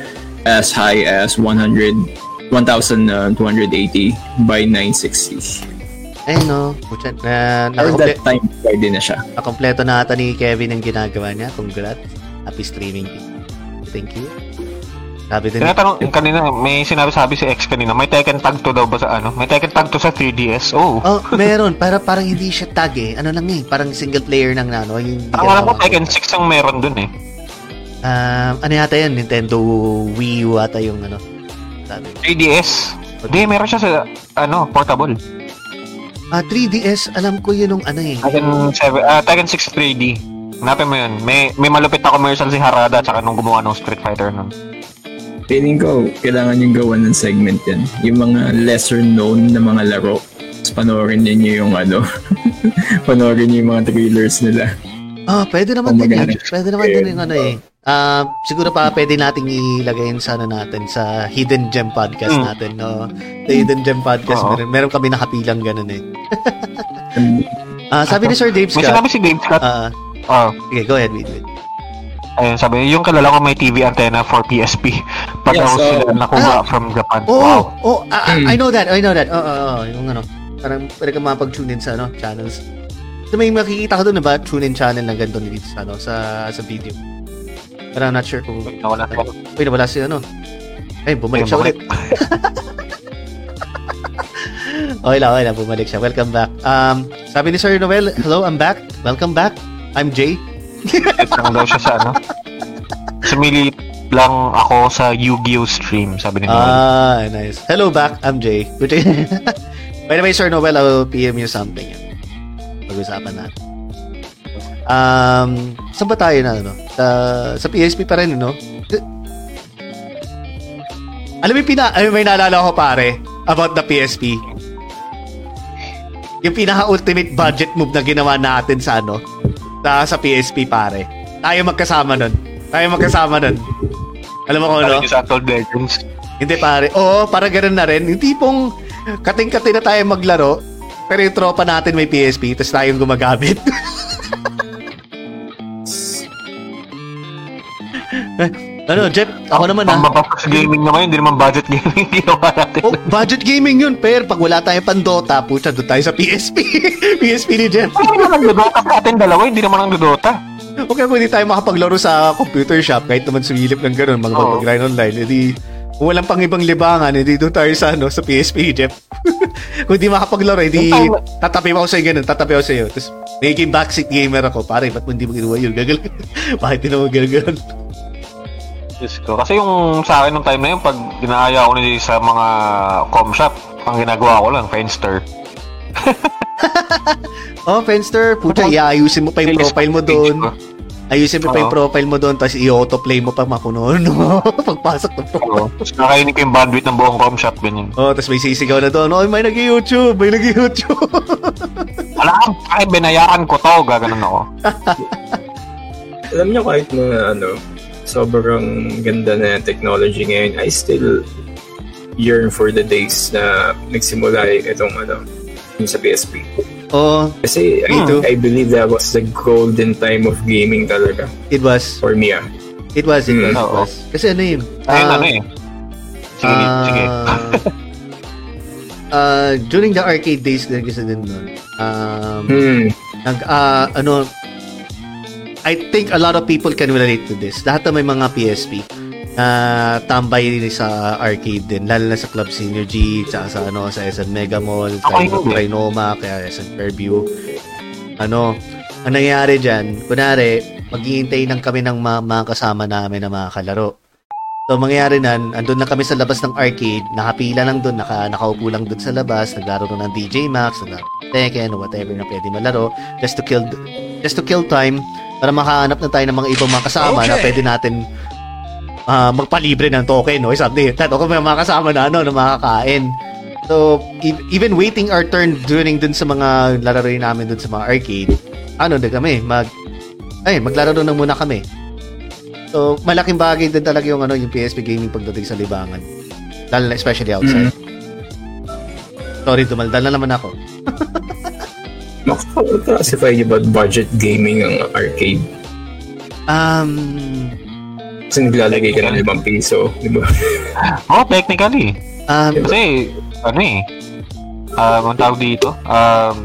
as high as 100 1280 by 960. Eh no, putya, na, At nakomple, that time, pwede na siya. nakompleto na ata ni Kevin ang ginagawa niya. Congrats. Happy streaming. Thank you. Sabi din. Tinatanong kanina, may sinabi-sabi si X kanina, may Tekken Tag to daw ba sa ano? May Tekken Tag to sa 3DS. Oh. Oh, meron. Para parang hindi siya tag eh. Ano lang eh. Parang single player ng ano. Yung, Ang alam ko, Tekken 6 ang meron dun eh. Um, ano yata yan? Nintendo Wii U ata yung ano. Sabi. 3DS. Hindi, meron siya sa, ano, portable. Ah, 3DS. Alam ko yun yung ano eh. Tekken 7, ah, Tekken 6 3D. Hanapin mo yun. May, may malupit na commercial si Harada tsaka nung gumawa ng Street Fighter nun. Feeling ko, kailangan yung gawan ng segment yan. Yung mga lesser known na mga laro. Tapos panoorin ninyo yung ano. [laughs] panoorin niyo yung mga trailers nila. Ah, pwede naman Oh, din yan. Pwede naman din yung ano eh. Ah, siguro pa pwede nating ilagay sa ano natin sa Hidden Gem podcast Mm. natin, no. Sa Hidden Gem podcast, Oo. meron, meron kami nakapilang ganun eh. [laughs] Ah, sabi ni Sir Dave May Scott. sinabi si Dave Scott. Ah, Ah, okay, go ahead, wait, wait. ayun, sabi, yung kilala ko may TV antenna for PSP. [laughs] Pag Yes, daw sila oh. nakuha Ah. from Japan. Oh, Wow. oh, ah, Mm. I know that. I know that. Oo, oo, oo, yung ano, parang pwede ka makapag-tune in sa ano, channels. So may makikita ko doon na ba tune in channel ng ganito dito sa ano, sa sa video. Pero I'm not sure kung Nawala siya. Uy, nawala si ano. Ay, bumalik siya ulit. [laughs] okay lang, okay lang. Bumalik siya. Welcome back. Um, sabi ni Sir Noel, hello, I'm back. Welcome back. I'm Jay. Ito lang daw siya sa ano. Sumili lang ako sa Yu-Gi-Oh stream, sabi ni Noel. Ah, nice. Hello back. I'm Jay. [laughs] By the way, Sir Noel, I will PM you something. Pag-usapan natin. Um, saan ba tayo na, ano? Sa, sa PSP pa rin, no? Alam mo, pina, alam may naalala ko, pare, about the PSP. Yung pinaka-ultimate budget move na ginawa natin sa, ano, sa, sa PSP, pare. Tayo magkasama nun. Tayo magkasama nun. Alam mo niyo sa Untold Legends. Hindi pare. Oo, para ganun na rin. Yung tipong kating-kating na tayo maglaro, pero yung tropa natin may PSP, tapos tayong gumagamit. [laughs] ano, Jeff, ako naman Ang ah. mapapag gaming na ngayon, hindi naman budget gaming ginawa natin. Oh, budget gaming yun, per. Pag wala tayong pandota, pucha, doon tayo sa PSP. PSP [laughs] ni Jeff. Hindi naman ang Dota sa atin dalawa, hindi naman ang Dota. Okay, kung hindi tayo makapaglaro sa computer shop, kahit naman sumilip ng ganun, mga Oo. mag-grind online, edi kung walang pang ibang libangan, edi doon tayo sa, ano, sa PSP, Jeff. [laughs] kung hindi makapaglaro, edi tatabi ako sa'yo ganun, tatabi ako sa'yo. Tapos, nagiging backseat gamer ako. Pare, ba't mo hindi mo ginawa yun? Gagal. [laughs] Bakit hindi mo gano'n? Diyos ko. Kasi yung sa akin nung time na yun, pag ginaaya ko na sa mga com shop, ang ginagawa ko lang, Fenster. [laughs] Oh, Fenster, pucha, iaayusin mo pa yung profile mo doon. Ayusin mo pa yung profile mo doon, tapos i-autoplay mo pa makuno, [laughs] no? Pagpasok ng profile. Tapos nakainin ko yung bandwidth ng buong com shop, ganyan. Oh, tapos may sisigaw na doon, oh, may nag-YouTube, may nag-YouTube. [laughs] Wala kang ay, binayaran ko to, gaganon ako. Alam niyo kahit na ano, sobrang ganda na technology ngayon, I still yearn for the days na nagsimula itong ano, yung sa PSP. oh, Kasi I, too. I believe that was the golden time of gaming talaga it was. for me ah. It was, it Mm. was, it Oo. was. Kasi ano yun? Ayun, ah, ano eh. Sige, sige. uh, [laughs] during the arcade days din kasi din nun, um, Hmm. nag, ah, ano, I think a lot of people can relate to this. Lahat na may mga PSP na tambay din sa arcade din, lalo na sa Club Synergy, tsaka sa, ano, sa SM Mega Mall, sa hindi. Trinoma, kaya SM Fairview. Ano, ang nangyayari dyan, kunwari, maghihintay lang kami ng mga, mga kasama namin na mga kalaro. So, mangyayari nan, andun na kami sa labas ng arcade, nakapila lang doon, naka, nakaupo lang doon sa labas, naglaro na ng DJ Max, naglaro ng Tekken, whatever na pwede malaro, just to kill, just to kill time, para makahanap na tayo ng mga ibang mga kasama na Okay. pwede natin ah, magpalibre ng token, no? Something that. O kung may mga kasama na, ano, na makakain. So, e- even waiting our turn during dun sa mga lalaroin namin dun sa mga arcade, ano din kami, mag, ay, maglaro na muna kami. So, malaking bagay din talaga yung ano, yung PSP gaming pagdating sa libangan. Lalo na especially outside. Sorry, dumaldal na naman ako. Makakasify niyo ba budget gaming ang arcade? Um, Kasi naglalagay ka ng limang piso, di ba? [laughs] Oh, technically. um, Kasi, ano eh, um, ang tawag dito, um,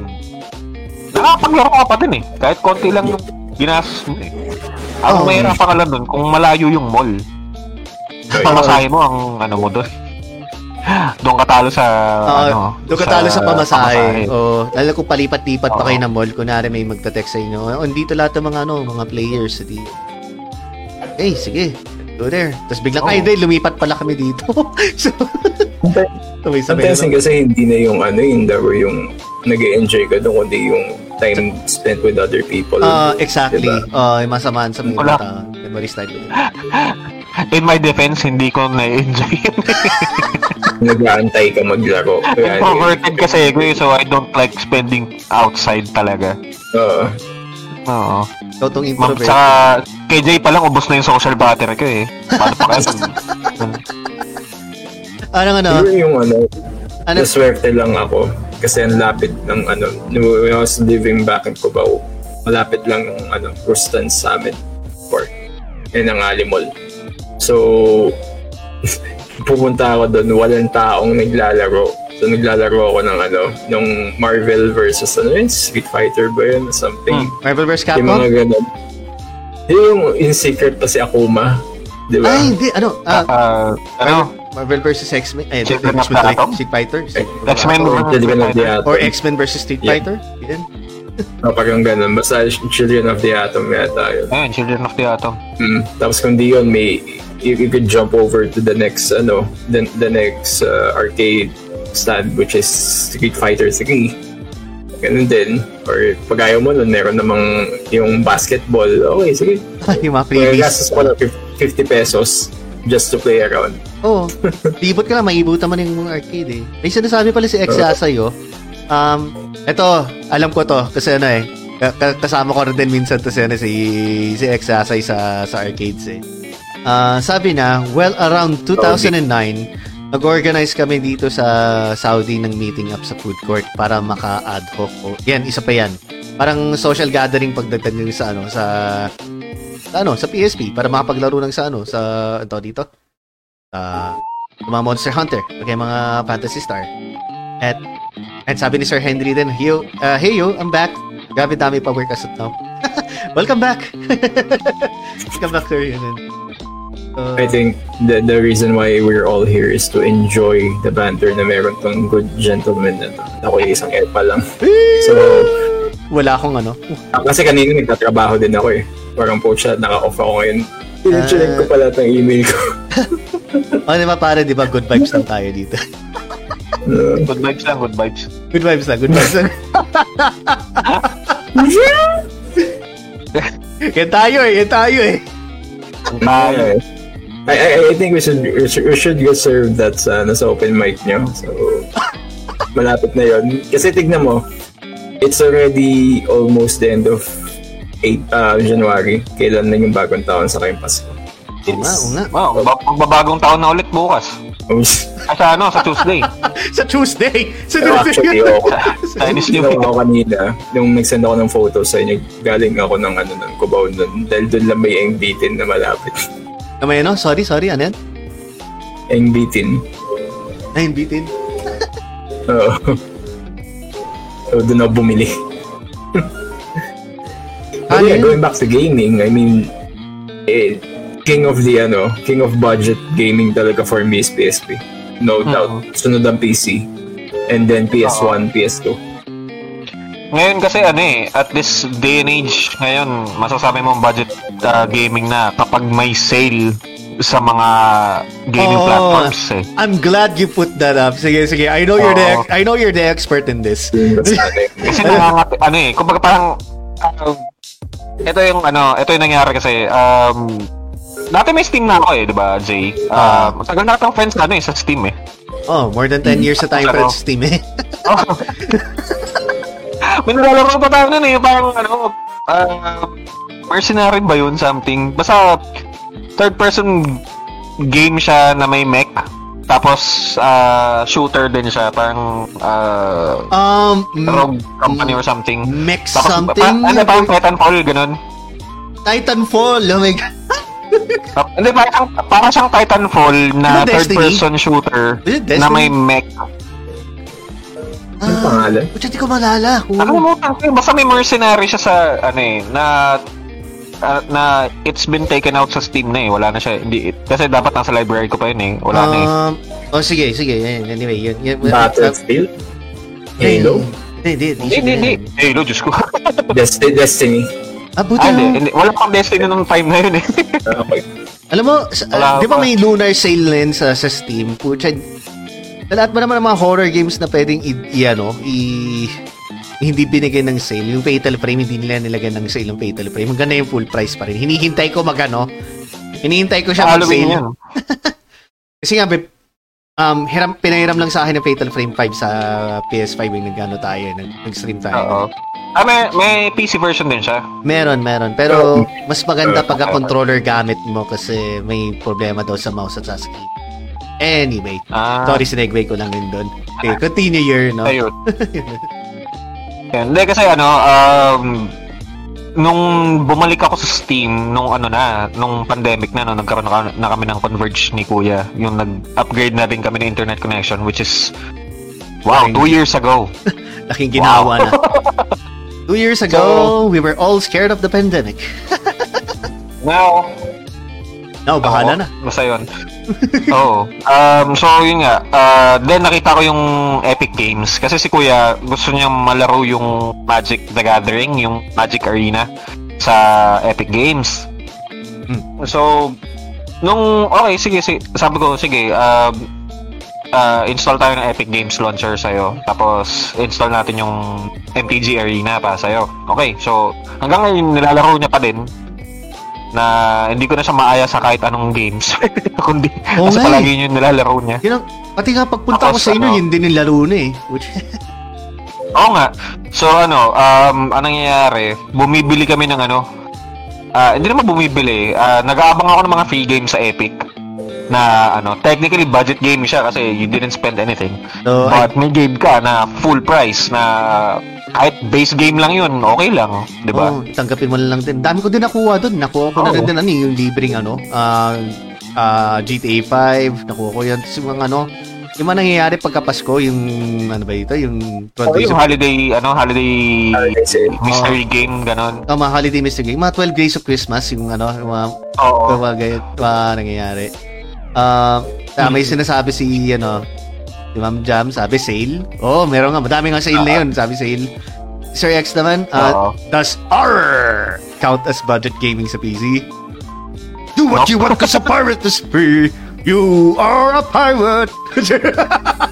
nakakapaglaro ka pa din eh. Kahit konti lang yung ginastos mo eh. Ang Oo. mahirap pa ka lang dun kung malayo yung mall. pamasahe mo ang ano mo doon. Doon ka talo sa Oo, ano, doon ka talo sa pamasahe. Oo, lalo kung palipat-lipat pa kayo ng mall, kunwari may magta-text sa inyo, oh, dito lahat ng mga ano, mga players. Di. Eh, sige. Go there. Tapos biglang, Oo. ay, hindi, lumipat pala kami dito. [laughs] so, sabay-sabay na. kasi hindi na yung ano, yung laro yung nag enjoy ka doon, kundi yung time spent with other people. Ah, exactly. Diba? Oh, yung masamaan sa mga tao. Memories tayo. In my defense, hindi ko na-enjoy. [laughs] Nag-aantay ka maglaro. Kaya, Introverted kasi ako eh, so I don't like spending outside talaga. Oo. Oo. Ikaw tong Ma'am, introvert. saka KJ pa lang ubos na yung social battery ko eh. Paano pa kaya? [laughs] Anong ano? Siguro yung ano, Ano? naswerte lang ako. Kasi ang lapit ng ano, when I was living back in Cubao, malapit lang yung ano, Rustans sa amin. Or, yun ang Alimol. So, [laughs] pupunta ako doon, walang taong naglalaro. So, naglalaro ako ng ano, ng Marvel versus ano yun, Street Fighter ba yun? Something. Marvel vs. Yung Capcom? mga ganun. Yung in secret pa si Akuma. Di ba? Ay, hindi. Ano? Ah, Ah, ano? Marvel vs. X-Men. Eh, Children X-Men of Atom? Street Fighter. X-Men Or. Or X-Men vs. Street. Fighter. Yan. Oh, [laughs] parang ganun. Basta Children of the Atom yata yun. Ayun, Children of the Atom. Mm. Tapos kung di yun, may, you, you could jump over to the next, ano, the, the next uh, arcade stand, which is Street Fighter 3. Ganun din. Or pag ayaw mo nun, meron namang yung basketball. Okay, sige. [laughs] yung mga freebies. gastos ko lang 50 pesos just to play around. Oo. Libot ka lang, maibutan mo ng mga arcade eh. May sinasabi pala si X sa'yo. Um, eto, alam ko to. Kasi ano eh, ka- ka- kasama ko rin din minsan to si, ano, si, si X sa, sa arcades eh. Ah, sabi na, well, around 2009, nag-organize kami dito sa Saudi ng meeting up sa food court para maka-ad hoc. O, yan, isa pa yan. Parang social gathering pagdating nyo sa ano, sa sa ano, sa PSP para makapaglaro ng sa ano, sa ito dito. Sa mga Monster Hunter, okay, mga Fantasy Star. At at sabi ni Sir Henry din, hey yo, uh, hey yo, I'm back. Grabe dami pa work as of now. [laughs] Welcome back. [laughs] Welcome back, Sir. Yun, I think the the reason why we're all here is to enjoy the banter na meron tong good gentleman na to. Ako yung isang air pa lang. So, wala akong ano. kasi kanina nagtatrabaho din ako eh. Parang po siya, naka-off ako ngayon. Pinicheck ko pala itong email ko. [laughs] Oh, di ba pare, di ba good vibes lang tayo dito. Uh, [laughs] Good vibes lang, good vibes. Good vibes lang, good vibes lang. yan tayo eh, yan tayo eh. yeah. I, I, I think we should, we should, we should get served that sa, ano, sa open mic nyo. So, [laughs] malapit na yon Kasi tignan mo, it's already almost the end of 8 uh, January. Kailan na yung bagong taon sa kayong Pasko? Oo nga. Wow, magba- magbabagong taon na ulit bukas. Ah, sa ano, sa Tuesday. [laughs] Sa Tuesday. Sa Pero actually, [laughs] ako, Chinese New Year. kanina, nung nag-send ako ng photo sa inyo, galing ako ng ano ng Cubao nun. Dahil doon lang may ang na malapit. Kamay ano? Sorry, sorry, ano yan? Ang bitin. Nine bitin. [laughs] Oo. so, doon ako bumili. But Ano yeah, going back to gaming, I mean, eh, king of the ano, king of budget gaming talaga for me is PSP. No doubt. Sunod ang PC. And then PS1, PS2. Ngayon kasi ano eh, at this day and age, ngayon, masasabi mong budget uh, gaming na kapag may sale sa mga gaming Oo. platforms eh. I'm glad you put that up. Sige, sige. I know you're the Oo. I know you're the expert in this. Ano [laughs] eh. Kasi nangangat, ano eh, kumbaga parang, uh, ito yung ano, ito yung nangyari kasi, um, dati may Steam na ako eh, di ba, Jay? Ah. Uh, tagal na akong friends ano eh, sa Steam eh. Oh, more than 10 years sa time friends team eh. Oh. [laughs] May nilalaro pa tayo nun eh, parang ano, uh, mercenary ba yun, something? Basta, third person game siya na may mech. Tapos, uh, shooter din siya, parang uh, Um, rogue company or something. mech Tapos, something. Pa, ano, parang Titanfall, ganun. Titanfall. Oh my God. Uh, Hindi, parang, parang siyang Titanfall na Destiny? third-person shooter na may mech. Yung pangalan? Pucha, di ko malala. Nakalimutan ko. Basta may mercenary siya sa, ano eh, na ah, na it's been taken out sa Steam na eh. Wala na siya. Hindi, kasi dapat nasa library ko pa yun eh. Wala na eh. Um, oh, sige, sige. Anyway, yun. yun Battlefield? Halo? Hindi, hindi. Hindi, hindi, hindi. Halo, Diyos ko. [laughs] Destiny? Destiny? Ah, buti ah, hindi, hindi. Wala pang Destiny nung time na yun eh. Okay. Alam mo, sa, ah, di ba pa. may lunar sale na yun sa, sa Steam? Pucha, lahat ba naman ng mga horror games na pwedeng i, i ano, i, hindi binigyan ng sale. Yung Fatal Frame, hindi nila nilagyan ng sale yung Fatal Frame. Hanggang na yung full price pa rin. Hinihintay ko mag ano, hinihintay ko siya mag Halloween sale. yan. [laughs] Kasi nga, um, hiram, pinahiram lang sa akin ng Fatal Frame 5 sa PS5 yung nag-ano tayo, nag- nag-stream tayo. Oo. Ah, may, may PC version din siya. Meron, meron. Pero mas maganda pag [laughs] controller gamit mo kasi may problema daw sa mouse at sa screen. Anyway, Ah, sorry, sinegway ko lang yun doon. Okay, continue your, no? Ayun. [laughs] Hindi kasi ano, um, nung bumalik ako sa Steam, nung ano na, nung pandemic na, no, nagkaroon na, na kami ng Converge ni Kuya. Yung nag-upgrade na rin kami ng internet connection, which is, wow, Laking- two years ago. [laughs] Laking ginawa na. Two years ago, we were all scared of the pandemic. [laughs] Now, Now, bahala Oo, na. Basta yun. [laughs] Oo. Um, so, yun nga. Uh, then, nakita ko yung Epic Games. Kasi si Kuya, gusto niya malaro yung Magic the Gathering, yung Magic Arena sa Epic Games. Hmm. So, nung, okay, sige, sige sabi ko, sige, um, uh, install tayo ng Epic Games Launcher sa'yo. Tapos, install natin yung MTG Arena pa sa'yo. Okay, so, hanggang ngayon, nilalaro niya pa din na hindi ko na siya maaya sa kahit anong games. [laughs] Kundi, Oo kasi eh. palagi yun yung nilalaro niya. Yun ang, pati nga pagpunta ko sa inyo, ano? yun din yung laro na eh. Which, [laughs] Oo nga. So, ano, um, anong nangyayari? Bumibili kami ng ano, ah, hindi naman bumibili. Ah, nag-aabang ako ng mga free games sa Epic na ano, technically budget game siya kasi you didn't spend anything. so, I, But may game ka na full price na kahit base game lang yun, okay lang, 'di ba? oh, tanggapin mo na lang din. Dami ko din nakuha doon. Nakuha ko na Oo. rin din ano, yung libreng ano, ah ah, GTA 5, nakuha ko yan. Yung mga ano, yung mga nangyayari pagka Pasko, yung ano ba ito, yung 12 Oh, yung of holiday, ano, holiday Holiday sale. mystery game, ganon. Oh, mga holiday mystery game. Mga 12 days of Christmas, yung ano, yung mga, yung mga, ganyan, mga nangyayari. Uh, may sinasabi si, ano, si Ma'am Jam, sabi sale. Oh, meron nga, madami nga sale na yun, sabi sale. Sir X naman, uh, Oo. does R count as budget gaming sa PC? Do what you want kasi pirate is free. You are a pirate. Kasi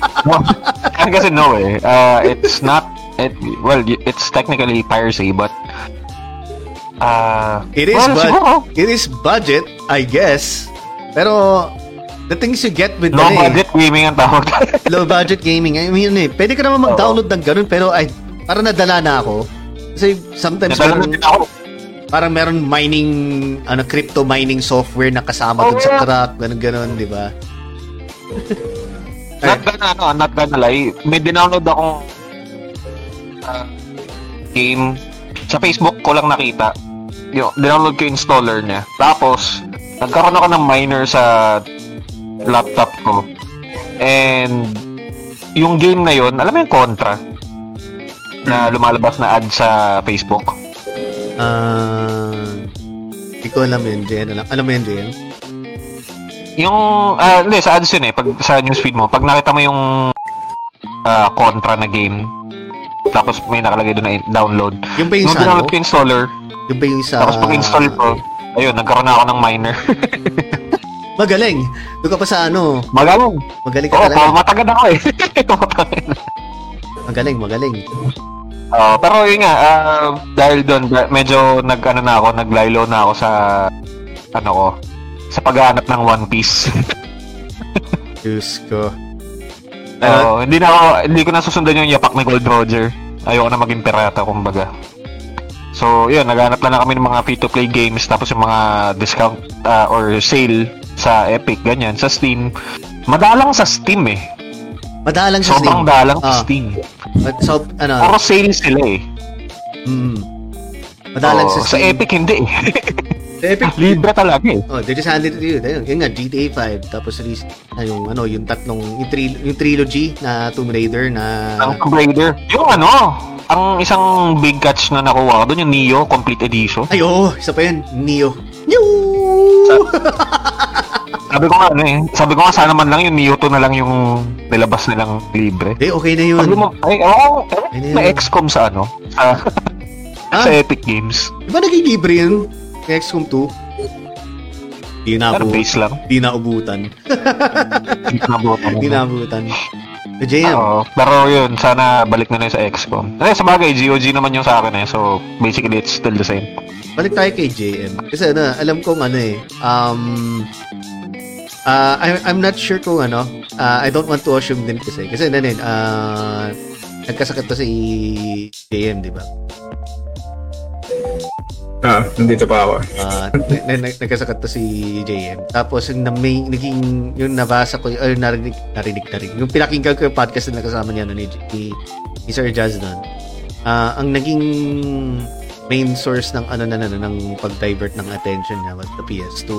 [laughs] kasi no eh. Uh, it's not it well it's technically piracy but uh It is well, but siguro, it is budget, I guess. Pero the things you get with low ano eh, budget gaming ang tawag. [laughs] low budget gaming. I mean, eh, pwede ka naman mag-download ng ganun pero ay para nadala na ako. Kasi sometimes Nadala na parang, din ako. parang meron mining ano crypto mining software na kasama Oh, dun sa crack, ganun ganun, 'di ba? Not gonna ano, not gonna lie. May dinownload akong uh, game sa Facebook ko lang nakita. Yung dinownload ko yung installer niya. Tapos nagkaroon ako ng miner sa laptop ko. And yung game na yon, alam mo yung Contra na lumalabas na ad sa Facebook. Ah, hindi ko alam yun, Jen. Alam, alam mo yun, Jen? Yung, ah, hindi, sa ads yun eh. Pag sa newsfeed mo, pag nakita mo yung ah, Contra na game, tapos may nakalagay doon na download. Yung ba yung Nung sa ano? ko installer, Yung ba yung sa... tapos pag install ko, ayun, nagkaroon na ako ng miner. [laughs] Magaling. Doon ka pa sa ano. Magaling. Magaling ka Oo, talaga. matagad ako eh. [laughs] Magaling, magaling. Oo, pero yun nga, ah, dahil doon, medyo nag, ano na ako, naglaylo na ako sa, ano ko, sa paghahanap ng One Piece. [laughs] Diyos ko. Oo, hindi na ako, hindi ko na susundan yung yapak ni Gold Roger. Ayoko na maging pirata, kumbaga. So, yun, naghanap na lang kami ng mga free-to-play games, tapos yung mga discount ah, or sale sa Epic, ganyan, sa Steam. Madalang sa Steam eh. Madalang sa Sobrang Steam. dalang sa Ah. Steam. But, so, ano, Puro sale sila eh. mm, madalang Oo, sa sa Steam. Epic hindi eh. Sa Epic. [laughs] Libre talaga eh. Oh, they just handed it to you. Ayun, yun nga, GTA 5. Tapos, yung, ano, yung tatlong, yung, tri- yung trilogy na Tomb Raider na... Ang Tomb Raider. Yung ano, ang isang big catch na nakuha ko doon yung Neo Complete Edition. Ay, oo. Isa pa yun. Neo. Neo! [laughs] Sabi ko nga ano eh, sabi ko nga sana man lang yung 2 na lang yung nilabas nilang libre. Eh, okay na yun. Sabi mo, ay, oh, Ayun na may yun. XCOM sa ano, sa, [laughs] Ah? sa Epic Games. Di ba naging libre yun? Kay XCOM 2? Di na Pero base lang. Di na ubutan. Hindi na buto. Di na ubutan. So, JM. Oo. Pero yun, sana balik na na yun sa XCOM. Eh, sa bagay, GOG naman yung sa akin eh. So, basically, it's still the same. Balik tayo kay JM. Kasi ano, alam kong ano eh, um, uh, I'm, I'm not sure kung ano, uh, I don't want to assume din kasi. Kasi ano din, uh, nagkasakit to si JM, di ba? Ah, nandito pa ako. Uh, n- n- nagkasakit to si JM. Tapos yung na may, naging, yung nabasa ko, or narinig, narinig, narinig. Yung pinakinggan ko yung podcast na nakasama niya no, ni, ni, ni Sir Jazz doon. Ah, ang naging main source ng ano na, na, na ng pag-divert ng attention niya was the PS2.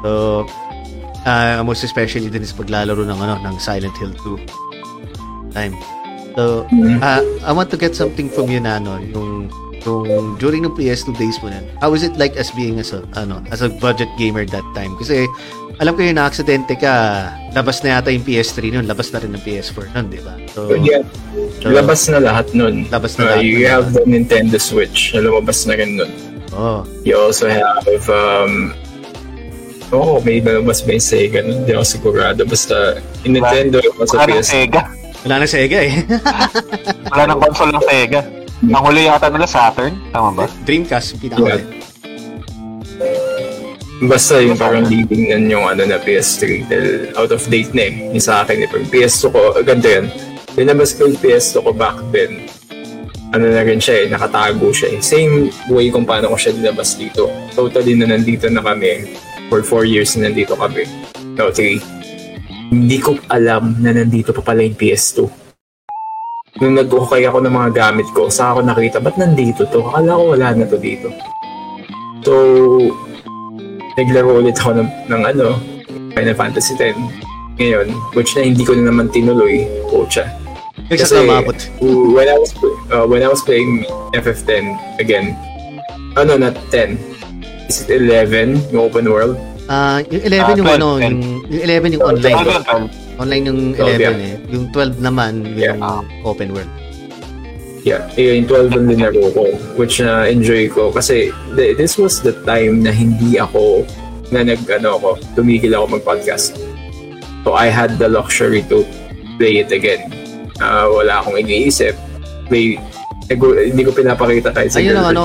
So, ah, most especially din is paglalaro ng ano ng Silent Hill 2 time. So, ah, I want to get something from you na ano, yung yung during ng PS2 days mo nun, how was it like as being as a, ano, as a budget gamer that time? Kasi, alam ko yung na-aksidente ka, labas na yata yung PS3 nun, labas na rin ng PS4 nun, di ba? So, yeah, so, labas na lahat nun. Labas na Ah, lahat you nun. have the Nintendo Switch. Lumabas na rin nun. oh, You also have, um, Oo, oh, may lumabas ba yung Sega nun? Hindi ako sigurado. Basta, yung Nintendo, yung sa Wala ng PS. Sega. wala na Sega eh. [laughs] Wala ng console ng Sega. Ang huli yata nila Saturn. Tama ba? Dreamcast, pinaka Basta yung parang leading nun yung ano na PS3 dahil out of date na eh. Yung sa akin eh. Pero PS2 ko, ganito yan. Linabas ko yung PS2 ko back then. Ano na rin siya eh, nakatago siya eh. Same way kung paano ko siya dinabas dito. Totally na nandito na kami. For 4 years na nandito kami. No, 3. Hindi ko alam na nandito pa pala yung PS2. Nung nag-okay ako ng mga gamit ko, saka ako nakita, ba't nandito to? Akala ko wala na to dito. So, naglaro ulit ako ng, ng ano, Final Fantasy X. Ngayon, which na hindi ko na naman tinuloy, Pocha. Kasi, when I was uh, when I was playing FF10 again, ano not 10, is it 11 yung open world? Ah, yung 11 Ah, yung 12, ano, 12. yung, yung 11 yung online. Tal? Online yung 11 12, yeah. eh. Yung 12 naman, yung Yeah. open world. Yeah, yun, yung 12 ang linaro ko, which na enjoy ko kasi th- this was the time na hindi ako na nag ano ako, tumigil ako mag-podcast. So I had the luxury to play it again. Ah, wala akong iniisip. Play, hindi ko pinapakita kahit sa Ayun ang ano,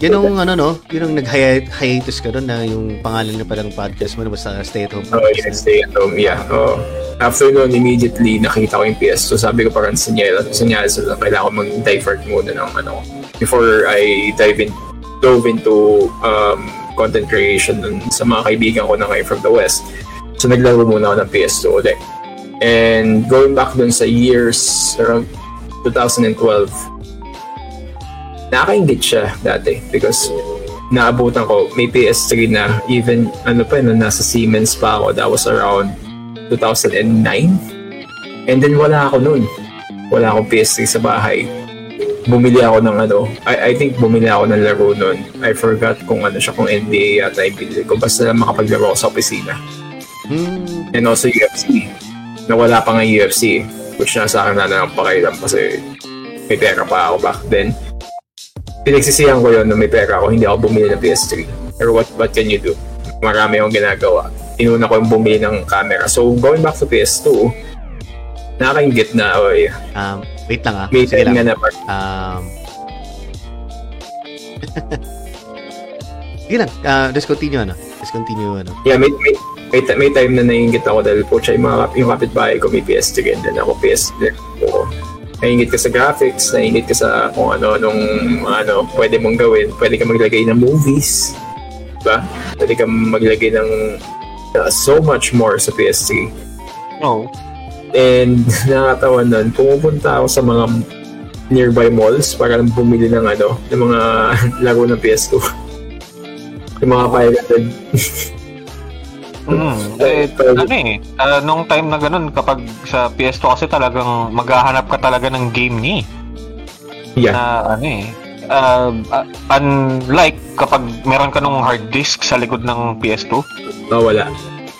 yun ang ano no, yun ang nag-hiatus ka doon na yung pangalan na palang podcast mo na basta stay at home. Oh, yeah, stay at home, yeah. Oh. After noon, immediately nakita ko yung PS2. Sabi ko parang senyales, senyales na kailangan ko mag-divert muna ng ano. Before I dive in, dove into um, content creation dun sa mga kaibigan ko na ngayon from the West. So naglaro muna ako ng PS2 ulit. And going back dun sa years around 2012, nakakaingit siya dati because naabutan ko, may PS3 na even ano pa, no, nasa Siemens pa ako. That was around 2009. And then wala ako noon. Wala akong PS3 sa bahay. Bumili ako ng ano, I, I think bumili ako ng laro noon. I forgot kung ano siya, kung NBA yata yung binili ko. Basta makapaglaro ako sa opisina. Hmm, And also UFC. Nawala pa nga UFC. Which nasa akin na lang pakailan kasi may pera pa ako back then. Pinagsisihan ko yun na may pera ako, hindi ako bumili ng PS3. Pero what what can you do? Marami akong ginagawa. Inuna ko yung bumili ng camera. So, going back to PS2, nakakaingit na, oy, um, wait lang ah. may Sige lang. na part. Um, [laughs] Sige lang, uh, let's continue ano. Let's continue ano. Yeah, may, may, may, may time na naingit ako dahil po siya yung, mga, yung kapitbahay ko may PS3 and then ako PS3 ko. Naingit ka sa graphics, naingit ka sa kung ano, nung ano, pwede mong gawin. Pwede ka maglagay ng movies. Diba? Pwede ka maglagay ng uh, so much more sa PS3. No. And [laughs] nakakatawa nun, pumupunta ako sa mga nearby malls para lang bumili ng ano, ng mga [laughs] laro ng PS2. [laughs] yung mga 500 Mm, eh, ano eh, ah, nung time na ganun, kapag sa PS2 kasi talagang maghahanap ka talaga ng game eh. Yeah. Na ano eh. Uh, uh, unlike kapag meron ka nung hard disk sa likod ng PS2, Oh, wala.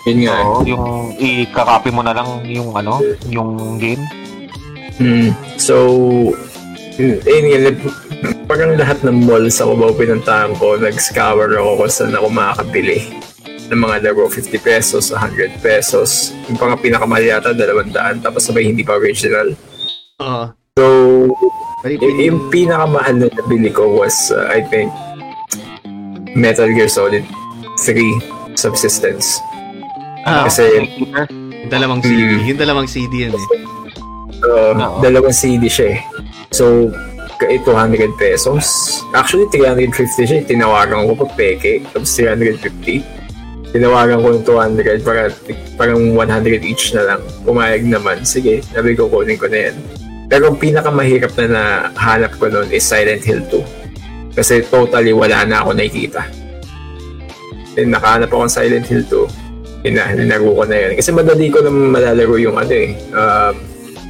Yun nga. oo, yung i-copy mo na lang yung ano, yung game. Mm. So, yun, nga, [clears throat] parang lahat ng malls ako ba pinuntahan ko, nag-scour ako kung saan ako makakabili ng mga laro, 50 pesos, 100 pesos. Yung pang pinakamahal yata, 200, tapos sabay hindi pa original. Oo. So, Pwede, y- pwede. yung pinakamahal na nabili ko was, uh, I think, Metal Gear Solid 3 Subsistence. Ah, Kasi, yung dalawang CD. Mm. Yung dalawang CD yan eh. uh, Oo. dalawang CD siya eh. So, ka- 200 pesos. Actually, 350 siya. eh. Tinawagan ko pa peke. Tapos 350. Tinawagan ko yung 200 para parang 100 each na lang. Pumayag naman. Sige, sabi ko kunin ko na yan. Pero ang pinakamahirap na nahanap ko noon is Silent Hill 2. Kasi totally wala na ako nakikita. Then nakahanap ako ng Silent Hill 2. Hina, linaro ko na yan. Kasi madali ko naman malalaro yung ano eh. Um,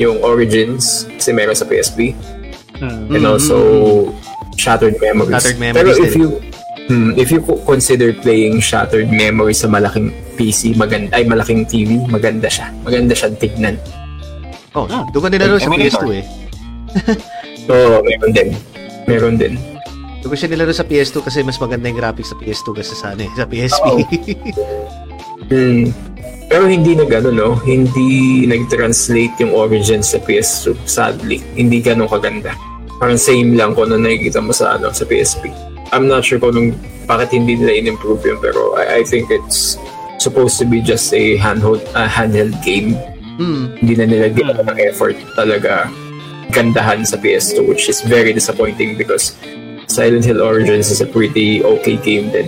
yung Origins. Kasi meron sa PSP. Hmm. And also Shattered Memories. Shattered Pero Memories if din. you hmm, if you co- consider playing Shattered Memories sa malaking PC, maganda ay malaking TV, maganda siya. Maganda siya tignan. Oh, doon ka nilaro sa Emulator. PS2 eh. [laughs] So, meron din. Meron din. Doon ko siya nilaro sa PS2 kasi mas maganda yung graphics sa PS2 kasi sa, ano, eh, sa PSP. [laughs] Hmm. Pero hindi nag ano, no? Hindi nag-translate yung Origins sa PS2. Sadly, hindi ganun kaganda. Parang same lang kung ano nakikita mo sa ano sa PSP. I'm not sure kung nung, bakit hindi nila in-improve yun pero I, I think it's supposed to be just a handheld uh, handheld game. hmm. Hindi na nila ginawa ng effort talaga gandahan sa PS2 which is very disappointing because Silent Hill Origins is a pretty okay game din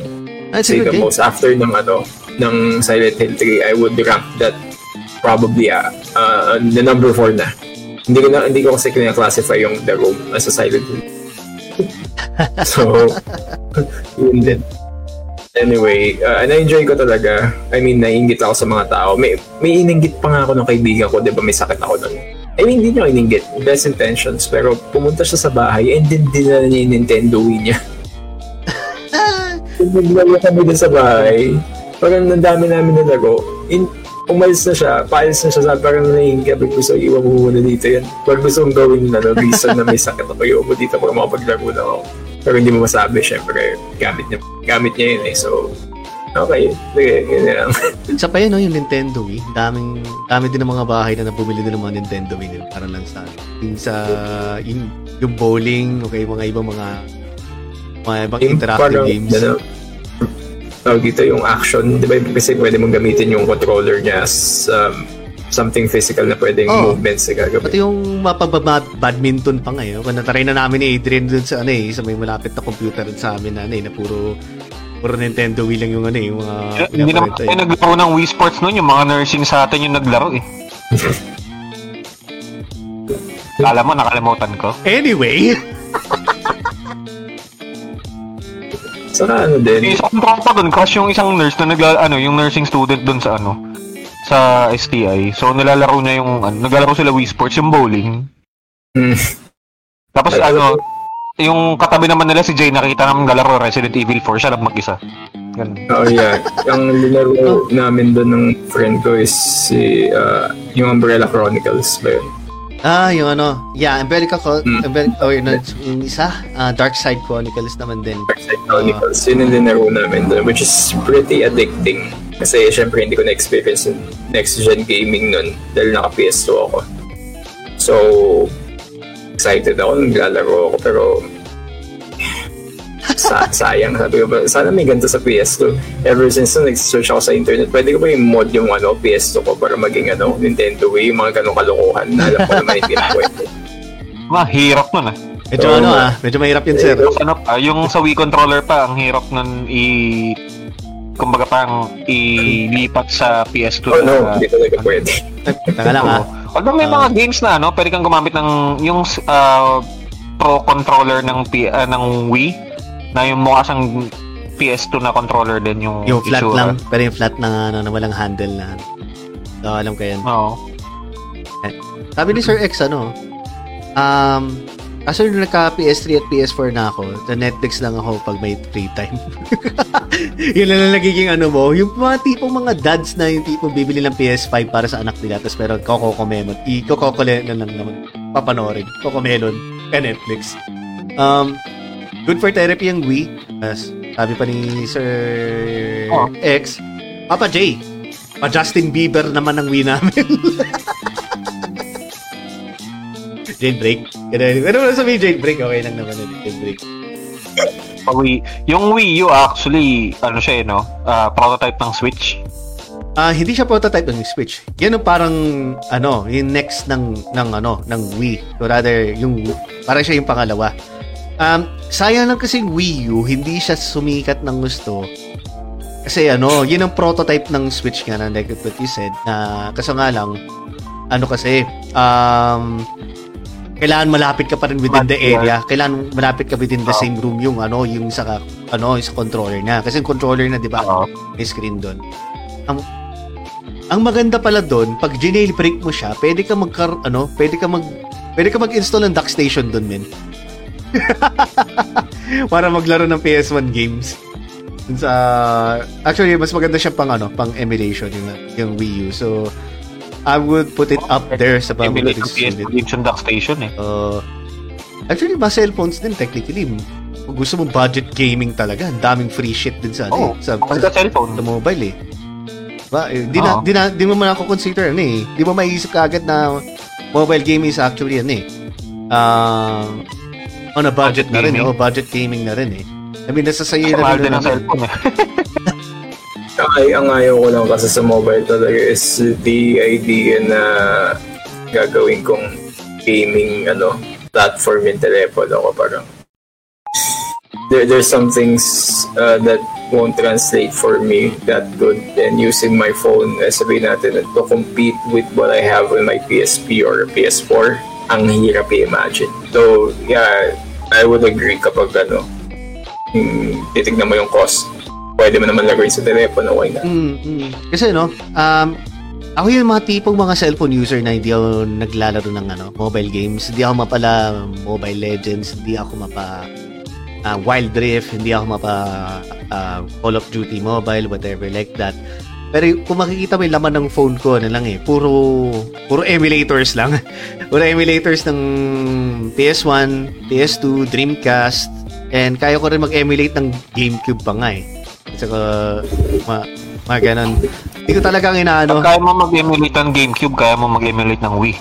That's a say good the game. most after ng ano ng Silent Hill 3 I would rank that probably uh, uh, the number 4 na hindi ko na hindi ko kasi kina-classify yung The Room as a Silent Hill [laughs] so yun din anyway uh, na-enjoy ko talaga I mean naiingit ako sa mga tao may, may inanggit pa nga ako ng kaibigan ko di ba may sakit ako nun I mean, hindi niya ako inanggit. Best intentions. Pero pumunta siya sa bahay and then dinala niya yung Nintendo Wii niya. [laughs] Naglaro kami dun sa bahay. Parang ang dami namin na lago. In, umalis na siya, paalis na siya sa parang nahihingga. Sabi ko, so iwan mo muna dito yan. Pag gusto kong gawin na no, reason na may sakit ako, iwan mo dito para makapaglaro na ako. Pero hindi mo masabi, syempre, gamit niya, gamit niya yun eh. So, okay, sige, yun lang. [laughs] Isa pa yun, no, yung Nintendo Wii. Daming, dami din ng mga bahay na nabumili din ng mga Nintendo Wii nila. Para lang sa, yung sa, yung, yung bowling, okay, mga ibang mga, mga ibang interactive parang, games. Ano, tawag dito yung action, di ba? Kasi pwede mong gamitin yung controller niya as um, something physical na pwedeng Oo. movements na gagawin. Pati yung mapabadminton pa ngayon. Kung natry na namin ni Adrian dun sa ano eh, sa may malapit na computer sa amin na ano eh, na puro puro Nintendo Wii lang yung ano eh, yung mga Hindi naman tayo eh. naglaro ng Wii Sports noon, yung mga nursing sa atin yung naglaro eh. [laughs] Kala mo, nakalimutan ko. Anyway, Saka ano din, Yung isang tropa doon, crush yung isang nurse na nagla, ano, yung nursing student doon sa ano, sa STI. So, nilalaro niya yung, ano, naglalaro sila Wii Sports, yung bowling. Hmm. Tapos, ano, yung katabi naman nila si Jay, nakita namin naglalaro Resident Evil 4, siya lang mag-isa. Ganun. Oh yeah. Ang linaro namin doon ng friend ko is si uh, yung Umbrella Chronicles ba yun? Ah, yung ano, yeah, Umbrella Chronicles, Mm. Umbrella, oh, yun, yung isa, ah, Dark Side Chronicles naman din. Dark Side Chronicles. Yun yung linaro namin doon which is pretty addicting. Kasi syempre hindi ko na-experience yung next-gen gaming nun dahil naka PS2 ako. So, excited ako nung naglalaro ako pero sa sayang sabi ko ba sana may ganito sa PS2 ever since nung nag-search ako sa internet pwede ko ba yung mod yung ano PS2 ko para maging ano Nintendo Wii yung mga ganong kalokohan na alam ko naman hindi na pwede Mahirap [laughs] nun ah. Medyo Oo ano ah, medyo mahirap yun, sir. Tapos ano pa, yung sa Wii controller pa, ang hirap nun i... Kumbaga parang ilipat sa PS2 oh no na- hindi talaga pwede Tanga lang ah. [laughs] Although may Ah. mga games na ano, pwede kang gumamit ng yung ah, pro controller ng P, ah, ng Wii na yung mukha siyang PS2 na controller din yung Yung flat itsura. lang, pero yung flat na, ano, na walang handle na. So, alam ko yan. Oo. Sabi ni Sir X, ano, um, Kaso nung nagka PS3 at PS4 na ako, sa Netflix lang ako pag may free time. [laughs] yun lang lang nagiging ano mo. Yung mga tipong mga dads na yung tipong bibili ng PS5 para sa anak nila tapos pero kokokomemon. I-kokokole na lang naman papanorin. Kokomelon kay Netflix. Um, good for therapy yung Wii. As sabi pa ni Sir Oh. X, Papa J, pa Justin Bieber naman ang Wii namin. [laughs] jailbreak. Ano na sabihin jailbreak? Okay lang naman yun. Jailbreak. Pag Wii, yung Wii U actually, ano siya eh, no? Ah, prototype ng Switch. Ah, hindi siya prototype ng Switch. Yan ang parang ano, yung next ng ng ano, ng Wii. Or rather, yung parang siya yung pangalawa. Um, sayang lang kasi Wii U, hindi siya sumikat ng gusto. Kasi ano, yun ang prototype ng Switch nga na like what you said na kaso nga lang ano kasi um kailangan malapit ka pa rin within the area. Kailangan malapit ka within the same room yung ano, yung sa ano, yung sa controller niya. Kasi yung controller na, 'di ba? May screen doon. Ang ang maganda pala doon, pag jailbreak mo siya, pwede ka mag ano, pwede ka mag pwede ka mag-install ng dock station doon, men. [laughs] Para maglaro ng PS1 games. Sa actually mas maganda siya pang ano, pang emulation yung yung Wii U. So I would put it up there sa mga Emulate ng magiging PS sulit. Games on Dock Station eh. Uh, actually, mga cellphones din, technically. Kung gusto mong budget gaming talaga, ang daming free shit din sa, ano, Oo, eh, sa, sa, sa cellphone. sa mobile eh. Ba, eh, di, na, Oo. di, na, di mo man ako consider ano eh. Di mo maiisip kaagad na mobile gaming is actually ano eh. Uh, on a budget, Budget na rin. gaming. Oh, budget gaming na rin eh. I mean, nasa sayo Kasi na mahal rin din ang naman. cellphone eh. [laughs] Ay, ang ayaw ko lang kasi sa mobile talaga is the idea na gagawin kong gaming ano platform yung telepono ko parang there, there's some things uh, that won't translate for me that good and using my phone eh, sabihin natin to compete with what I have on my PSP or PS4 ang hirap i-imagine so yeah I would agree kapag ano yung titignan mo yung cost pwede mo naman laguin sa telepono why not Mm, mm. Kasi no, um, ako yung mga tipong mga cellphone user na hindi ako naglalaro ng ano, mobile games. Hindi ako mapala Mobile Legends, hindi ako mapa ah, Wild Rift, hindi ako mapa ah, Call of Duty Mobile, whatever like that. Pero kung makikita mo yung laman ng phone ko, ano lang eh, puro, puro emulators lang. [laughs] puro emulators ng PS1, PS2, Dreamcast, and kaya ko rin mag-emulate ng GameCube pa nga eh. At saka, ma, mga ganon. Hindi ko talagang inaano. Pag kaya mo mag-emulate ng GameCube, kaya mo mag-emulate ng Wii.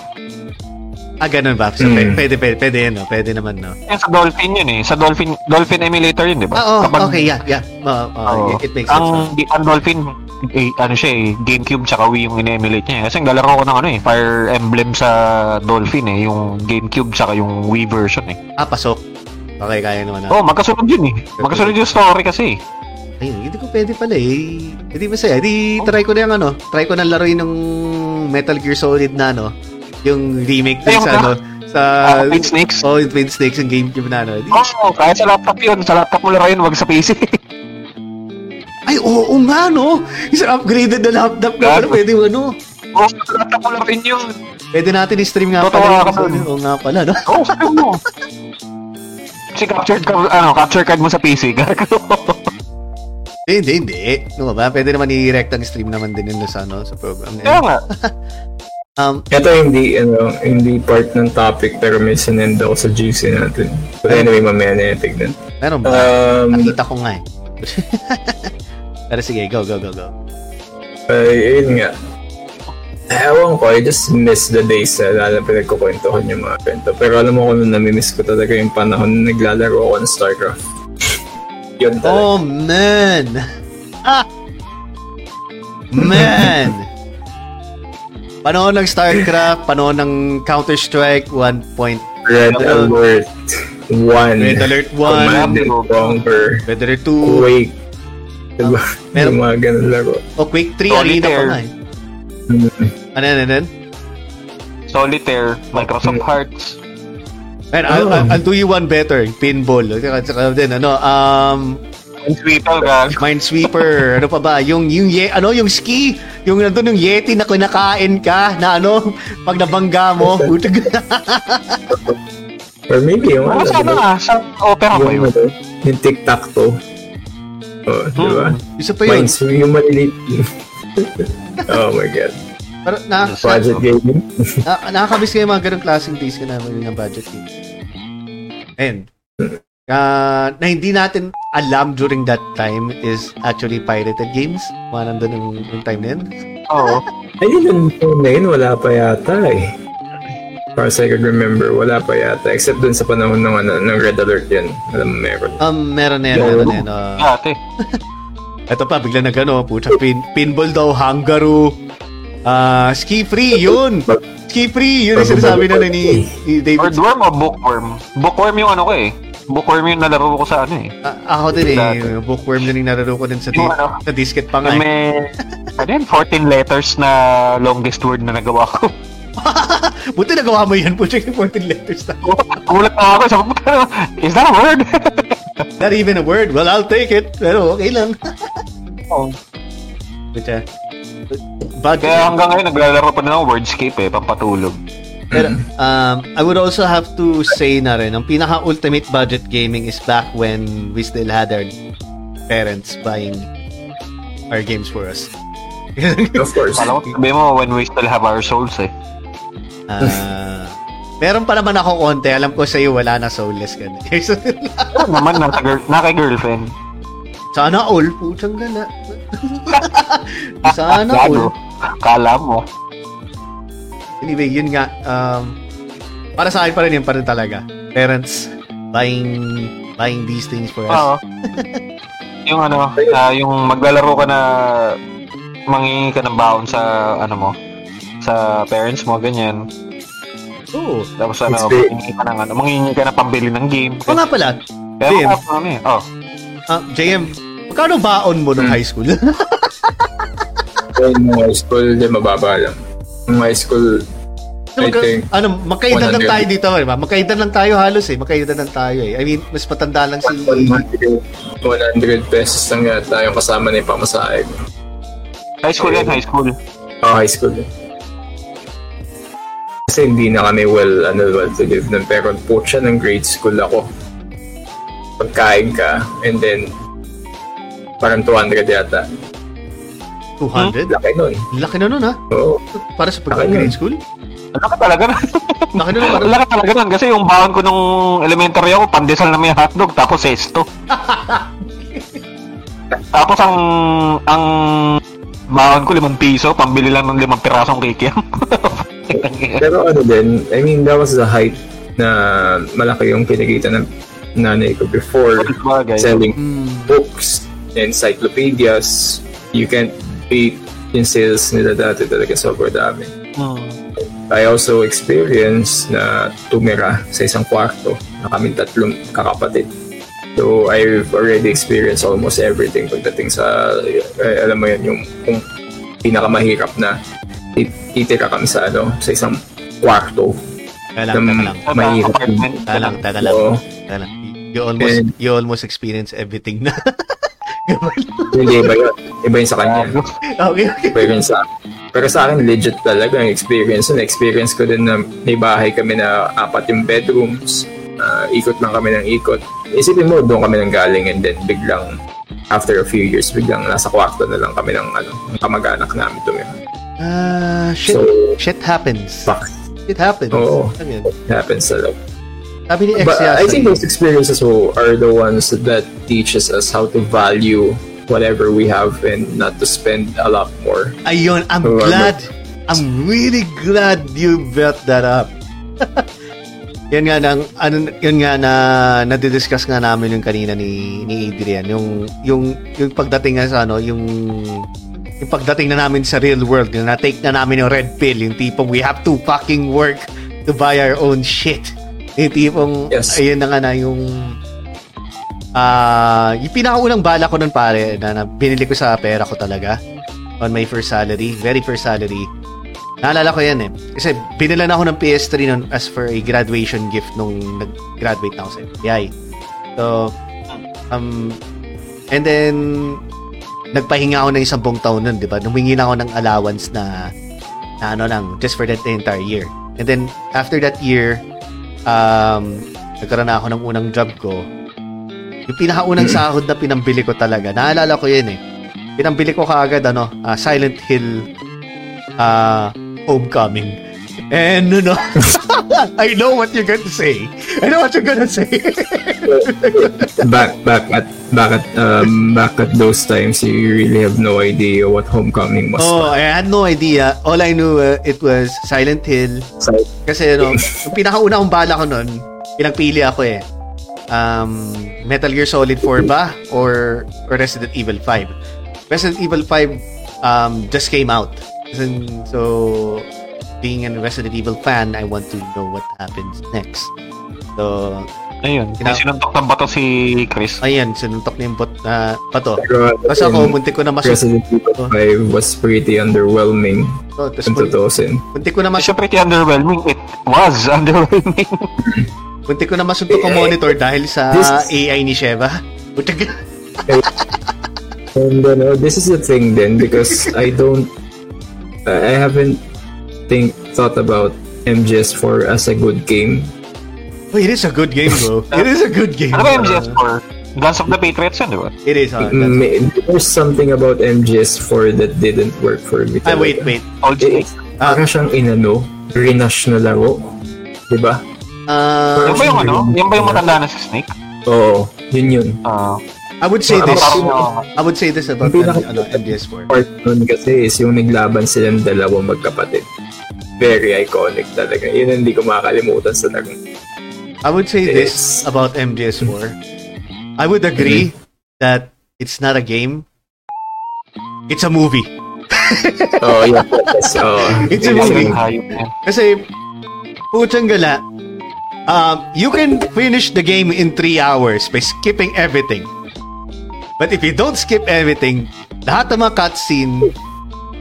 Ah, ganon ba? So, Mm. pwede, pwede, pwede yan, no? Pwede naman, no? Yan sa Dolphin yun eh. Sa Dolphin Dolphin emulator yun, di ba? Ah, oh, Kapag- okay, yeah, yeah. Uh, uh, Oo. it, it makes sense. ang, di, ang Dolphin, eh, ano siya eh, GameCube tsaka Wii yung in-emulate niya. Kasi naglalaro ko ng ano eh, Fire Emblem sa Dolphin eh, yung GameCube tsaka yung Wii version eh. Ah, pasok. Okay, kaya naman. Oh, magkasunod yun eh. Magkasunod yung story kasi eh. Ayun, hindi ko pwede pala eh. Hindi masaya. Di try ko na yung ano, try ko na laruin ng Metal Gear Solid na ano, yung remake Ayun sa ano, sa Ah, Twin Snakes? Oh, Twin Snakes yung GameCube na ano. Di, oh, kaya sa laptop yun. Sa laptop mo laro yun, wag sa PC. [laughs] Ay, oo, nga no. Isang upgraded na laptop na pala. Pwede ano. Oo, sa laptop mo laro yun yun. Pwede natin i-stream nga Totoo pala. dun. Oo nga pala, no? Oo, sabi mo. Si capture card, ano, capture card mo sa PC. Hindi, hindi, hindi. Ano ba? Pwede naman i-direct ang stream naman din yun sa, ano, sa program Kaya nga. [laughs] Um, Ito hindi ano, hindi part ng topic pero may sinend ako sa GC natin. But anyway, mamaya na yung tignan. meron ba? Um, Nakita ko nga eh. [laughs] Pero sige, go, go, go, go. ay, yun nga. Ewan ko, I just miss the days na lalo pinagkukwentuhan yung mga kwento. Pero alam mo kung namimiss ko talaga yung panahon na naglalaro ako ng StarCraft. [laughs] Yun talaga. Oh, man! Ah! Man! Panahon ng StarCraft, panahon ng Counter-Strike 1. Point, Red ano? Alert 1. Red Alert 1, Command and Conquer. Red Alert 2, Quake. Diba? Meron- yung mga ganun laro. o Quake 3, Arena pa Solitaire. nga eh. Mm. Ano yan, ano yan? Solitaire, Microsoft Hearts. Man, I'll, I'll, I'll do you one better. Pinball. Saka, saka din, ano, um, Minesweeper, gago. Minesweeper, [laughs] ano pa ba? Yung yung ye, ano yung ski, yung nandun yung Yeti na kinakain ka na ano, [laughs] pag nabangga mo. Utag. Or maybe yung Ano ano, sa ano diba? ah? Sa opera yung, yun? ano, yung tic-tac-toe. Oh, di ba? Isa pa yun. Minds, yung maliliit. [laughs] oh my God. Pero na, Budget gaming. na, nakakamiss kayo mga ganong klaseng days ka namin ng budget games. And, uh, na hindi natin alam during that time is actually pirated games. Mga nandun yung, yung time na yun. Oo. Ay, yun, yung na yun, wala pa yata eh. Para sa I can remember, wala pa yata. Except dun sa panahon ng, ano, ng Red Alert yan. Alam mo, meron. Um, meron na yan, meron na yan. Uh, Ate. Ito pa, bigla na gano, pucha, pin, pinball daw, Hangaru, ah, ski free, yun! Ski free, yun yung sinasabi na ni, ni David. Birdworm o bookworm? Bookworm yung ano ko eh. Bookworm yung nalaro ko sa ano eh. Ah, ako din eh, bookworm din yung nararo ko din sa, di- ano? sa disket pa nga. Eh. may, [laughs] ano yun, 14 letters na longest word na nagawa ko. [laughs] Buti nagawa mo yan, pucha, yung 14 letters na. Gulat na ako. Sabi ko, is that a word? [laughs] Not even a word. Well, I'll take it. Pero okay lang. Oo. Pucha. Bad Kaya hanggang ngayon, naglalaro pa na ng wordscape eh, pampatulog. Pero, um, I would also have to say na rin, ang pinaka-ultimate budget gaming is back when we still had our parents buying our games for us. Of course. Alam ko, sabi mo, when we still have our souls eh. Ah, meron pa naman ako konti. Alam ko sa'yo wala na soulless ka na. [laughs] Ano naman, naka, girl, naka girlfriend. Sana all. Putang gala. [laughs] Sana all. Kala mo. Anyway, yun nga. Um, para sa akin pa rin yun pa rin talaga. Parents buying buying these things for us. Oo. [laughs] yung ano, ah, yung maglalaro ka na mangingi ka ng baon sa ano mo, sa parents mo, ganyan. Oo. Tapos ano, big. mangingi ka ng ano, mangingi ka na pambili ng game. Oo nga pala. Pero Game. ano, ano eh, oh. Ah, JM, magkano baon mo nung Hmm. high school? [laughs] Yung high school, di mababa lang. Yung high school, I Magka- think, ano, magkaedad lang 100. tayo dito, di ba? Magkaedad lang tayo halos eh. Magkaedad lang tayo eh. I mean, mas matanda lang si... 100, 100 pesos lang yata yung kasama na yung pamasahe. High school yan, high school. Oh, high school. Kasi hindi na kami well, ano, well to live nun. Pero po siya ng grade school ako. Pagkain ka, and then, parang 200 yata. 200? Laki nun. Laki na nun ha. Oo. Para sa pagka-grade school? Laki talaga nun. Laki na [laughs] nun. Laki talaga nun. Kasi yung baon ko nung elementary ako, pandesal na may hotdog, tapos sesto. [laughs] tapos ang ang baon ko limang piso, pambili lang ng limang pirasong kikiam. [laughs] Pero ano din, I mean, that was the height na malaki yung kinikita ng nanay ko before Bagay. selling Hmm. books, encyclopedias. You can't beat yung sales nila dati talaga sobrang dami. Hmm. I also experienced na tumira sa isang kwarto na kami tatlong kakapatid. So, I've already experienced almost everything pagdating sa, eh, alam mo yan, yung kung pinakamahirap na tit- titira kami sa, ano, sa isang kwarto. Teka lang, teka lang. Mahirap. Teka lang. Oo. Lang. You almost, And- you almost experience everything na. [laughs] Hindi, iba yun. Iba yun sa kanya. okay, okay. Iba yun sa Pero sa akin, legit talaga ang experience. Yung experience ko din na may bahay kami na apat yung bedrooms. Ah, ikot lang kami ng ikot. Isipin mo, doon kami nang galing and then biglang after a few years, biglang nasa kwarto na lang kami ng ano, kamag-anak namin tumira. Ah, shit. So, shit happens. fuck, It happens. Oo. Ano yun? it happens talaga. Sabi ni But uh, I think those experiences are the ones that teaches us how to value whatever we have and not to spend a lot more. Ayun, I'm ano? glad. I'm really glad you brought that up. [laughs] yan nga nang ano yun nga na nadidiscuss nga namin yung kanina ni ni Adrian. Yung yung yung pagdating nga sa ano yung yung pagdating na namin sa real world na take na namin yung red pill yung tipong we have to fucking work to buy our own shit. Yung tipong Yes. ayun na nga na yung ah yung pinakaunang bala ko nun pare na, na binili ko sa pera ko talaga on my first salary very first salary Naalala ko yan eh. Kasi binilan ako ng PS3 nun as for a graduation gift nung nag-graduate na ako sa FBI. So, um, and then, nagpahinga ako ng isang buong taon nun, di ba? Numingi na ako ng allowance na, na ano lang, just for that entire year. And then, after that year, um, nagkaroon na ako ng unang job ko, yung pinakaunang [clears throat] sahod na pinambili ko talaga, naalala ko yun eh. Pinambili ko kaagad, ano, ah, Silent Hill uh, Homecoming. And, no, [laughs] I know what you're to say. I know what you're to say. [laughs] back back at back at um back at those times you really have no idea what homecoming was. oh, I had no idea. All I knew, uh, it was Silent Hill. So, Kasi, no, [laughs] yung pinakauna kong bala ko nun, pinagpili ako eh. Um, Metal Gear Solid 4 ba? Or, or Resident Evil 5? Resident Evil 5 um, just came out. Kasi- So, being a Resident Evil fan, I want to know what happens next. So, Ayun. Kina- Sinuntok ng bato si Chris. ayan, sinuntok niya yung bot na pato. pero, Tapos ako, muntik ko na masuntok. Resident Evil 5 was pretty underwhelming Tapos kung tutusin. muntik ko na mas Siyempre, pretty underwhelming. It was [laughs] underwhelming. muntik ko na masuntok ang monitor dahil sa This- AI ni Sheva. Muntik And ano, this is the thing then because [laughs] I don't I haven't think thought about MGS4 as a good game. Oh, it is a good game, bro. [laughs] It is a good game. ano ba MGS4? Guns of the Patriots yun, di ba? It is. Uh, that's- There's something about MGS4 that didn't work for me. Ah, wait, wait. Old Eh, Snake. Para siyang inano, renash na laro. Diba? Uh, Yan ba yung ano? Yan ba yung matanda na si Snake? Oo, yun yun. Ah. I would say this. I would say this about pinaka- ano, MGS4. Part nun kasi is yung naglaban silang dalawang magkapatid. Very iconic talaga. Yun ang hindi ko makakalimutan sa laro. I would say this about MGS4. I would agree that it's not a game. It's a movie. [laughs] Oh, yeah. Yes, oh. It's a movie. Kasi, puchang gala, um, you can finish the game in 3 hours by skipping everything. But if you don't skip everything, lahat ng mga cutscene,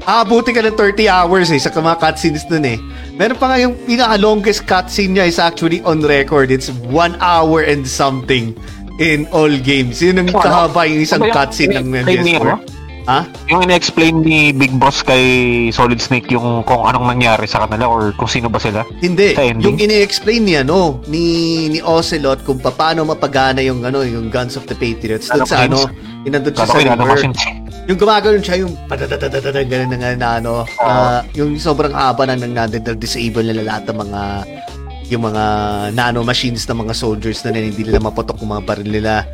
aabuti ka ng 30 hours eh sa mga cutscenes dun eh. Meron pa nga yung pinaka-longest cutscene niya is actually on record. It's 1 hour and something in all games. Yun ang Ano? kahaba yung isang Ano cutscene ng explain niya, MGS4. no? Ha? Yung ina-explain ni Big Boss kay Solid Snake yung kung anong nangyari sa kanila or kung sino ba sila. Hindi. Sa ending? Yung ini-explain niya, no, ni, ni Ocelot kung paano mapagana yung, ano, yung Guns of the Patriots. Doon Ano, sa, ano? Yung nandun siya sa river. Yung gumagano'n siya, yung patatatatata, gano'n na nga na, ano, ah, yung sobrang haba na nang na-disable nila lahat ng mga yung mga nano machines ng mga soldiers na hindi nila maputok yung mga baril nila.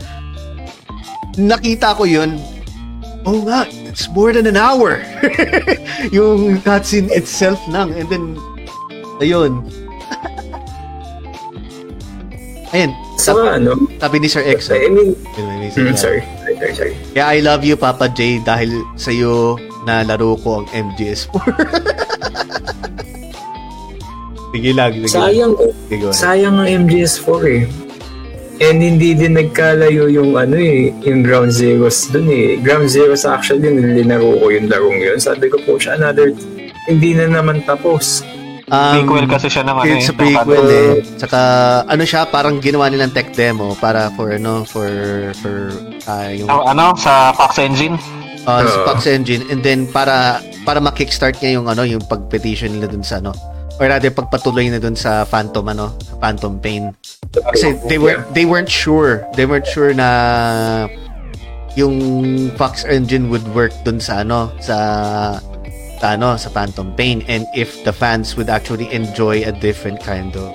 Nakita ko yun. Oh nga, it's more than an hour. [laughs] yung cutscene itself lang. And then, ayun. [laughs] Ayun. So, Sabi, ano, sabi ni Sir X. I mean, may message mm, na. sorry. Sorry, sorry, sorry. Kaya I love you, Papa J, dahil sa'yo na laro ko ang MGS4. [laughs] sige lang, sige. Sayang, Sige, sayang ang MGS4 eh. And hindi din nagkalayo yung ano eh, yung Ground Zeroes dun eh. Ground Zeroes actually, linaro ko yung larong yun. Sabi ko po siya, another, hindi na naman tapos. Um, Prequel kasi siya ng ano It's a eh. ng prequel ano. eh. Tsaka, ano siya, parang ginawa nilang tech demo para for, ano, for, for, yung, Sa- ano, sa Fox Engine. uh, sa Oo. Fox Engine. And then, para, para ma-kickstart niya yung, ano, yung pag-petition nila dun sa, ano, or rather, pagpatuloy na dun sa Phantom, ano, Phantom Pain. Kasi they were they weren't sure. They weren't sure na yung Fox engine would work dun sa ano sa sa ano sa Phantom Pain and if the fans would actually enjoy a different kind of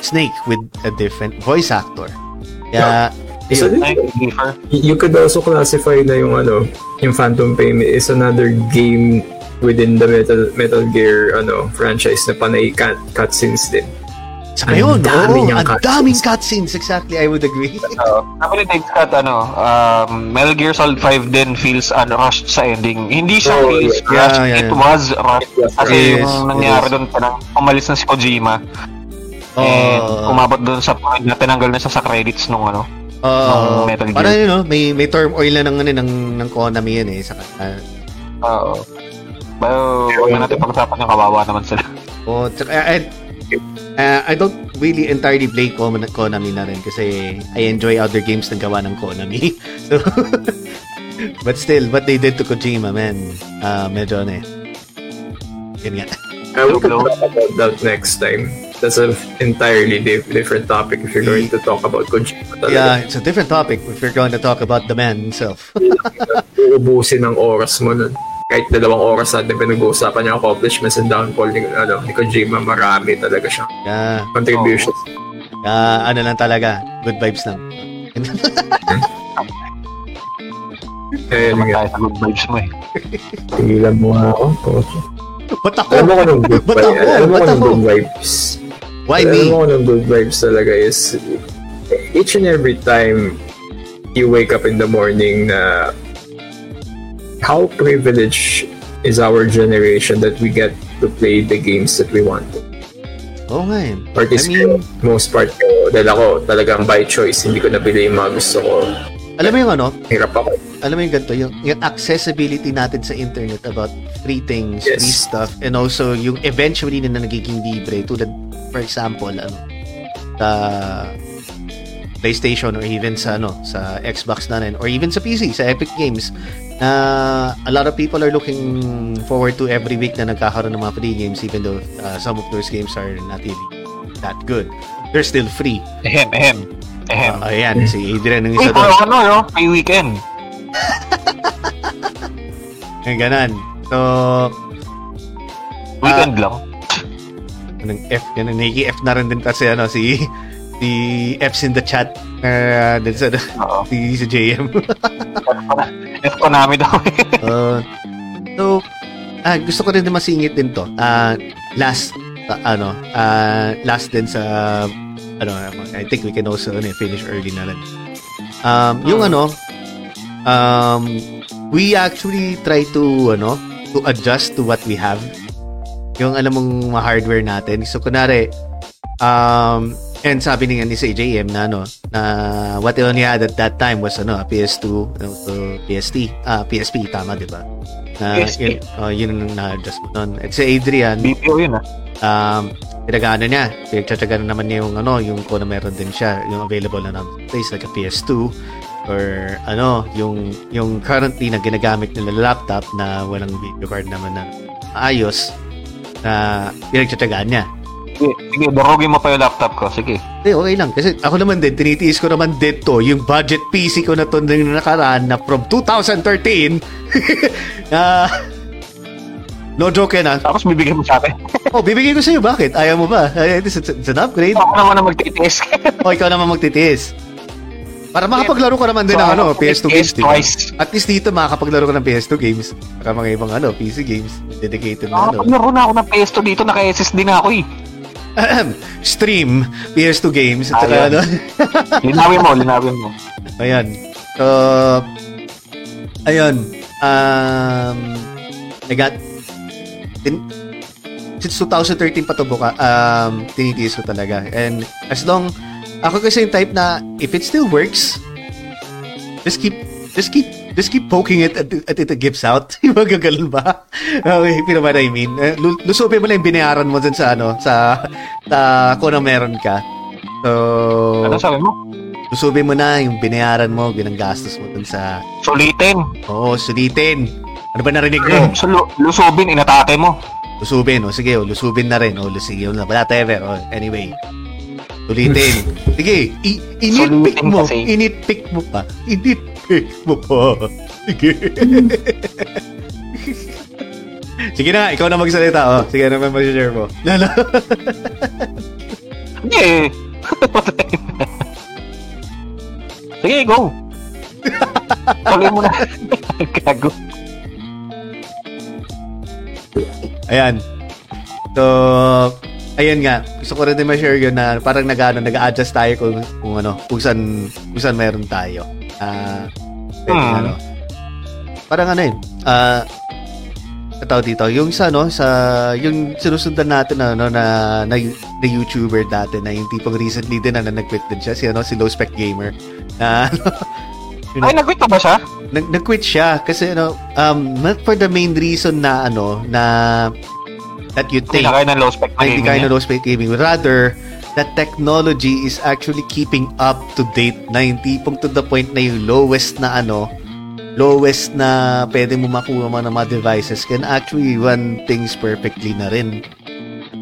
Snake with a different voice actor. Kaya So, Ay, differ. you could also classify na yung ano, yung Phantom Pain is another game within the Metal Metal Gear ano franchise na panay cut cutscenes din. Saka Ang yun, dami niyang ang cutscenes. daming cutscenes. Exactly, I would agree. Uh, Sabi ni Dave Scott, ano, um, Metal Gear Solid 5 din feels unrushed sa ending. Hindi siya Oh, feels yeah, rushed, yeah, it yeah. was rushed. Kasi Yes, yung nangyari yes. doon, parang umalis na si Kojima. And Oh. umabot doon sa point na tinanggal na siya sa credits nung ano. Oo. ng Metal Gear. Parang yun, no? may, may term oil na ng, ano, ng, ng Konami yun eh. Saka, ah, Oo. Pero huwag na natin pag-usapan yung kawawa naman sila. [laughs] Oh, tsaka, I, uh, I don't really entirely blame Kon- Konami na rin kasi I enjoy other games na gawa ng Konami. [laughs] So, [laughs] but still, what they did to Kojima, man, uh, medyo ano eh. Yun nga. Uh, could Hello? talk about that next time. That's an entirely di- different topic if you're going to talk about Kojima talaga. Yeah, it's a different topic if we're going to talk about the man himself. [laughs] Uubusin ng oras mo nun. Kahit dalawang oras natin pinag-uusapan yung accomplishments and downfall ni, ano, ni Kojima, marami talaga siyang yeah, contributions. yeah, ano lang talaga, good vibes lang. [laughs] Eh, Naman tayo sa good vibes mo eh. tigilan mo nga ako. Ba't ako? Alam mo ko ng good Ba't vibes. ako? Alam mo ko Ba't ng good vibes. Why Alam me? mo ko ng good vibes talaga is each and every time you wake up in the morning na how privileged is our generation that we get to play the games that we want. Oo nga eh. Part is I mean, most part ko, dahil ako talagang by choice, hindi ko nabili yung mga gusto ko. alam mo yung ano, Hirap ako. Alam mo yung ganito, yung, yung accessibility natin sa internet about free things, Yes. free stuff, and also yung eventually na nagiging libre, tulad, for example, ano, sa PlayStation or even sa ano sa Xbox na rin or even sa PC sa Epic Games na a lot of people are looking forward to every week na nagkakaroon ng mga free games even though uh, some of those games are not really that good they're still free Ehem, ehem. Ehem. uh, ayan si Adrian ng isa doon ano yun? May weekend. Yung [laughs] ganan so Weekend lang. anong F yan Nike F na rin din kasi ano si si F's in the chat uh, din sa Oo. si, si JM [laughs] F Konami daw [laughs] eh. Uh, so, ah, gusto ko rin din masingit din to. Ah, last, ah, ano, ah, last din sa, ano, I think we can also ano, finish early na rin. Um, yung ano, um, we actually try to, ano, to adjust to what we have. Yung alam mong hardware natin. So, kunwari, um, and sabi ni ni sa JM na ano na what they only had at that time was ano a PS2 ano, so PST ah PSP tama di ba na PSP. yun, oh, yun ang na-adjust mo nun at si Adrian BPO yun ah. um pinagano niya pinagtsatsaga na naman niya yung ano yung kung na meron din siya yung available na ng place like a PS2 or ano yung yung currently na ginagamit nila laptop na walang video card naman na ayos na pinagtsatsagaan niya Sige, sige, darugin mo pa yung laptop ko. Sige. Hindi, okay lang. Kasi ako naman din, tinitiis ko naman dito yung budget PC ko na to nung nakaraan na from 2013 [laughs] na no joke yan ah. Tapos bibigyan mo sa akin. [laughs] Oh, bibigay ko sa'yo. Bakit? Ayaw mo ba? It's, it's, it's an upgrade. Ako naman na magtitiis. O, ikaw naman magtitiis. Para makapaglaro ka naman din ng ano, PS2 games. Diba? twice. At least dito makakapaglaro ka ng PS2 games. Saka mga ibang ano, PC games. Dedicated na ano. Nakapaglaro na ako ng PS2 dito, naka-SSD na ako eh. Stream PS2 games. At saka ano. [laughs] Linawin mo, linawin mo. Ayan. So, ayun. Um, I got, tin, since 2013 pa to buka, um, tinitiis ko talaga. And as long, ako kasi yung type na, if it still works, just keep, just keep, just keep poking it at, at it gives out. [laughs] Yung mga ganun ba? Okay, you know what I mean? Eh, lu- Lusupin mo lang yung binayaran mo dun sa ano, sa, sa kung ano meron ka. So, Ano sabi mo? Lusubin mo na yung binayaran mo, ginanggastos mo dun sa... Sulitin. Oo, sulitin. Ano ba narinig Oh. mo? So, lu- lusubin, inatake mo. Lusubin, o sige, o, lusubin na rin. O, lusige, o, whatever. O, anyway. Sulitin. Sige, i- initpick mo. Initpick mo pa. Initpick mo pa. Sige. [laughs] sige na, ikaw na magsalita. O, sige naman mag-share mo. Lalo. [laughs] Hindi. Sige, go. Tuloy mo na. [laughs] Gago. Ayan. So, ayun nga. Gusto ko rin din ma-share yun na parang nag, ano, nag-adjust tayo kung, kung ano, kung saan, kung saan meron tayo. Ah, Hmm. ano. Parang ano yun, ah, tao dito, yung sa ano, sa, yung sinusundan natin na, ano, na, na, na YouTuber dati na yung tipong recently din na, na nag-quit din siya, si ano, si Low Spec Gamer. Na, ano, [laughs] yun Ay, nag-quit na ba siya? nag nag-quit siya kasi ano um not for the main reason na ano na that you Hindi think na kayo ng low spec ay hindi gaming kaya niya. na low spec gaming rather that technology is actually keeping up to date na yung tipong to the point na yung lowest na ano lowest na pwede mo makuha mo ng mga devices can actually run things perfectly na rin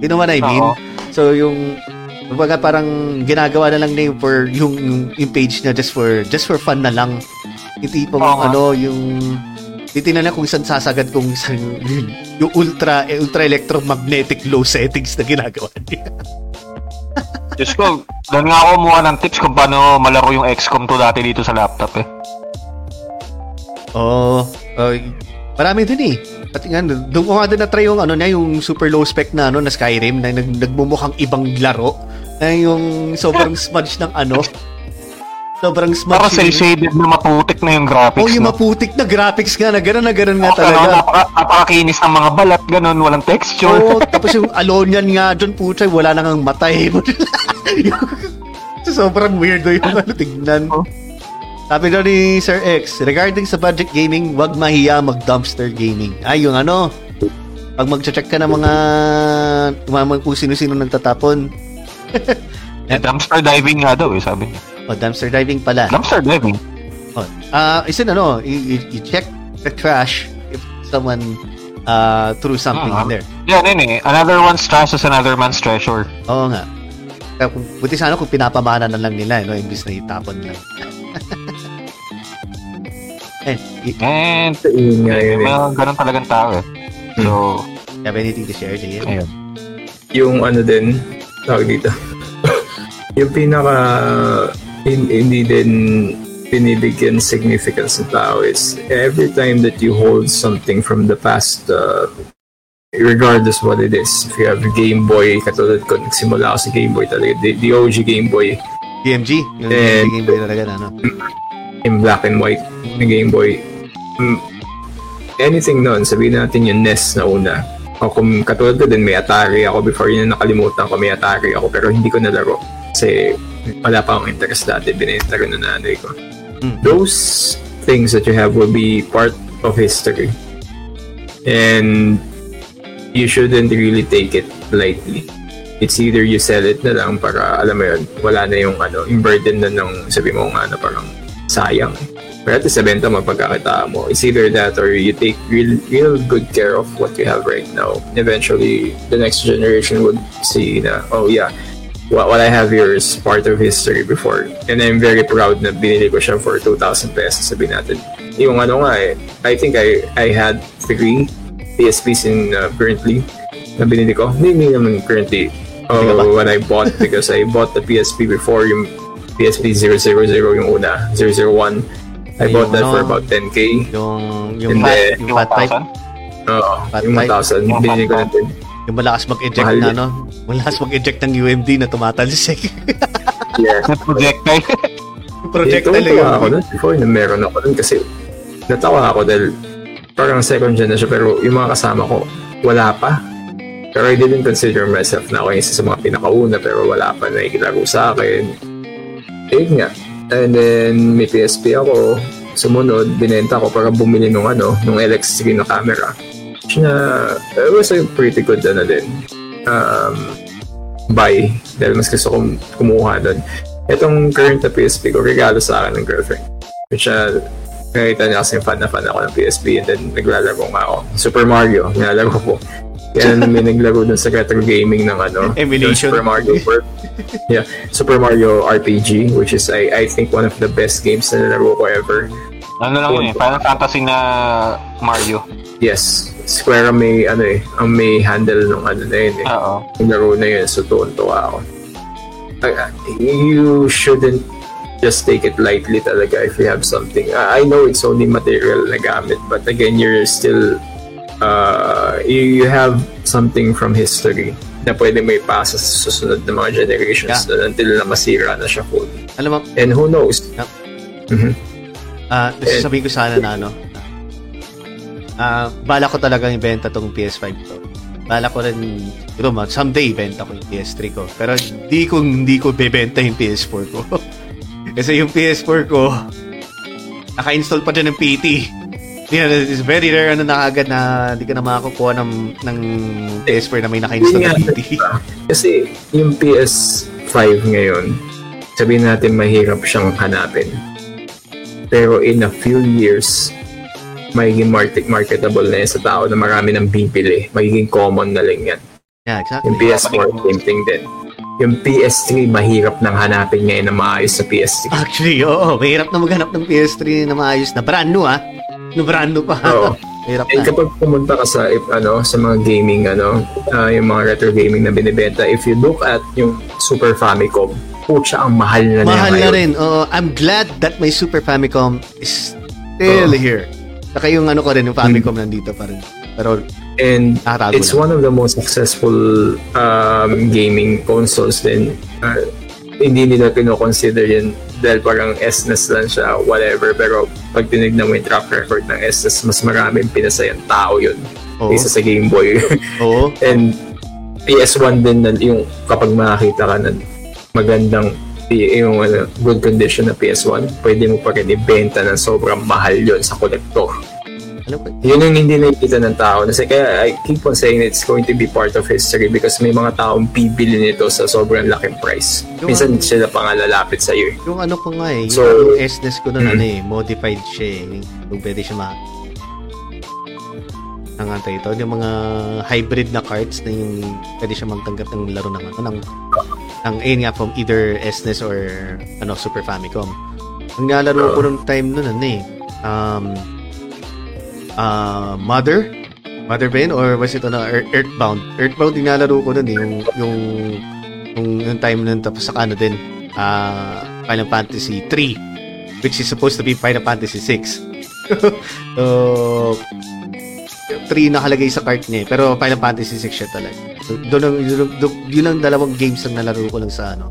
you know what I mean Oo. so yung kumbaga parang ginagawa na lang na yung for yung, yung, yung page niya just for just for fun na lang. Yung tipong ano yung titingnan na kung saan sasagad kung saan yung, yung ultra eh, ultra electromagnetic low settings na ginagawa niya. [laughs] Diyos ko, doon nga ako kumuha ng tips kung paano malaro yung XCOM 2 dati dito sa laptop eh. Oo. Oh, marami din eh. Pati nga, doon ko nga din na-try yung ano na, yung super low spec na ano, na Skyrim, na nag, nagmumukhang ibang laro. Na yung sobrang smudge ng ano. Sobrang smudge. Para yung- cel-shaded na maputik na yung graphics. Oh, yung no? maputik na graphics nga, na gano'n na gano'n nga Ano, talaga. napaka, napakakinis ng mga balat, ganun, walang texture. Oo, [laughs] tapos yung Alonian nga dyan, putya, wala nang ang matay. [laughs] Sobrang weirdo yung ano, tignan. Oh. Sabi daw ni Sir X, regarding sa budget gaming, wag mahiya mag-dumpster gaming. Ay, yung ano, pag mag-check ka ng mga, mga kung sino-sino nagtatapon. [laughs] Eh, dumpster diving nga daw eh, sabi niya. O, dumpster diving pala. Dumpster diving? Oh, Ah, isin ano, you, you- check the trash if someone uh, threw something Ah. in there. Yan, yun eh. Another one's trash is another man's treasure. Oo nga. Buti sana kung pinapamana na lang nila, no, imbis na itapon lang. eh, y- And, Yun nga yun may eh. mga ganun talagang tao eh. So, you have anything to share, Jay? ayun. Yung ano din, tawag dito. [laughs] yung pinaka hindi din binibigyan significance ng tao is every time that you hold something from the past uh, regardless what it is if you have a Game Boy katulad ko nagsimula ako sa Game Boy talaga the, the OG Game Boy DMG? Yung Game Boy talaga na, ano? in black and white na Game Boy. Mm, anything nun, sabihin natin yung NES na una. O kung katulad ko din, may Atari ako before yun nakalimutan ko may Atari ako pero hindi ko nalaro. Kasi wala pa akong interest dati, binenta rin ng nanay ko. Mm. Those things that you have will be part of history. And you shouldn't really take it lightly. It's either you sell it na lang para, alam mo yun, wala na yung ano, yung burden na ng sabi mo nga na parang sayang. Pero at sa benta mo, pagkakita mo, it's either that or you take real, real good care of what you have right now. Eventually, the next generation would see na, oh yeah, what, what I have here is part of history before. And I'm very proud na binili ko siya for 2,000 pesos, sabi natin. Yung ano nga eh, I think I, I had three PSPs in uh, currently na binili ko. Hindi, hindi naman currently. Oh, what I bought [laughs] because I bought the PSP before yung PSP 000 yung una, 001. I bought that for ano, about 10k. Yung, yung Hindi. fat, yung fat pipe, 1,000? Oo, Fat yung pipe? 1,000. Yung Binili ko fat na din. Yung malakas mag-eject Mahal na, yun. no? Malakas mag-eject ng UMD na tumatalsik. [laughs] Yeah. Na projectile. [laughs] yung projectile Projectile na ako nun. Before na meron ako nun kasi natawa ako dahil parang second gen na siya pero yung mga kasama ko wala pa. Pero I didn't consider myself na ako yung isa sa mga pinakauna pero wala pa na ikilaro sa akin. Ayun nga. And then may PSP ako. Sumunod, binenta ko para bumili nung ano, nung LX3 na camera. Na, it was a pretty good ano din. Um, buy. Dahil mas gusto kong kumuha doon. Itong current na PSP ko, regalo sa akin ng girlfriend. Which uh, nakita niya kasi fan na fan ako ng PSP and then naglalaro nga ako. Super Mario, nilalaro ko. Kaya [laughs] may naglaro dun sa retro gaming ng ano, Emulation. Super Mario World. yeah, Super Mario RPG, which is I I think one of the best games na nalaro ko ever. Ano lang yun eh, Final Fantasy na Mario. Yes, Square ang may ano eh, ang may handle nung ano na yun eh. Oo. yung laro na yun, so tuwan-tuwa ako. I- you shouldn't just take it lightly talaga if you have something. I I know it's only material na gamit, but again, you're still, uh, you, you have something from history na pwede may pasa sa susunod na mga generations na until na masira na siya full. Alam mo, And who knows? Mhm. Ah, uh, sabihin ko sana na ano. Ah, bala ko talagang ibenta tong PS5 to. Bala ko rin, siguro ma, someday ibenta ko yung PS3 ko. Pero hindi ko hindi ko bebenta yung PS4 ko. [laughs] Kasi yung PS4 ko naka-install pa dyan ng PT. Yeah, it's very rare ano na agad na hindi ka na makakukuha ng, ng PS4 na may naka-install na PT. diba? Kasi yung PS5 ngayon, sabihin natin mahirap siyang hanapin. Pero in a few years, magiging market marketable na yan sa tao na marami nang bibili. Magiging common na lang yan. Yeah, exactly. Yung PS4, same thing din. Yung PS3, mahirap nang hanapin ngayon na maayos sa PS3. Actually, oo. Mahirap na maghanap ng PS3 na maayos na. Brand new, ah. No brand new pa. Oo. [laughs] Mahirap And na. kapag pumunta ka sa if, ano sa mga gaming ano ah, yung mga retro gaming na binibenta if you look at yung Super Famicom putya ang mahal na Mahal na ngayon. rin. Oo, I'm glad that my Super Famicom is still Oo. here. Saka yung ano ko rin, yung Famicom nandito pa rin. Pero, and nakatago it's lang. one of the most successful um, gaming consoles din Ah, hindi nila kino-consider yun dahil parang SNES lang siya whatever pero pag tinignan mo yung track record ng SNES mas maraming pinasayang tao yun Oo. kaysa sa Game Boy [laughs] Oo. And PS1 din na yung kapag makakita ka ng magandang yung ano, good condition na PS1, pwede mo pa rin ibenta ng sobrang mahal yon sa kolektor. Alam ko, Yun yung hindi nakikita ng tao. Kasi kaya I keep on saying it's going to be part of history because may mga taong bibili nito sa sobrang laking price. Yung Minsan ano- sila pa nga lalapit sa iyo. yung ano ko nga eh, yung, So- yung SNES ko nun, Mm. ano eh, modified siya eh. Yung pwede siya ma... Ang antay ito, yung mga hybrid na cards na yung pwede siya magtanggap ng laro ng ano, ng, ng ayun nga from either SNES or ano, Super Famicom. Ang nalaro ko nung time nun, ano eh, um, uh, Mother? Mother ba yun? Or was it ano, Ear- Earthbound? Earthbound yung nalaro ko nun eh, yung, yung, yung, yung time nun, tapos saka ano din, uh, Final Fantasy 3 which is supposed to be Final Fantasy 6 [laughs] so 3 nakalagay sa cart niya eh, pero Final Fantasy 6 siya talaga so, doon yun, doon, yun ang dalawang games ang nalaro ko lang sa ano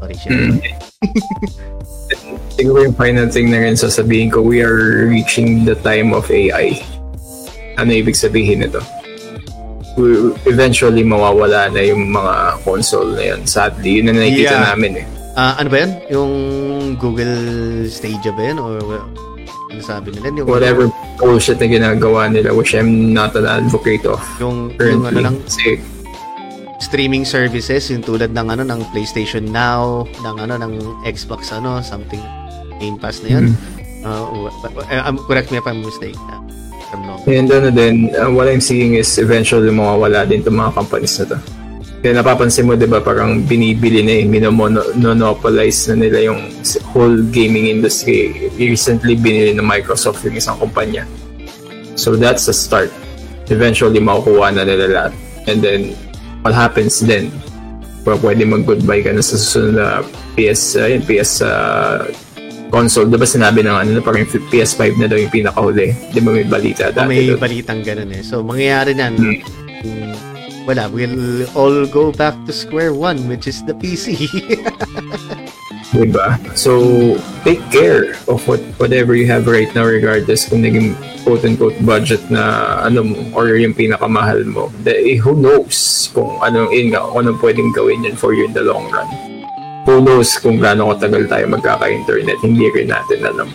sorry siya. [clears throat] [laughs] Siguro yung final thing na rin sasabihin ko, we are reaching the time of AI. Ano ibig sabihin nito? We- Eventually, mawawala na yung mga console na yun. Sadly, yun na nakikita Yeah. namin eh. Ah, ano ba yan? Yung Google Stadia ba yan? Or ano sabi nila? Yung, Whatever bullshit na ginagawa nila, which I'm not an advocate of Yung, yung currently. ano lang, Kasi, streaming services yung tulad ng ano ng PlayStation Now, ng ano ng Xbox ano, something Game Pass na 'yun. Uh, w- w- um, correct me if I'm mistaken. Uh, if I'm wrong. and ano din, uh, what I'm seeing is eventually mawawala din itong mga companies na to. Kaya napapansin mo, di ba, parang binibili na eh, minomonopolize na nila yung whole gaming industry. Recently, binili ng Microsoft yung isang kumpanya. So that's the start. Eventually, makukuha na nila lahat. And then, what happens then? Pwede pwede mag-goodbye ka na sa susunod na PS, uh, yun, PS uh, console. Di ba sinabi ng ano, na parang PS5 na daw yung pinakahuli? Di ba may balita Oh, dati? may doon? balitang ganun eh. So mangyayari nan Hmm. mm, wala, we'll all go back to square one which is the PC. [laughs] Diba? So, take care of what whatever you have right now regardless kung naging quote-unquote budget na ano mo or yung pinakamahal mo. The, who knows kung anong yun nga, anong pwedeng gawin yan for you in the long run. Who knows kung gaano katagal tayo magkaka-internet. Hindi rin natin alam.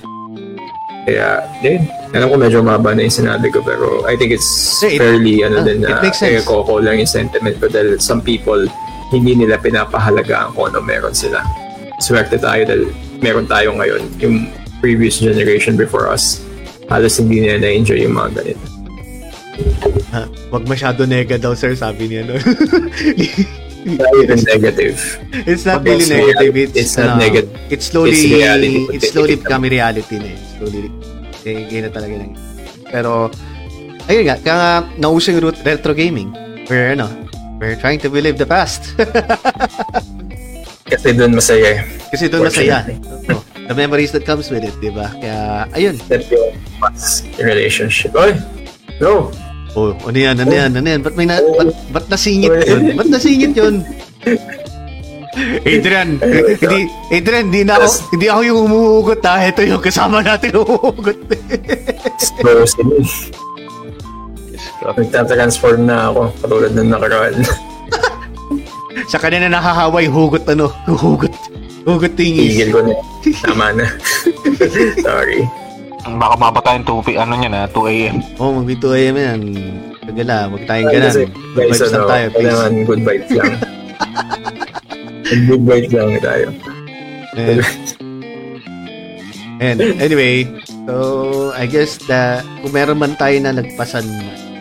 Kaya, yun. Alam ko medyo maba na yung sinabi ko pero I think it's Yeah, it- fairly ano ah, din na makes sense. ko lang yung sentiment ko dahil some people hindi nila pinapahalagaan kung ano meron sila swerte tayo dahil meron tayo ngayon. Yung previous generation before us, halos hindi nila na-enjoy yung mga ganito. Ah, Wag masyado nega daw sir sabi niya no. [laughs] [laughs] Even negative. it's not really that's negative. It's, It's not ano, negative. It's slowly It's reality. it's slowly It's- becoming reality na eh. Slowly eh, ganyan na talaga lang. Pero ayun nga, kaya nauso yung ret- retro gaming. We're ano, we're trying to relive the past. [laughs] Kasi doon masaya eh. Kasi doon masaya. Oh, the memories that comes with it, di ba? Kaya, ayun. That yung past relationship. Oy! No! Oh, ano yan, ano yan, ano yan? Ba't may na, ba't, ba't nasingit yun? Ba't nasingit yun? Adrian, hindi, Adrian, hindi na ako, hindi ako yung umuhugot ha. Ito yung kasama natin sila. Nagtatransform na ako katulad ng nakaraan. Sa kanina nakahaway, hugot ano, hugot. Hugot tingis. Tigil ko na. Tama na. [laughs] Sorry. Baka mapatayin 2 p- ano niya na 2 AM. Oh, mag 2 AM yan. Kagala, wag tayong kasi, Good vibes lang ano, tayo, please. kailangan good vibes lang. good vibes lang tayo. And, and anyway, so I guess the kung meron man tayo na nagpasan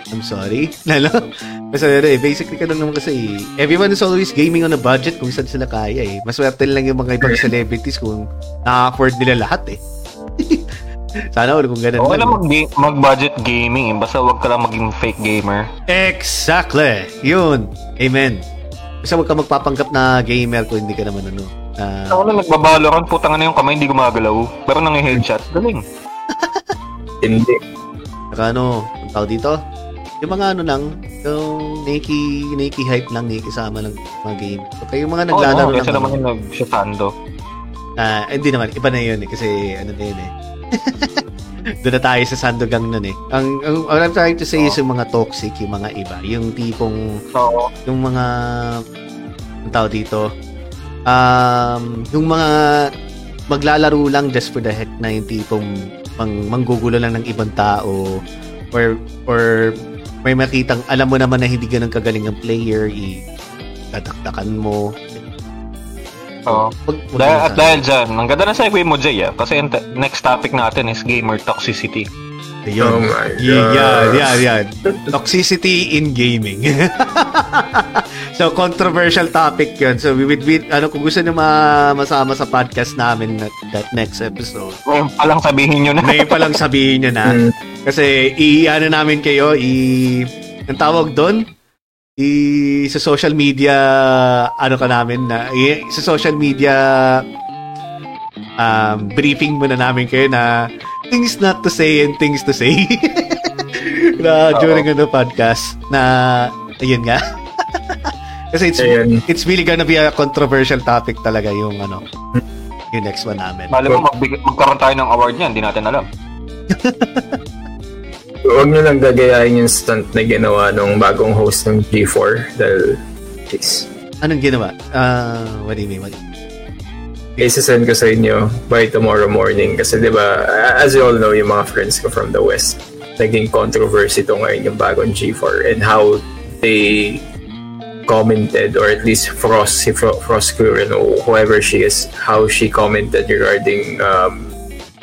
I'm sorry. Lalo? Kasi ano eh, basically ka lang naman kasi everyone is always gaming on a budget kung saan sila kaya eh. Maswerte lang yung mga ibang [laughs] celebrities kung na-afford nila lahat eh. Sana all kung ganun Okay lang. lang mag mag-budget gaming eh. Basta wag ka lang maging fake gamer. Exactly. Yun. Amen. Basta huwag ka magpapanggap na gamer kung hindi ka naman ano. ah, Ako na nagbabalo kan putang na yung kamay hindi gumagalaw. Pero nang headshot, galing. [laughs] Hindi. Saka ano, ang tawag dito? Yung mga ano lang, yung Nike, Nike hype lang, Nike sama lang mga game. So, kayo yung mga Oo, naglalaro oh, ng kasi naman ano, yung nag-shotando. ah, hindi naman, iba na yun eh, kasi ano na yun eh. [laughs] Doon na tayo sa Sandogang nun eh. Ang, ang what I'm trying to say is yung mga toxic, yung mga iba. Yung tipong, So, yung mga, ang tawag dito, um, yung mga maglalaro lang just for the heck na yung tipong mang, manggugulo lang ng ibang tao or or may makitang alam mo naman na hindi ganun kagaling ang player i tataktakan mo Oo. Dahil, mo at dahil dyan, ang ganda na segue mo, Jay, ah. Kasi te- next topic natin is gamer toxicity. Ayun. Oh my Yeah, yeah, yeah, yeah. Toxicity in gaming. [laughs] so, controversial topic yun. So, we would be, ano, kung gusto nyo ma- masama sa podcast namin na, that next episode, Ngayon pa lang sabihin nyo na. ngayon pa lang sabihin nyo na. [laughs] Mm. Kasi, i-ano namin kayo, i... Ang tawag doon? I... Sa social media, ano ka namin na, i, sa social media, um, briefing muna namin kayo na things not to say and things to say. [laughs] na during ano podcast na ayun nga. [laughs] Kasi it's Ayun. it's really gonna be a controversial topic talaga yung ano yung next one namin. Mali mo, magbig- magkaroon tayo ng award niyan, hindi natin alam. [laughs] Huwag nyo lang gagayahin yung stunt na ginawa nung bagong host ng G4 dahil please. Anong ginawa? Ah, what do you mean? What do you mean? Isasend ko sa inyo by tomorrow morning kasi di ba as you all know yung mga friends ko from the West naging controversy to ngayon yung bagong G4 and how they commented or at least Frost si Fro- Frost Curran or whoever she is how she commented regarding um,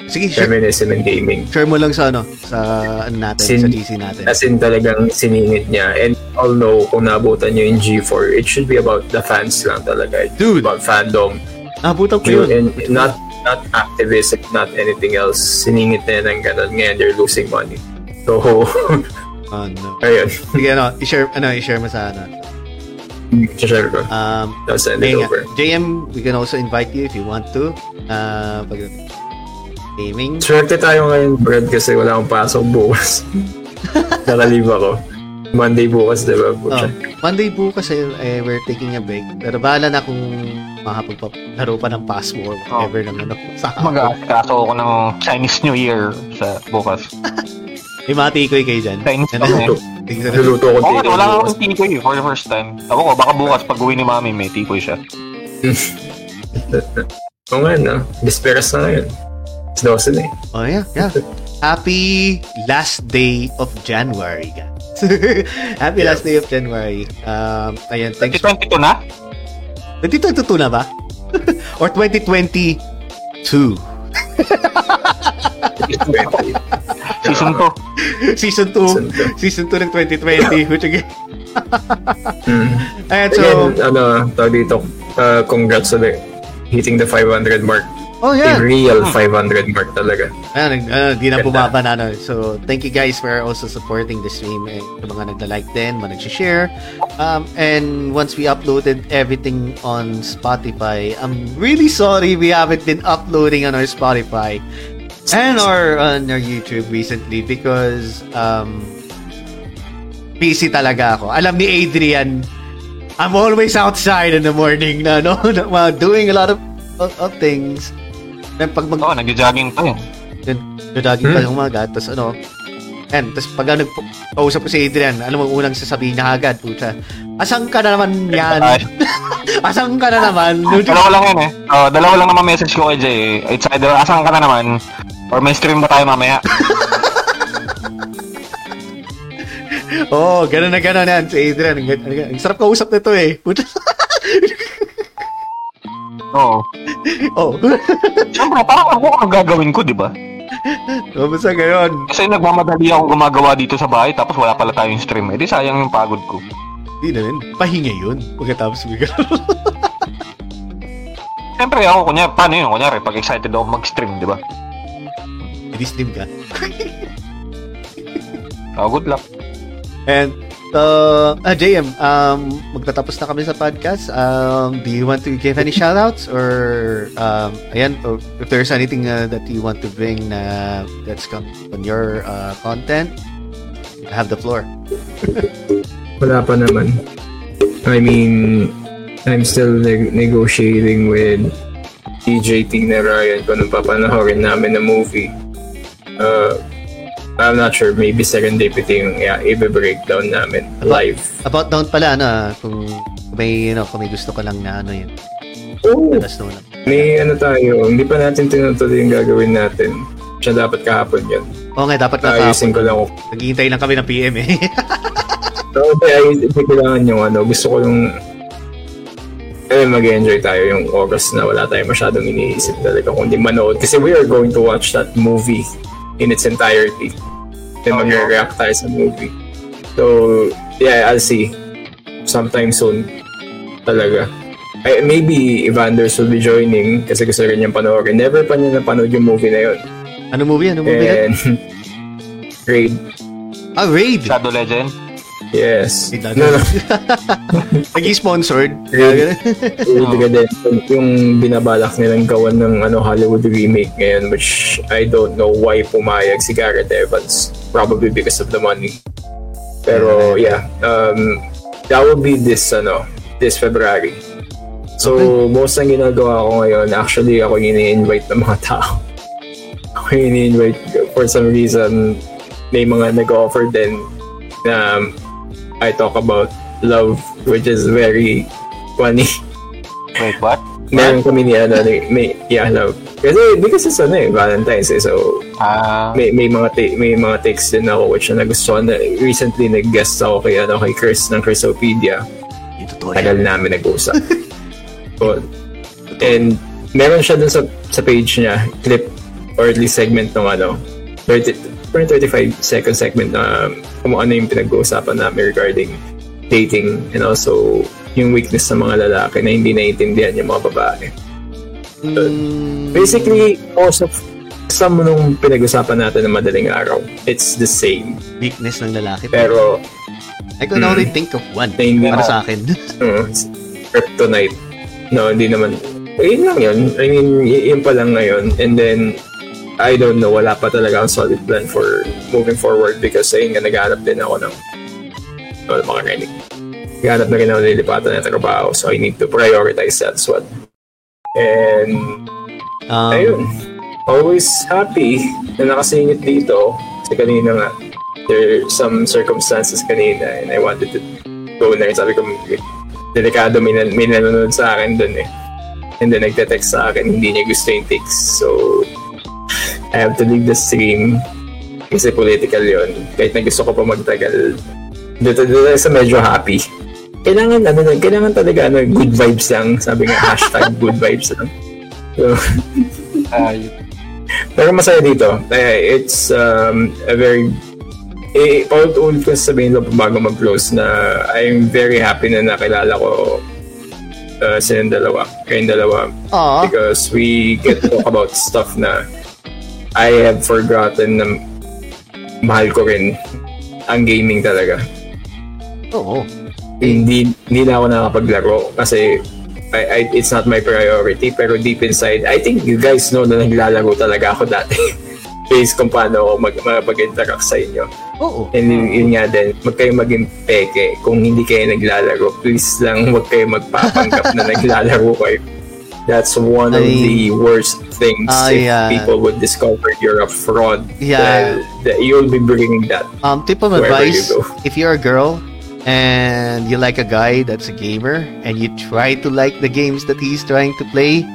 Sige, share, feminism and gaming share mo lang sa ano, sa ano natin, Sin- sa GC natin. as in talagang siningit niya and all know kung nabutan nyo yung G4 it should be about the fans lang talaga It's Dude. about fandom Nabutan ko yun, and not not activism, not anything else. Siningit na yan ng ganun. Ngayon, they're losing money. So, Oh, [laughs] no. ayun. Sige, ano, i-share, ano, i-share mo sa ano. Um, I'll send it over. JM, we can also invite you if you want to. Uh, pag gaming. Swerte tayo ngayon, Brad, kasi wala akong pasok bukas. [laughs] Nakalive ako. Monday bukas, di ba? Oh. Monday bukas eh, eh, we're taking a break. Pero bahala na kung makapagpalaro pa ng password Oh. whatever ng ano. Sa Mag-aasikaso ako ng Chinese New Year sa bukas. [laughs] May mga tikoy kayo dyan. Chinese. [laughs] Tingnan na. Niluluto ko dito. wala akong tikoy eh, for the first time. Ako ko, baka bukas pag uwi ni mami, may tikoy siya. Oo nga, no? Disperas na ngayon. It's 12 na eh. Oh, yeah, yeah. Happy last day of January, guys. [laughs] Happy Yeah. last day of January. Um, ayan, thanks. 2022 na? 2022 na ba? [laughs] Or 2022? Season 2. Season 2. Season two. Season 2 ng 2020. Which again. Mm. Ayan, Again, so, ano, tawag dito, uh, congrats ulit. Hitting the 500 mark. Oh yeah. real 500 mark talaga. Ayan, uh, di na bumaba na. ano. So, thank you guys for also supporting the stream. Eh, mga nagda-like din, mga nag-share. Um, and once we uploaded everything on Spotify, I'm really sorry we haven't been uploading on our Spotify and our on our YouTube recently because um, busy talaga ako. Alam ni Adrian, I'm always outside in the morning na no, [laughs] while doing a lot of of, of things. Then pag mag Oo, nag-jogging pa yun. pa Hmm. yung umaga, tapos ano, yan, tapos pag ano, kausap ko si Adrian, ano mo unang sasabihin niya agad, puta, asan ka na naman yan? Ay, [laughs] asan ka na naman? dalawa lang yun eh. Oh, dalawa lang naman message ko kay Jay eh. It's either asan ka na naman or may stream ba tayo mamaya? [laughs] Oo, oh, gano'n na gano'n yan, si Adrian. Ang, ang, ang sarap kausap nito eh. Puta. [laughs] Oo. oh. [laughs] Siyempre, parang ako ang gagawin ko, di ba? Kamusta ngayon? Kasi nagmamadali ako gumagawa dito sa bahay tapos wala pala tayong stream. Eh di sayang yung pagod ko. Hindi na rin. Pahinga yun. Pagkatapos bigla. [laughs] Siyempre ako, kunyari, paano yun? Kunyari, pag excited ako mag-stream, di ba? Hindi slim ka. Oh, good luck. And, uh, ah, JM, um, magtatapos na kami sa podcast. Um, do you want to give any shoutouts? Or, um, ayan, or if there's anything uh, that you want to bring na that's come on your uh, content, you have the floor. [laughs] Wala pa naman. I mean, I'm still neg- negotiating with DJ Tina Ryan kung anong papanahorin namin na movie. Uh, I'm not sure, maybe serendipity yung yeah, i-breakdown namin live. About down pala, ano, ah, kung may, you know, kung may gusto ka lang na ano yun. Oh, us know lang. may ano tayo, hindi pa natin tinutuloy yung gagawin natin. Siya dapat kahapon yun. Oo nga, dapat na Ayusin ko lang. Naghihintay lang kami ng PM eh. [laughs] So, hindi, ay, hindi kailangan yung ano, gusto ko yung eh, mag-enjoy tayo yung oras na wala tayong masyadong iniisip talaga kundi manood. Kasi we are going to watch that movie in its entirety. Then mag-react tayo sa movie. So, yeah, I'll see. Sometime soon. Talaga. Ay, maybe Evanders will be joining kasi gusto rin niyang panoorin. Never pa niya napanood yung movie na yun. ano movie? Ano movie? And Raid. [laughs] Ah, Raid! Shadow Legend. Yes. No, no. Naging sponsored. Redemption. Yung binabalak nilang gawan ng ano, Hollywood remake ngayon which I don't know why pumayag si Garrett Evans. Probably because of the money. Pero yeah, um, that will be this ano, this February. So, most ng ginagawa ko ngayon, actually ako yung ini-invite ng mga tao. [laughs] Ako yung ini-invite for some reason may mga nag-offer din na um, I talk about love which is very funny. Wait, what? Meron kami ni ano, ni- may, yeah, love. Kasi because it's ano eh, Valentine's eh, so Ah, may, may mga ta- may mga takes din ako which na nagustuhan na recently nag-guest ako kay ano kay Chris ng Chrisopedia. Tagal namin nag-usap. [laughs] so, and meron siya dun sa sa page niya, clip or at least segment ng ano, 30, 35 second segment na kung ano yung pinag-uusapan namin regarding dating and also yung weakness ng mga lalaki na hindi naiintindihan yung mga babae. Mm, Basically, most of some nung pinag-usapan natin ng madaling araw, it's the same. weakness ng lalaki. Pero, I can only think of one. Na hindi Para na- sa akin. uh, [laughs] kryptonite. No, hindi naman. Yun lang yun. I mean, y- yun pa lang ngayon. And then, I don't know, wala pa talaga ang solid plan for moving forward because ayun nga, naghanap din ako ng well, mga rinig. Naghanap na rin ako nilipatan ng trabaho so I need to prioritize that as well. And Um, Ayun. Always happy na nakasingit dito. Kasi kanina nga, there are some circumstances kanina and I wanted to go na rin. Sabi ko, delikado may, nan- may nanonood sa akin dun eh. And then nagte-text sa akin, hindi niya gusto yung text. So, I have to leave the stream kasi political yon Kahit na gusto ko pa magtagal, dito, dito sa medyo happy. Kailangan, ano, lang, kailangan talaga, ano, good vibes lang. Sabi nga, [laughs] hashtag good vibes lang. So, ay, pero masaya dito. Eh, it's um, a very... Eh, paulit-ulit ko sabihin lang bago mag-close na I'm very happy na nakilala ko uh, silang dalawa. Kayong dalawa. Aw. Because we get to talk about stuff na I have forgotten na mahal ko rin ang gaming talaga. Oo. Hindi, hindi na ako nakapaglaro kasi I, I, it's not my priority pero deep inside, I think you guys know na naglalaro talaga ako dati. [laughs] Based kung paano ako mag, mag-interact sa inyo. Oo. And yun, yun nga din, wag kayo maging peke. Kung hindi kayo naglalaro, please lang wag kayo magpapanggap na [laughs] naglalaro kayo. That's one of Ay. the worst things Ay, if ah. people would discover you're a fraud. Yeah. Well, that you'll be bringing that. Um, tip of advice, you if you're a girl and you like a guy that's a gamer and you try to like the games that he's trying to play,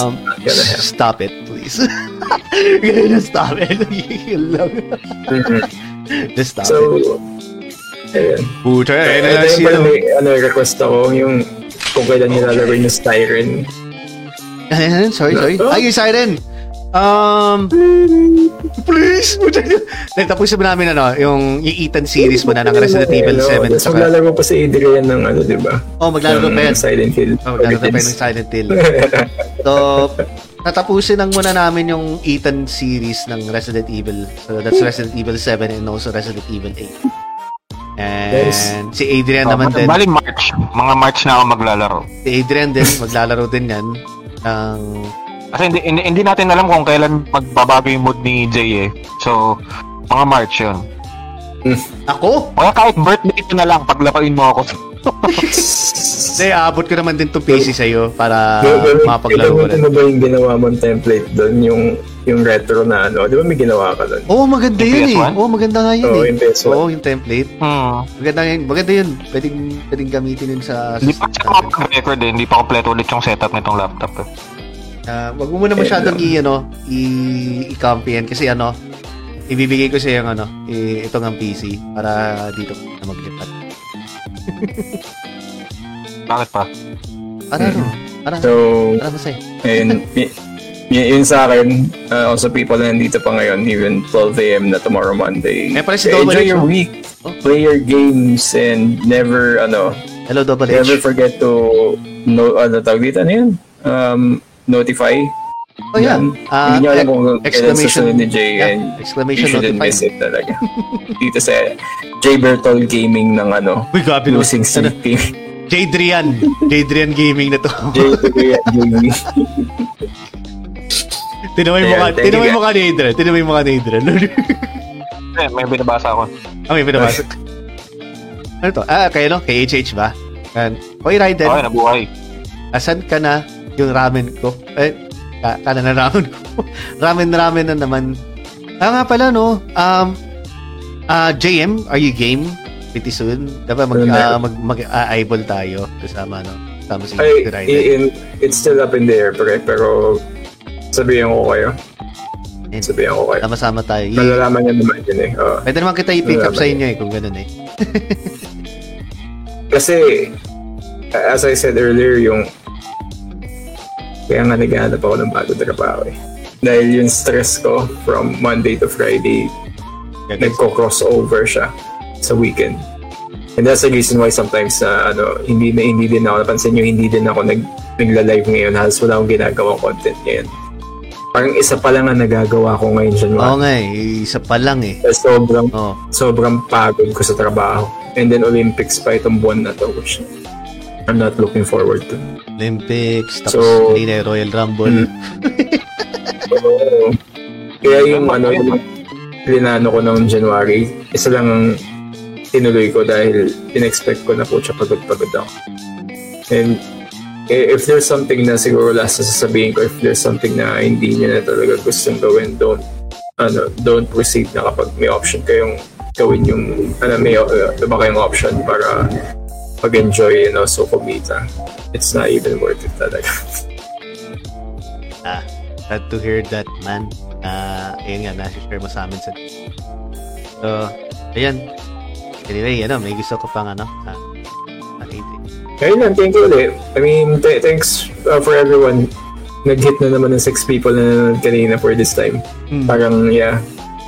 um, not gonna happen. stop it, please. [laughs] You're gonna stop it. [laughs] Yun lang. Just stop it. So, ayun. Puta, Eh, ayun na ito yung siya. pala may ano, request ako, yung kung kailan nilalaro yung Styren. Ayan, sorry, sorry. Oh. Ay, yung siren. Um, please! Tapusin mo namin ano, yung, yung Ethan series mo na ng Resident Evil 7. Tapos maglalaro pa si Adrian ng ano, di ba? oh, maglalaro pa yan. Silent Hill. Oh, maglalaro pa yan ng Silent Hill. So, [laughs] natapusin lang muna namin yung Ethan series ng Resident Evil. So, that's Resident Evil 7 and also Resident Evil 8. And Nice. si Adrian naman din. Bali March. Mga March na ako maglalaro. Si Adrian din, maglalaro din yan. Ng, Kasi hindi, hindi, hindi natin alam kung kailan magbabago yung mood ni Jay eh. So, mga March yun. [laughs] ako? Kaya kahit birthday ko na lang, paglapain mo ako. [laughs] Hindi, aabot ko naman din itong PC sa'yo para mapaglaro ko rin. mo ba yung ginawa mong template doon? Yung, yung retro na ano? Di ba may ginawa ka doon? Oo, oh, maganda Yung yun eh. PS1? Oo, oh, maganda nga yun Oo, eh. yung PS1. Oo, yung template. Hmm. Maganda yun. Maganda yun. Pwedeng, pwedeng gamitin yun sa Hindi pa natin. record eh. Hindi pa kompleto ulit yung setup nitong laptop eh. Ah, wag mo muna masyadong i, ano, i, i-copy yan kasi ano, ibibigay ko sa yung ano, i, ito ng PC para dito na maglipat. [laughs] Bakit pa? Para ano? Para, So, para masaya. and [laughs] y- y- yun sa akin, uh, also people na nandito pa ngayon, even 12 a.m. na tomorrow Monday. Eh, pala si enjoy Double H, your oh. week. Oh. Play your games and never, ano, Hello, Double never H. forget to, no, ano tawag dito, ano yun? Um, notify. Oh, yeah. Yan. Ah, Hindi nyo alam kung exclamation- ni Jay yeah, and exclamation you shouldn't notify. miss it talaga. [laughs] dito sa Jay Bertol Gaming ng ano, Uy, grabe no. losing Ano, streak team. [laughs] Jadrian. Jadrian Gaming na to. [laughs] Jay Gaming. Tinaway mo ka, tinaway mo ka ni Adrian. Tinaway mo ka ni Adrian. Eh, may binabasa ako. Ah, may pinabasa. ano to? Ah, kay ano? Kay HH ba? And, Hoy, Raiden. Okay, nabuhay. asan ka na yung ramen ko? Eh, ka, kana na [laughs] ramen ko. ramen ramen na naman. Ah nga pala no. Um ah JM, are you game? Pretty soon. Dapat mag ah, mag, mag ah, eyeball tayo kasama no. Kasama si Ay, in- it's still up in the air, pre, pero sabihin ko kayo. Ayun. Sabihin ko kayo. Sama-sama tayo. I- Malalaman niya naman yun eh. Oo. Pwede naman kita i-pick up sa inyo eh kung ganun eh. [laughs] Kasi, as I said earlier, yung kaya nga naghahanap ako ng bagong trabaho eh. Dahil yung stress ko from Monday to Friday, nagko-crossover siya sa weekend. And that's the reason why sometimes na ano, hindi na hindi din ako napansin nyo, hindi din ako nag nagla-live ngayon halos wala akong ginagawa content ngayon. Parang isa pa lang ang nagagawa ko ngayon dyan. Oo nga eh. Isa pa lang eh. Sobrang, Oh. sobrang pagod ko sa trabaho. And then Olympics pa itong buwan na to, which I'm not looking forward to. Olympics, tapos So- kanina yung Royal Rumble. Mm. So, kaya yung ano, yung plinano ko noong January, isa lang ang tinuloy ko dahil in-expect ko na po siya pagod-pagod ako. And eh, if there's something na siguro last na sasabihin ko, if there's something na hindi niya na talaga gustong gawin, don't ano, don't proceed na kapag may option kayong gawin yung ano, may uh, iba kayong option para mag-enjoy and also kumita. It's not even worth it talaga. Ah, glad to hear that, man. Ah, ayun nga, nasi-share mo sa amin sa... So, ayan. Anyway, ano, may gusto ko pang ano, nakita. Ayun lang, thank you ulit. I mean, th- thanks uh, for everyone. Nag-hit na naman ng six people na kanina for this time. Hmm. Parang, yeah.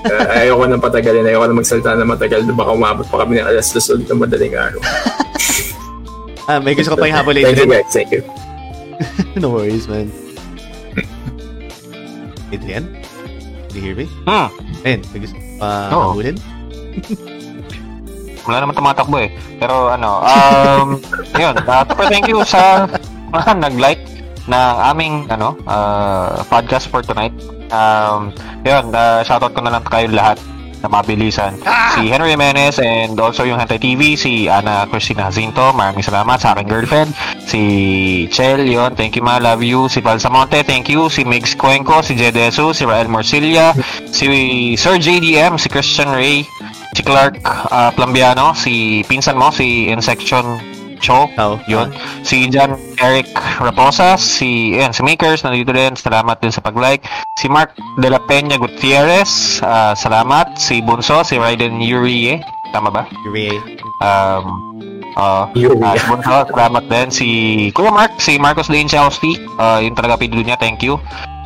Uh, ayoko nang patagalin. Ayoko nang magsalita na matagal. Baka umabot pa kami ng alas dos ulit ng madaling araw. [laughs] Ah, may gusto ko pang ihabol Thank you guys. Thank you. [laughs] no worries, man. [laughs] Adrian? Do you hear me? Hmm. Ayun, may gusto ko pa Oo. habulin? Wala naman tumatakbo eh. Pero ano, um, [laughs] yun. Uh, super thank you sa mga nag-like ng aming ano, uh, podcast for tonight. Um, yun, uh, shoutout ko na lang kayo lahat na mabilisan. Si Henry Jimenez and also yung Hantay TV, si Ana Cristina Jacinto, maraming salamat sa aking girlfriend. Si Chel, yun, thank you ma, love you. Si Val Samonte, thank you. Si Migs Cuenco, si Jedesu, si Rael Morcilla, si Sir JDM, si Christian Ray, si Clark uh, Plambiano, si pinsan mo, si Insection Cho, Oo. yun. Si John Eric Raposa, si, ayan, si Makers, nandito din. Salamat din sa pag-like. Si Mark De La Peña Gutierrez, ah, salamat. Si Bunso, si Raiden Yurie, tama ba? Yuri. Um, uh, Yurie. ah, si Bunso, salamat din. Si Kuya Mark, si Marcos Lane Chelsea, uh, yung talaga pido niya, thank you.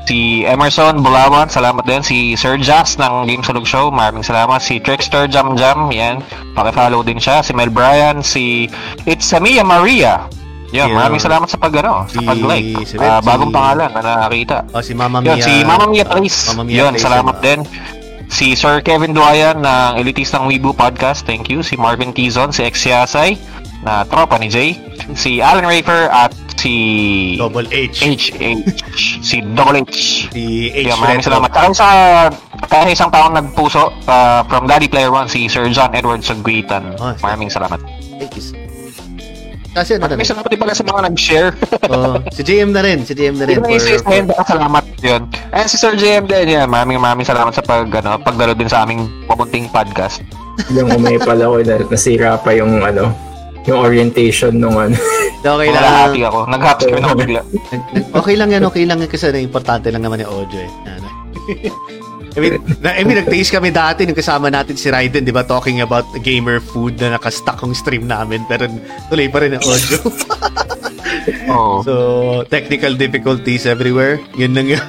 Si Emerson Bulawan, salamat din. Si Sir Jazz ng Game Salug Show, maraming salamat. Si Trickster Jam Jam, yan. Pakifollow din siya. Si Mel Bryan, si It's Samia Maria. Yan, Yeah. maraming salamat sa pag, ano, sa Si- pag-like. si- Ah, bagong si- pangalan na nakakita. Oh, si Mama Mia. Yun, si Mama Mia Trace. Mama Mia Yun, Trace, salamat ano. din. Si Sir Kevin Duayan ng Elitistang Weibo Podcast. Thank you. Si Marvin Tizon, si Ex Yasay, na tropa ni Jay. Si Alan Rafer at si Double H. H, H, si Double H. Si H. Yeah, maraming salamat. Kaya sa kaya isang taong nagpuso uh, from Daddy Player One, si Sir John Edward Sagwitan. Oh. Maraming salamat. Thank you. Kasi ano na Maraming rin. salamat din pala sa mga nag-share. [laughs] Oh, si JM na rin. Si JM na rin. Hindi na isa For, isa salamat yun. And si Sir JM din yan. Maraming maraming salamat sa pag, ano, pagdalo din sa aming pamunting podcast. Yung umay pala ko na nasira pa yung ano, yung orientation nung ano. [laughs] okay lang. nalahati ako. Nag-happy kami na bigla. [laughs] Okay lang yan, okay lang yan kasi na importante lang naman yung audio eh. Ano. [laughs] I mean, na, I mean, nag-taste kami dati nung kasama natin si Raiden, di ba, talking about gamer food na nakastuck yung stream namin pero tuloy pa rin ang audio. Oo. so, technical difficulties everywhere. Yun lang yun.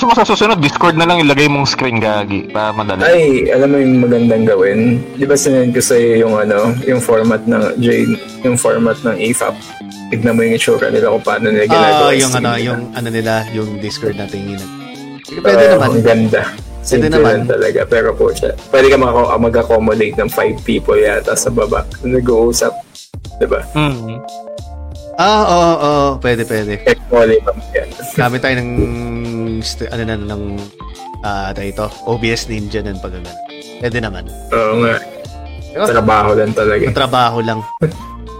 Gusto mo sa susunod, Discord na lang ilagay mong screen gagi para madali. Ay, alam mo yung magandang gawin? Di ba sinend ko sa'yo yung ano, yung format ng Jane, yung format ng AFAP. Tignan mo yung itsura nila kung paano nila ginagawa. Ah, yung stream ano, nila. yung ano nila, yung Discord na tinginan. Ah, Pwede naman. Ang ganda. Simple naman. lang talaga. Pero po siya, pwede ka maka- mag-accommodate ng five people yata sa baba. Nag-uusap. Diba? Mm. Ah, oo, oo, oo. Pwede, pwede. Yan. Gamit tayo ng, ano na, ng, ah, uh, ito, OBS Ninja nun pag ganun. Pwede naman. Oo nga. Pero, Trabaho lang talaga. trabaho lang.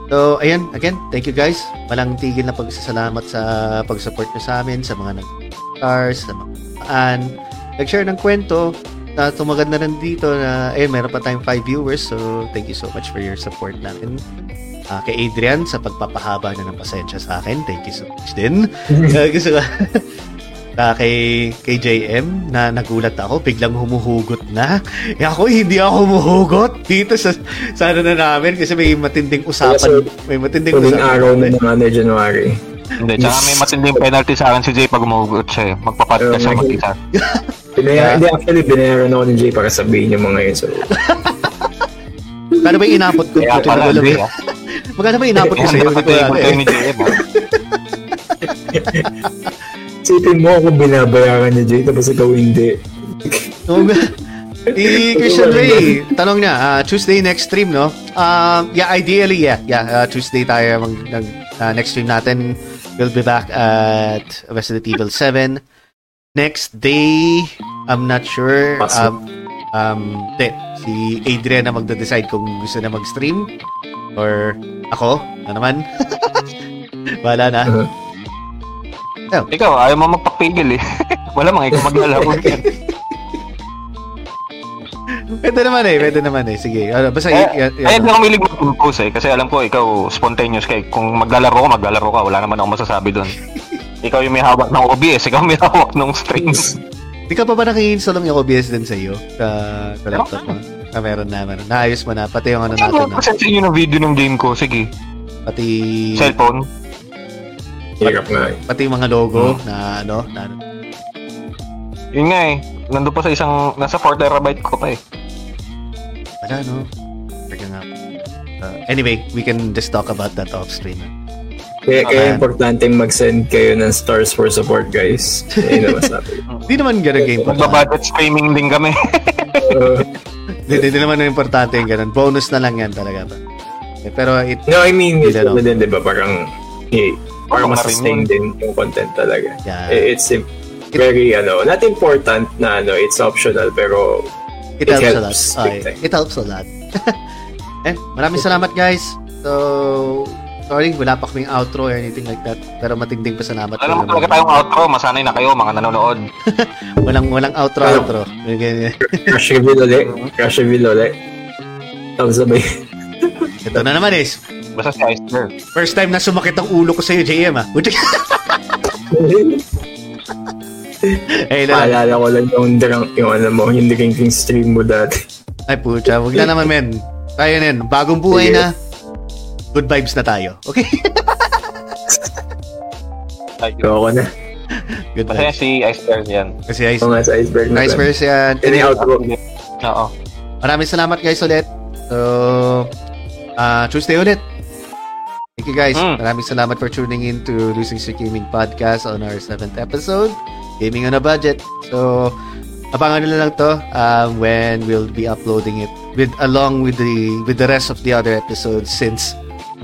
So, ayan, again, thank you guys. Walang tigil na pagsasalamat sa pag-support nyo sa amin, sa mga nag-stars, sa mga an nag-share ng kwento, na tumagad na rin dito na, eh, meron pa tayong 5 viewers. So, thank you so much for your support natin. Ah, kay Adrian sa pagpapahaba na ng pasensya sa akin. Thank you so much din. [laughs] Ah, gusto ko. [laughs] Ah, kay, kay JM na nagulat ako, biglang humuhugot na. Eh ako, hindi ako humuhugot dito sa, sa ano na namin kasi may matinding usapan. May matinding Huling usapan. araw na ng ano, January. Hindi, tsaka may matinding penalty sa akin si Jay pag umugot siya eh. Magpapadka siya Um, mag-isa. [laughs] Binaya, Hindi, actually, binayaran ako ni Jay para sabihin yung mga yun. So, Kano ba yung inabot ko? Kaya pala, na. Jay. Magkano ba inabot ko Kaya sa'yo? sa Hindi ko eh. [laughs] sipin mo ako binabayaran ni Jay tapos ikaw hindi. Nga. [laughs] Si Christian Ray, tanong niya, ah, Tuesday next stream, no? Um, yeah, ideally, yeah. Yeah, uh, Tuesday tayo mag, nag, ah, next stream natin. We'll be back at Resident Evil 7. Next day, I'm not sure. Um, um, di, si Adrian na magde-decide kung gusto na mag-stream or ako, [laughs] na naman. Wala na. Ikaw, ayaw mo magpapigil eh. [laughs] Wala mga ikaw maglalaro yan. [laughs] Pwede naman eh, pwede naman eh. Sige, ano, basta Eh, y- y- Kaya hindi ako milig mag-compose eh. Kasi alam ko, ikaw spontaneous ka eh. Kung maglalaro ka, maglalaro ka. Wala naman ako masasabi doon. ikaw yung may hawak ng OBS, ikaw may hawak ng streams. Di ka pa ba naki-install ng OBS din sa iyo? Sa, sa laptop mo? Ah, meron na, meron. Naayos mo na. Pati yung ano Ano natin, present sa inyo ng video ng game ko? Sige. Pati, Cellphone. Hirap nga eh. pati yung mga logo na ano, na ano. Yun nga eh. Nandun pa sa isang, nasa 4 terabyte ko pa eh. Wala, no? Teka nga. Uh, anyway, we can just talk about that off stream. Kaya, kaya Okay. importanteng mag-send kayo ng stars for support, guys. Ayun na masabi. [laughs] Hindi naman ganun game. Magbabudget streaming din kami. [laughs] Uh, Hindi, hindi naman importante yung ganun. Bonus na lang yan talaga. ba? Eh, Pero it, no, I mean, it's ano din, di ba? Parang, eh, na rin masustain din yung content talaga. yeah, Eh, It's sim- very, ano, not important na, ano, it's optional, pero it, it helps, a lot. helps, Okay, big time. it helps a lot. And [laughs] maraming salamat guys. So, sorry, wala pa kaming outro or anything like that. Pero matinding pasalamat. Wala naman ko talaga tayong outro. Masanay na kayo, mga nanonood. [laughs] Walang, walang outro, Ano? outro. [laughs] Crush reveal ulit. Crush reveal ulit. Tapos sabay. [laughs] Ito na naman is, Basta si Iceberg. first time na sumakit ang ulo ko sa'yo, JM ah. Ay, lang. Paalala ko lang yung drunk, yung ano mo, yung drinking stream mo dati. Ay, pucha. Huwag na naman, men. Tayo na yan. Bagong buhay na. Good vibes na tayo. Okay? Ayoko na. Good Kasi vibes. si Iceberg yan. Kasi Ice, Oo nga sa iceberg na. Ice Bears yan. Yun yung outro. Oo. Maraming salamat guys ulit. So, ah Tuesday ulit. Thank you guys. Mm. Maraming salamat for tuning in to Losing Streak Gaming Podcast on our 7th episode. Gaming on a budget. So, abangan nyo lang to um, when we'll be uploading it with along with the with the rest of the other episodes since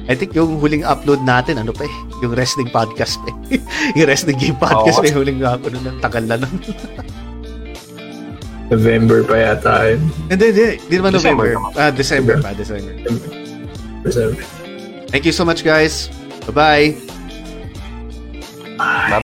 I think yung huling upload natin ano pa eh yung wrestling podcast pa eh. [laughs] yung wrestling game podcast Oo. may huling ako nun tagal na nun. [laughs] November pa yata yun. hindi hindi. Hindi naman December November. ah December pa December. December. thank you so much guys. Bye bye